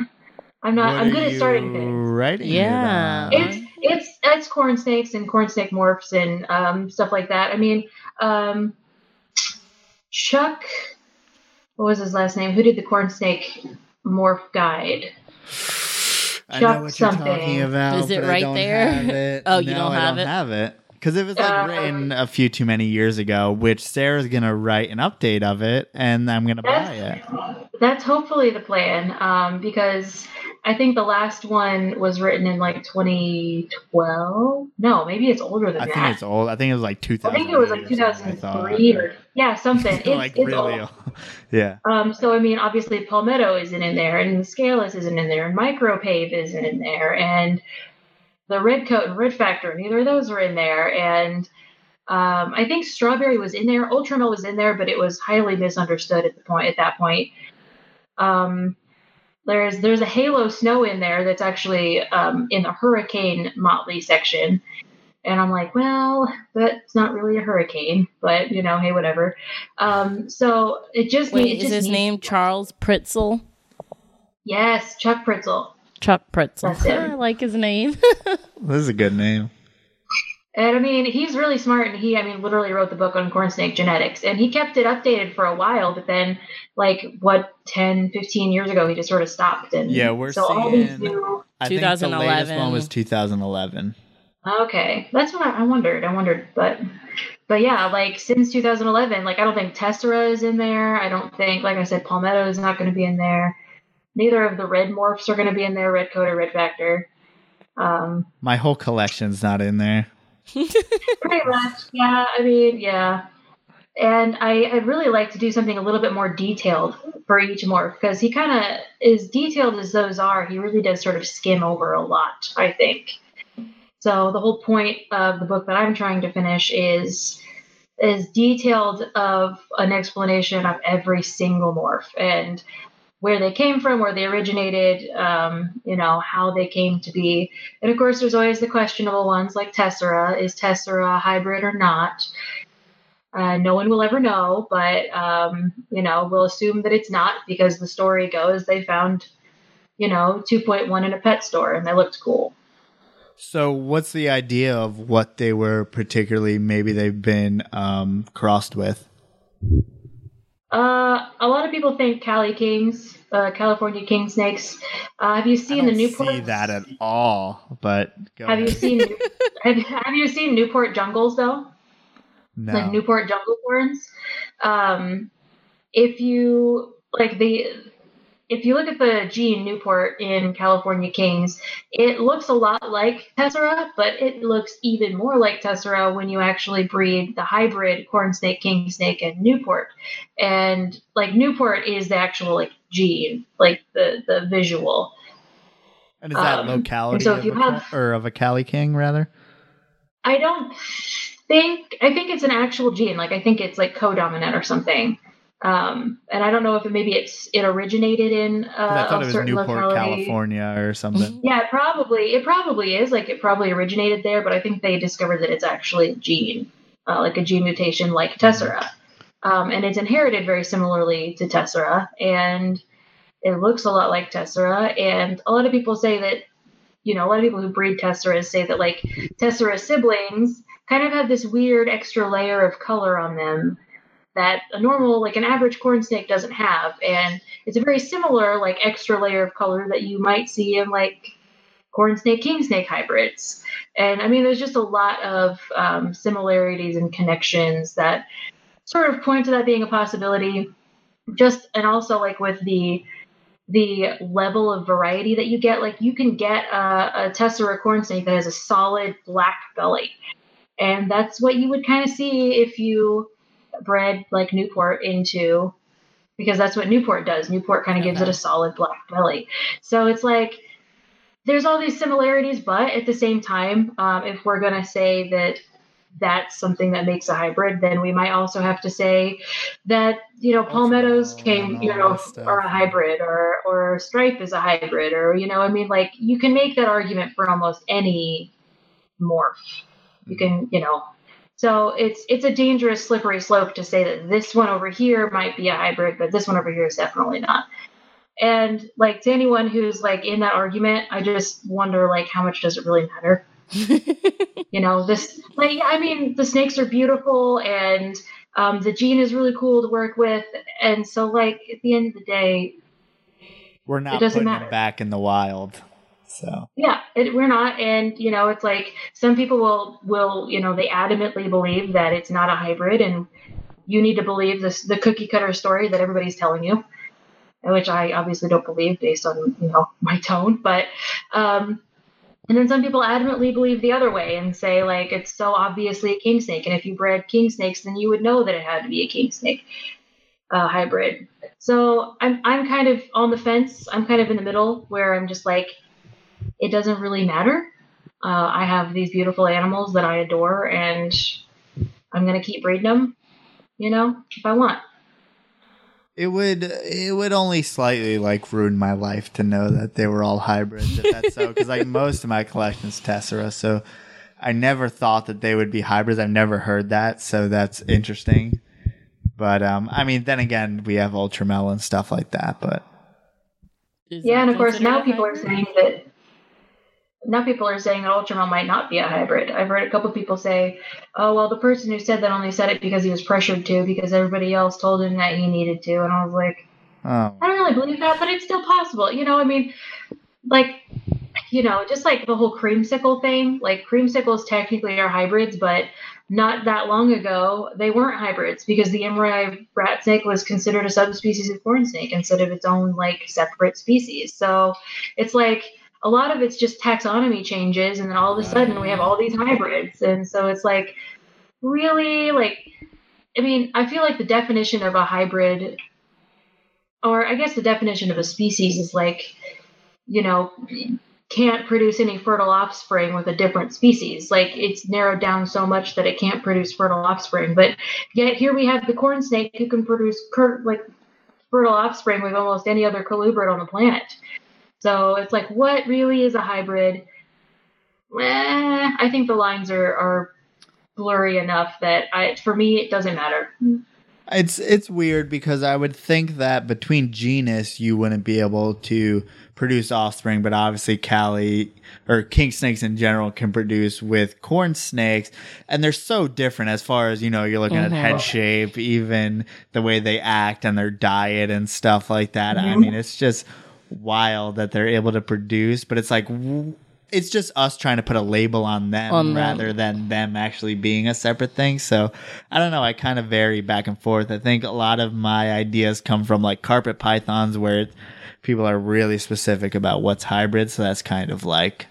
I'm not What I'm good at starting things. Right? Yeah. on? It's it's it's corn snakes and corn snake morphs and um, stuff like that. I mean, um, Chuck, what was his last name? Who did the corn snake morph guide? I know Chuck what you're something. talking about. Is it but I right don't there? have it. Oh, you No, don't have I have don't it? have it. Because it was like Uh, written a few too many years ago, which Sarah's gonna write an update of it, and I'm gonna buy it. That's hopefully the plan, um, because I think the last one was written in like 2012. No, maybe it's older than I that. think it's old. I think it was like 2000. I 2000. think it was like 2003 or yeah, something. It's, like it's really old. old. yeah. Um, so I mean, obviously Palmetto isn't in there, and Scaleless isn't in there, and Micropave isn't in there, and the Red Coat and Red Factor, neither of those are in there, and um, I think Strawberry was in there, Ultramel was in there, but it was highly misunderstood at the point at that point. Um, there's there's a Halo Snow in there that's actually um, in the Hurricane Motley section. And I'm like, well, that's not really a hurricane, but you know, hey, whatever. Um, so it just Wait, it is just his name Charles Pritzel? Yes, Chuck Pritzel. Chuck Pritzel. That's him. I like his name. This is a good name. And I mean, he's really smart, and he, I mean, literally wrote the book on corn snake genetics, and he kept it updated for a while, but then, like, what, 10, 15 years ago, he just sort of stopped. And Yeah, we're so all these seeing- new. I think the latest 2011. one was 2011. Okay, that's what I, I wondered. I wondered, but, but yeah, like since 2011, like I don't think Tessera is in there. I don't think, like I said, Palmetto is not going to be in there. Neither of the red morphs are going to be in there. Red coat or red factor. Um, My whole collection's not in there. Pretty much, yeah. I mean, yeah. And I, I'd really like to do something a little bit more detailed for each morph because he kind of, as detailed as those are, he really does sort of skim over a lot, I think. So the whole point of the book that I'm trying to finish is is detailed of an explanation of every single morph and where they came from, where they originated, um, you know, how they came to be. And of course, there's always the questionable ones like Tessera. Is Tessera a hybrid or not? Uh, no one will ever know, but um, you know, we'll assume that it's not because the story goes they found, you know, 2.1 in a pet store and they looked cool. So, what's the idea of what they were particularly? Maybe they've been um, crossed with. Uh, a lot of people think Cali Kings, uh, California king snakes. Uh, have you seen the Newport? see that at all. But go Have you seen have, have you seen Newport jungles though? no. like Newport jungle horns. Um, if you like the, if you look at the gene Newport in California Kings, it looks a lot like Tessera, but it looks even more like Tessera when you actually breed the hybrid corn snake, king snake, and Newport. And like Newport is the actual like gene, like the the visual. and is that um, locality so if you have- Cal- or of a Cali King rather? I don't think I think it's an actual gene. Like I think it's like codominant or something. Um, and I don't know if it maybe it's it originated in. uh, I thought a it was certain Newport, locality. California, or something. Yeah, it probably it probably is like it probably originated there, but I think they discovered that it's actually a gene, uh, like a gene mutation like Tessera, um, and it's inherited very similarly to Tessera, and it looks a lot like Tessera. And a lot of people say that, you know, a lot of people who breed Tesseras say that like Tessera siblings kind of have this weird extra layer of color on them that a normal like an average corn snake doesn't have. And it's a very similar like extra layer of color that you might see in like corn snake king snake hybrids. And i mean there's just a lot of um, similarities and connections that sort of point to that being a possibility. Just and also like with the the level of variety that you get like you can get a, a tessera corn snake that has a solid black belly. And that's what you would kind of see if you bred like Newport into because that's what Newport does. Newport kind of gives it a solid black belly. So it's like there's all these similarities, but at the same time, um, if we're going to say that that's something that makes a hybrid, then we might also have to say that you know palmettos came you know are a hybrid or or stripe is a hybrid or you know I mean like you can make that argument for almost any morph. You can you know so it's it's a dangerous slippery slope to say that this one over here might be a hybrid, but this one over here is definitely not. And like to anyone who's like in that argument, I just wonder like how much does it really matter? you know, this like I mean the snakes are beautiful and um, the gene is really cool to work with, and so like at the end of the day, we're not putting matter. them back in the wild. So yeah, it, we're not, and you know, it's like some people will will you know they adamantly believe that it's not a hybrid, and you need to believe this the cookie cutter story that everybody's telling you which I obviously don't believe based on you know my tone. But um, and then some people adamantly believe the other way and say like it's so obviously a king snake, and if you bred king snakes, then you would know that it had to be a king snake uh, hybrid. So I'm I'm kind of on the fence. I'm kind of in the middle where I'm just like it doesn't really matter. Uh, I have these beautiful animals that I adore, and I'm gonna keep breeding them. You know, if I want. It would it would only slightly like ruin my life to know that they were all hybrids if that's so because like most of my collection's Tessera, so I never thought that they would be hybrids. I've never heard that, so that's interesting. But um, I mean, then again, we have Ultramel and stuff like that. But yeah, and of course now people are saying that now people are saying that Ultramel might not be a hybrid. I've heard a couple people say, "Oh, well, the person who said that only said it because he was pressured to, because everybody else told him that he needed to." And I was like, oh. I don't really believe that, but it's still possible. You know, I mean, like, you know, just like the whole creamsicle thing. Like, creamsicles technically are hybrids, but not that long ago they weren't hybrids because the Emoryi rat snake was considered a subspecies of corn snake instead of its own like separate species. So it's like a lot of it's just taxonomy changes and then all of a sudden we have all these hybrids. And so it's like really like i mean i feel like the definition of a hybrid or i guess the definition of a species is like you know can't produce any fertile offspring with a different species. Like it's narrowed down so much that it can't produce fertile offspring. But yet here we have the corn snake who can produce cur- like fertile offspring with almost any other colubrid on the planet so it's like, what really is a hybrid? Eh, I think the lines are, are blurry enough that I, for me, it doesn't matter. It's it's weird because I would think that between genus you wouldn't be able to produce offspring, but obviously Cali or king snakes in general can produce with corn snakes, and they're so different as far as you know. You're looking mm-hmm. at head shape, even the way they act and their diet and stuff like that. Mm-hmm. I mean, it's just wild that they're able to produce, but it's like it's just us trying to put a label on them on rather them. than them actually being a separate thing. So I don't know. I kind of vary back and forth. I think a lot of my ideas come from like carpet pythons where people are really specific about what's hybrid. So that's kind of like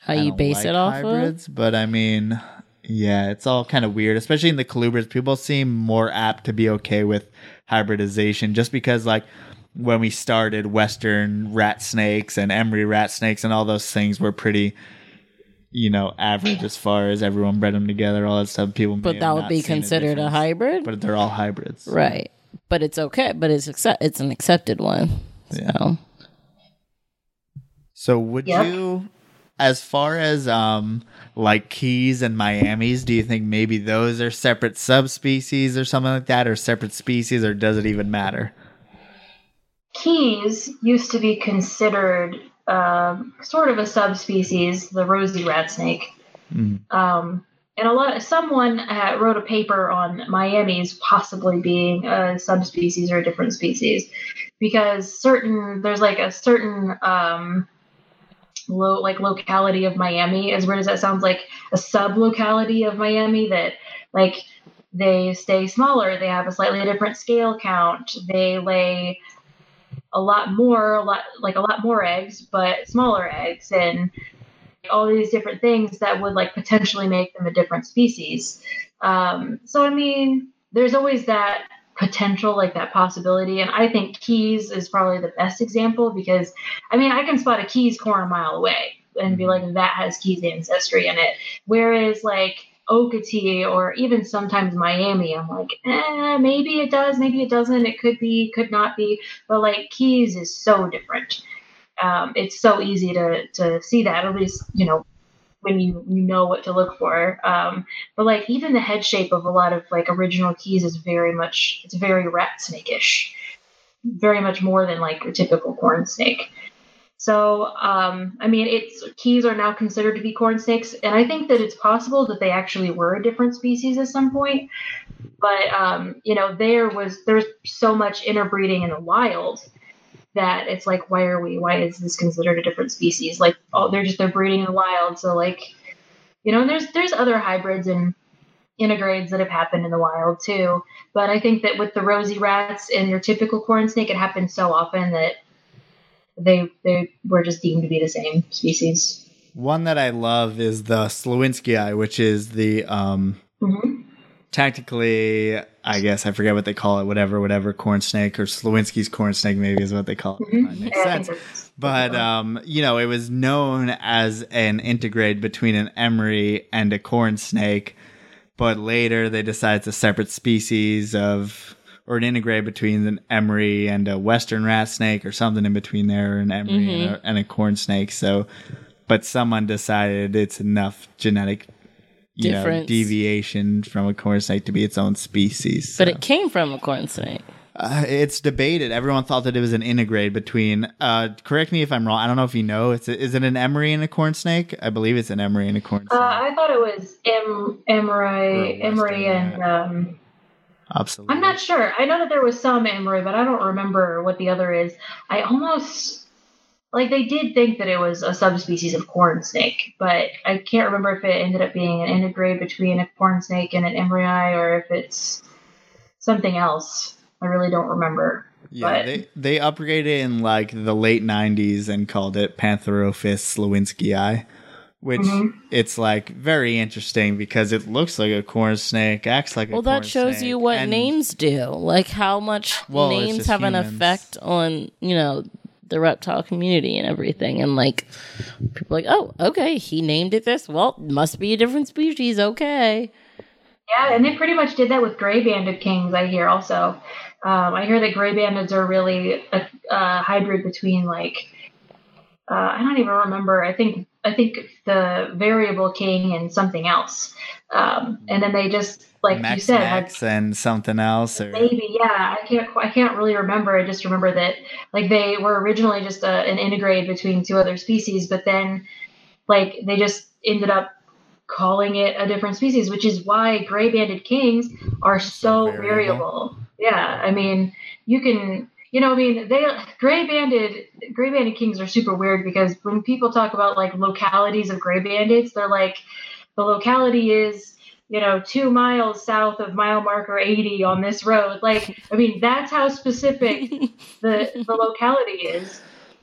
how you base like it off hybrids. Of? But I mean, yeah, it's all kind of weird, especially in the colubrids. People seem more apt to be okay with hybridization just because like when we started Western rat snakes and Emoryi rat snakes and all those things were pretty, you know, average as far as everyone bred them together, all that stuff. People, but that would be considered a, a, hybrid. But they're all hybrids, right? But it's okay. But it's accept. It's an accepted one. Yeah. So, so would yep. you, as far as um like keys and Miamis, do you think maybe those are separate subspecies or something like that, or separate species, or does it even matter? Keys used to be considered uh, sort of a subspecies, the rosy rat snake. Mm. Um, and a lot, someone uh, wrote a paper on Miamis possibly being a subspecies or a different species, because certain there's like a certain um, low like locality of Miami. As weird as that sounds, like a sub locality of Miami that like they stay smaller, they have a slightly different scale count, they lay a lot more, a lot like a lot more eggs, but smaller eggs, and all these different things that would like potentially make them a different species. Um, so I mean, there's always that potential, like that possibility. And I think Keys is probably the best example because, I mean, I can spot a Keys corn a mile away and be like, that has Keys ancestry in it. Whereas, like, Okeetee or even sometimes Miami, I'm like, eh, maybe it does, maybe it doesn't. It could be, could not be. But like Keys is so different. Um, it's so easy to to see that. At least you know when you you know what to look for. Um, but like even the head shape of a lot of like original keys is very much it's very rat snake-ish, very much more than like a typical corn snake. So um, I mean, it's keys are now considered to be corn snakes, and I think that it's possible that they actually were a different species at some point. But um, you know, there was there's so much interbreeding in the wild that it's like why are we why is this considered a different species like oh they're just they're breeding in the wild so like you know and there's there's other hybrids and integrades that have happened in the wild too but i think that with the rosy rats and your typical corn snake it happens so often that they they were just deemed to be the same species one that i love is the slowinskii which is the um mm-hmm. tactically I guess I forget what they call it, whatever, whatever corn snake or Slowinski's corn snake maybe is what they call it. Mm-hmm. Makes sense. But um, you know, it was known as an intergrade between an Emory and a corn snake, but later they decided it's a separate species of or an intergrade between an Emory and a western rat snake or something in between there, an Emory Mm-hmm. and, a, and a corn snake. So, but someone decided it's enough genetic you know, deviation from a corn snake to be its own species. But it came from a corn snake. Uh, it's debated. Everyone thought that it was an intergrade between. Uh, correct me if I'm wrong. I don't know if you know. It's a, is it an Emory and a corn snake? I believe it's an Emory and a corn snake. uh, i thought it was em Emory Or Emory and um Absolutely. I'm not sure. I know that there was some Emory, but I don't remember what the other is. I almost like they did think that it was a subspecies of corn snake, but I can't remember if it ended up being an intergrade between a corn snake and an Emoryi or if it's something else. I really don't remember. Yeah, but- they they upgraded in like the late '90s and called it Pantherophis slowinskii, which Mhm. it's like very interesting because it looks like a corn snake, acts like a Well, that shows you what and- names do, like how much Well, names just have an effect on you know the reptile community and everything. And like people are like, oh, okay, he named it this. Well, must be a different species. Okay. Yeah, and they pretty much did that with gray banded kings. I hear also. Um, I hear that gray bandeds are really a, a hybrid between like uh, I don't even remember. I think I think the variable king and something else. Um, and then they just like Max you said had Max and something else or maybe yeah i can't i can't really remember i just remember that like they were originally just a, an intergrade between two other species but then like they just ended up calling it a different species which is why gray banded kings are so, variable. variable. yeah i mean you can you know i mean they gray banded gray banded kings are super weird because when people talk about like localities of gray bandits they're like the locality is you know, two miles south of mile marker 80 on this road. Like, I mean, that's how specific the, the locality is.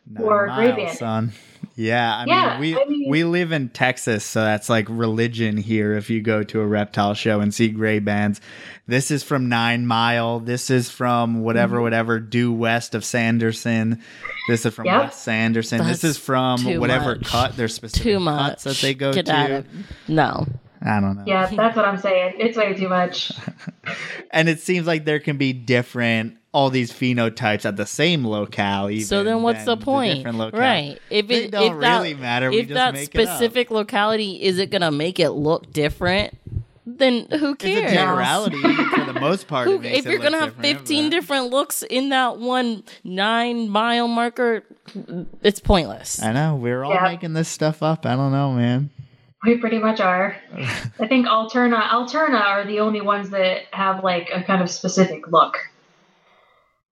Nine or gray miles, bandit. son. Yeah, I Yeah, mean, we I mean- we live in Texas, so that's like religion here. If you go to a reptile show and see gray bands, this is from Nine Mile. This is from whatever, Mm-hmm. whatever, due west of Sanderson. This is from Yep. West Sanderson. this is from too whatever much. cut their specific Too cuts much. that they go Get to. out of no. I don't know. Yeah, that's what I'm saying. It's way too much. And it seems like there can be different all these phenotypes at the same locale. Even So then, what's the than point? different right? If They it don't if that, really matter. We If just that make it up. specific locality is it gonna make it look different, then who It's cares? a generality for the most part. Who, it makes if it you're look gonna have 15 but- different looks in that one nine mile marker, it's pointless. I know we're all Yeah. making this stuff up. I don't know, man. We pretty much are. I think Alterna Alterna are the only ones that have like a kind of specific look.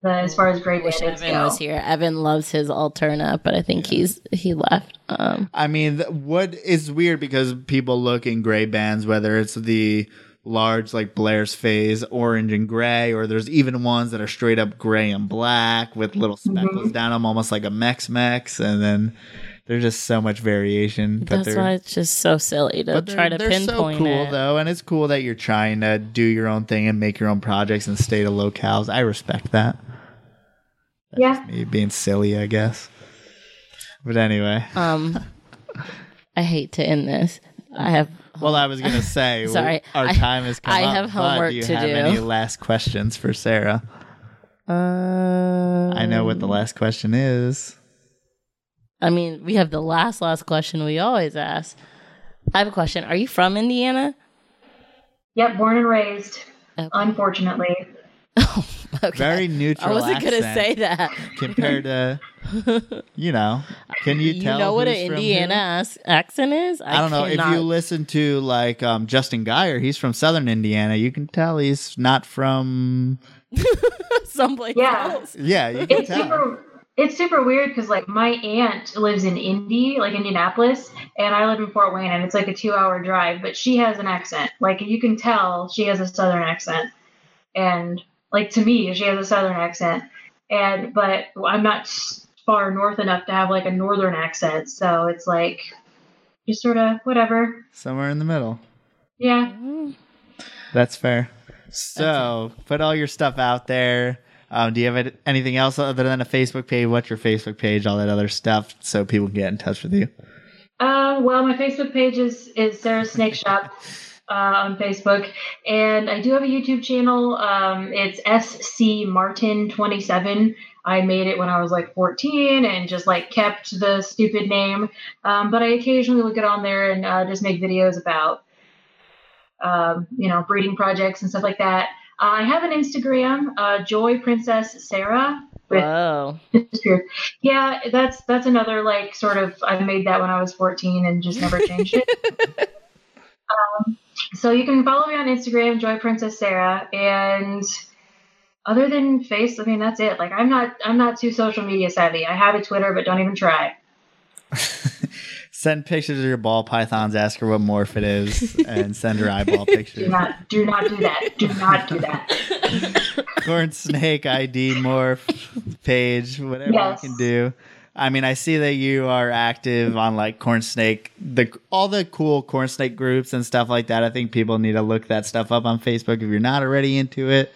The, as far as gray I wish bandits Evan go. was here. Evan loves his Alterna, but I think he's he left. Um, I mean, th- what is weird because people look in gray bands, whether it's the large like Blair's phase, orange and gray, or there's even ones that are straight up gray and black with little speckles down them, almost like a Mex Mex, and then. There's just so much variation. But That's they're, why it's just so silly to but they're, try to they're pinpoint so cool it. though, and it's cool that you're trying to do your own thing and make your own projects and stay to locales. I respect that. That's Yeah. me being silly, I guess. But anyway, Um, I hate to end this. I have well, I was gonna say, Sorry, our I- time is come I up, have but homework do you to have do. any last questions for Sarah? Uh, I know what the last question is. I mean, we have the last last question we always ask. I have a question. Are you from Indiana? Yep, born and raised. Okay. Unfortunately, okay. Very neutral. I wasn't gonna say that. compared to, you know. Can you You tell? You know what an Indiana as- accent is? I don't know. If you listen to like um, Justin Geyer, he's from Southern Indiana. You can tell he's not from. someplace Yeah. else. Yeah, you can it's tell. super. It's super weird because like my aunt lives in Indy, like Indianapolis, and I live in Fort Wayne, and it's like a two-hour drive. But she has an accent. Like you can tell she has a Southern accent, and like to me, she has a Southern accent. And but I'm not far north enough to have like a Northern accent, so it's like just sort of whatever. Somewhere in the middle. Yeah. Mm. That's fair. So put all your stuff out there. Um, do you have anything else other than a Facebook page? What's your Facebook page? All that other stuff, so people can get in touch with you. Uh, well, my Facebook page is is Sarah Snake Shop uh, on Facebook, and I do have a YouTube channel. Um, it's SC Martin twenty seven. I made it when I was like fourteen, and just like kept the stupid name. Um, but I occasionally will get on there and uh, just make videos about, um, you know, breeding projects and stuff like that. I have an Instagram, uh, Joy Princess Sarah. With Whoa. Yeah, that's that's another like sort of. I made that when I was 14 and just never changed it. um, so you can follow me on Instagram, Joy Princess Sarah, and other than Face, I mean that's it. Like I'm not I'm not too social media savvy. I have a Twitter, but don't even try. Send pictures of your ball pythons. Ask her what morph it is, and send her eyeball pictures. Do not do not do that. Do not do that. Corn snake ID morph page, whatever Yes. you can do. I mean, I see that you are active on like corn snake, the all the cool corn snake groups and stuff like that. I think people need to look that stuff up on Facebook if you're not already into it,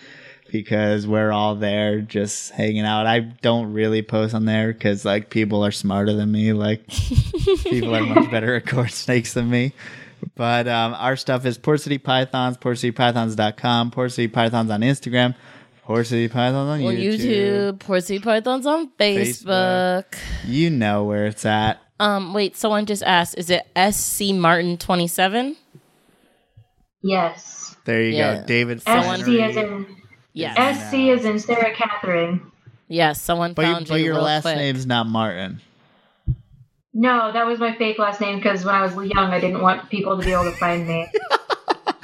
because we're all there just hanging out. I don't really post on there because like people are smarter than me. Like people are much better at corn snakes than me. But um, our stuff is Port City Pythons, PortCityPythons.com, Port City Pythons on Instagram, Port City Pythons on On YouTube. YouTube, Port City Pythons on Facebook. Facebook. You know where it's at. Um, wait, someone just asked, is it SC Martin twenty seven? Yes. There you Yeah. go. David SC as in Yes. SC is in Sarah Catherine. Yes, someone But, you, found but you your real last quick. name's not Martin. No, that was my fake last name because when I was young, I didn't want people to be able to find me.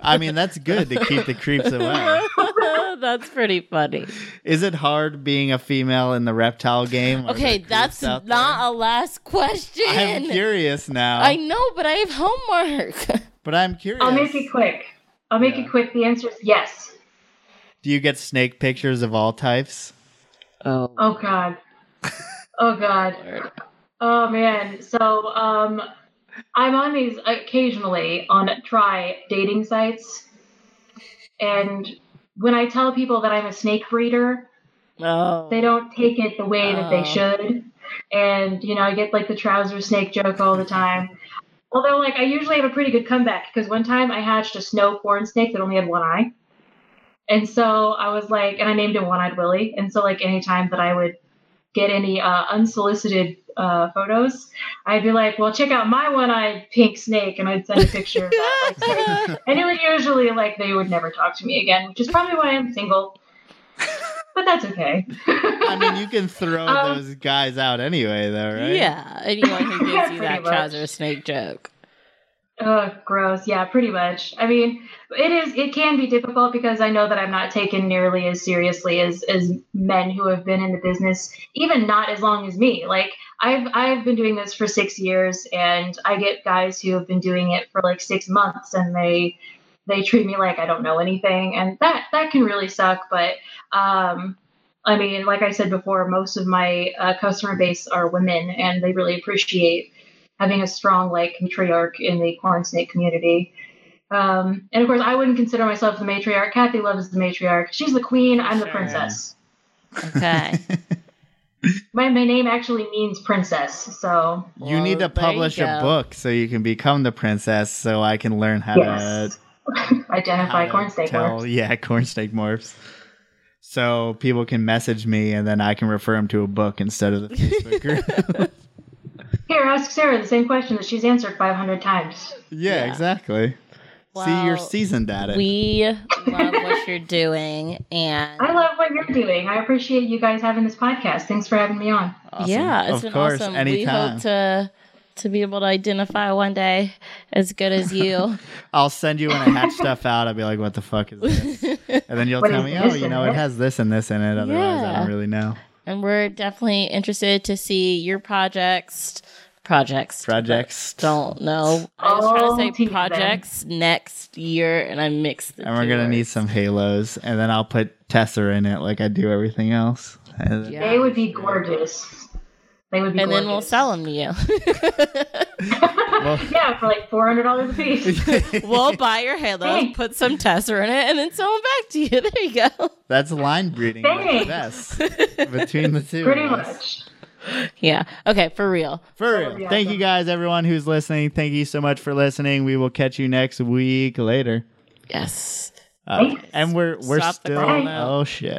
I mean, that's good to keep the creeps away. That's pretty funny. Is it hard being a female in the reptile game? Are Okay, that's creeps out not a last question. I'm curious now. I know, but I have homework. but I'm curious. I'll make it quick. I'll make Yeah. it quick. The answer is yes. Do you get snake pictures of all types? oh. Oh God. Oh God. Oh man. So um, I'm on these occasionally on try dating sites, and when I tell people that I'm a snake breeder, Oh. they don't take it the way that Oh. they should. And, you know, I get like the trouser snake joke all the time. Although, like, I usually have a pretty good comeback because one time I hatched a snow corn snake that only had one eye. And so I was like, and I named him One Eyed Willie. And so, like, anytime that I would get any uh, unsolicited uh, photos, I'd be like, well, check out my one eyed pink snake. And I'd send a picture of that like. And it would usually, like, they would never talk to me again, which is probably why I'm single. But that's okay. I mean, you can throw Um, those guys out anyway, though, right? Yeah, anyone who gives you pretty that much. trouser snake joke. Oh, gross. Yeah, pretty much. I mean, it is. It can be difficult because I know that I'm not taken nearly as seriously as as men who have been in the business, even not as long as me. Like I've I've been doing this for six years, and I get guys who have been doing it for like six months, and they they treat me like I don't know anything, and that that can really suck. But um, I mean, like I said before, most of my uh, customer base are women, and they really appreciate having a strong like matriarch in the corn snake community. Um, and of course, I wouldn't consider myself the matriarch. Kathy loves the matriarch. She's the queen. I'm the Sure. princess. Okay. My my name actually means princess. So you need to Well, there you publish a book so you can become the princess so I can learn how yes, to identify how corn snake tell- morphs. Yeah, corn snake morphs. So people can message me and then I can refer them to a book instead of the Facebook group. Here, ask Sarah the same question that she's answered 500 times. yeah, Yeah. exactly. See, you're seasoned at it. We love what you're doing, and I love what you're doing. I appreciate you guys having this podcast. Thanks for having me on. Awesome. yeah, it's of been course, awesome. anytime. We hope to to be able to identify one day as good as you. I'll send you when I hatch stuff out. I'll be like, "What the fuck is this?" And then you'll tell me, "Oh, you know, it?" it has this and this in it." Otherwise, I don't really know. and we're definitely interested to see your projects. Projects. Projects. Don't know. I was trying to say team projects next year, and I mixed the And we're gonna need some halos, and then I'll put Tessa in it like I do everything else. Yeah. They would be gorgeous. They would be and gorgeous. then we'll sell them to you. yeah, for like $400 a piece. we'll buy your halos, Thanks. put some Tesser in it, and then sell them back to you. There you go. That's line breeding with the best between the two. Pretty of us. much. Yeah. Okay, for real. For real. Yeah. Thank you guys, everyone who's listening. Thank you so much for listening. We will catch you next week later. Yes. Uh, and we're we're Stop still oh shit.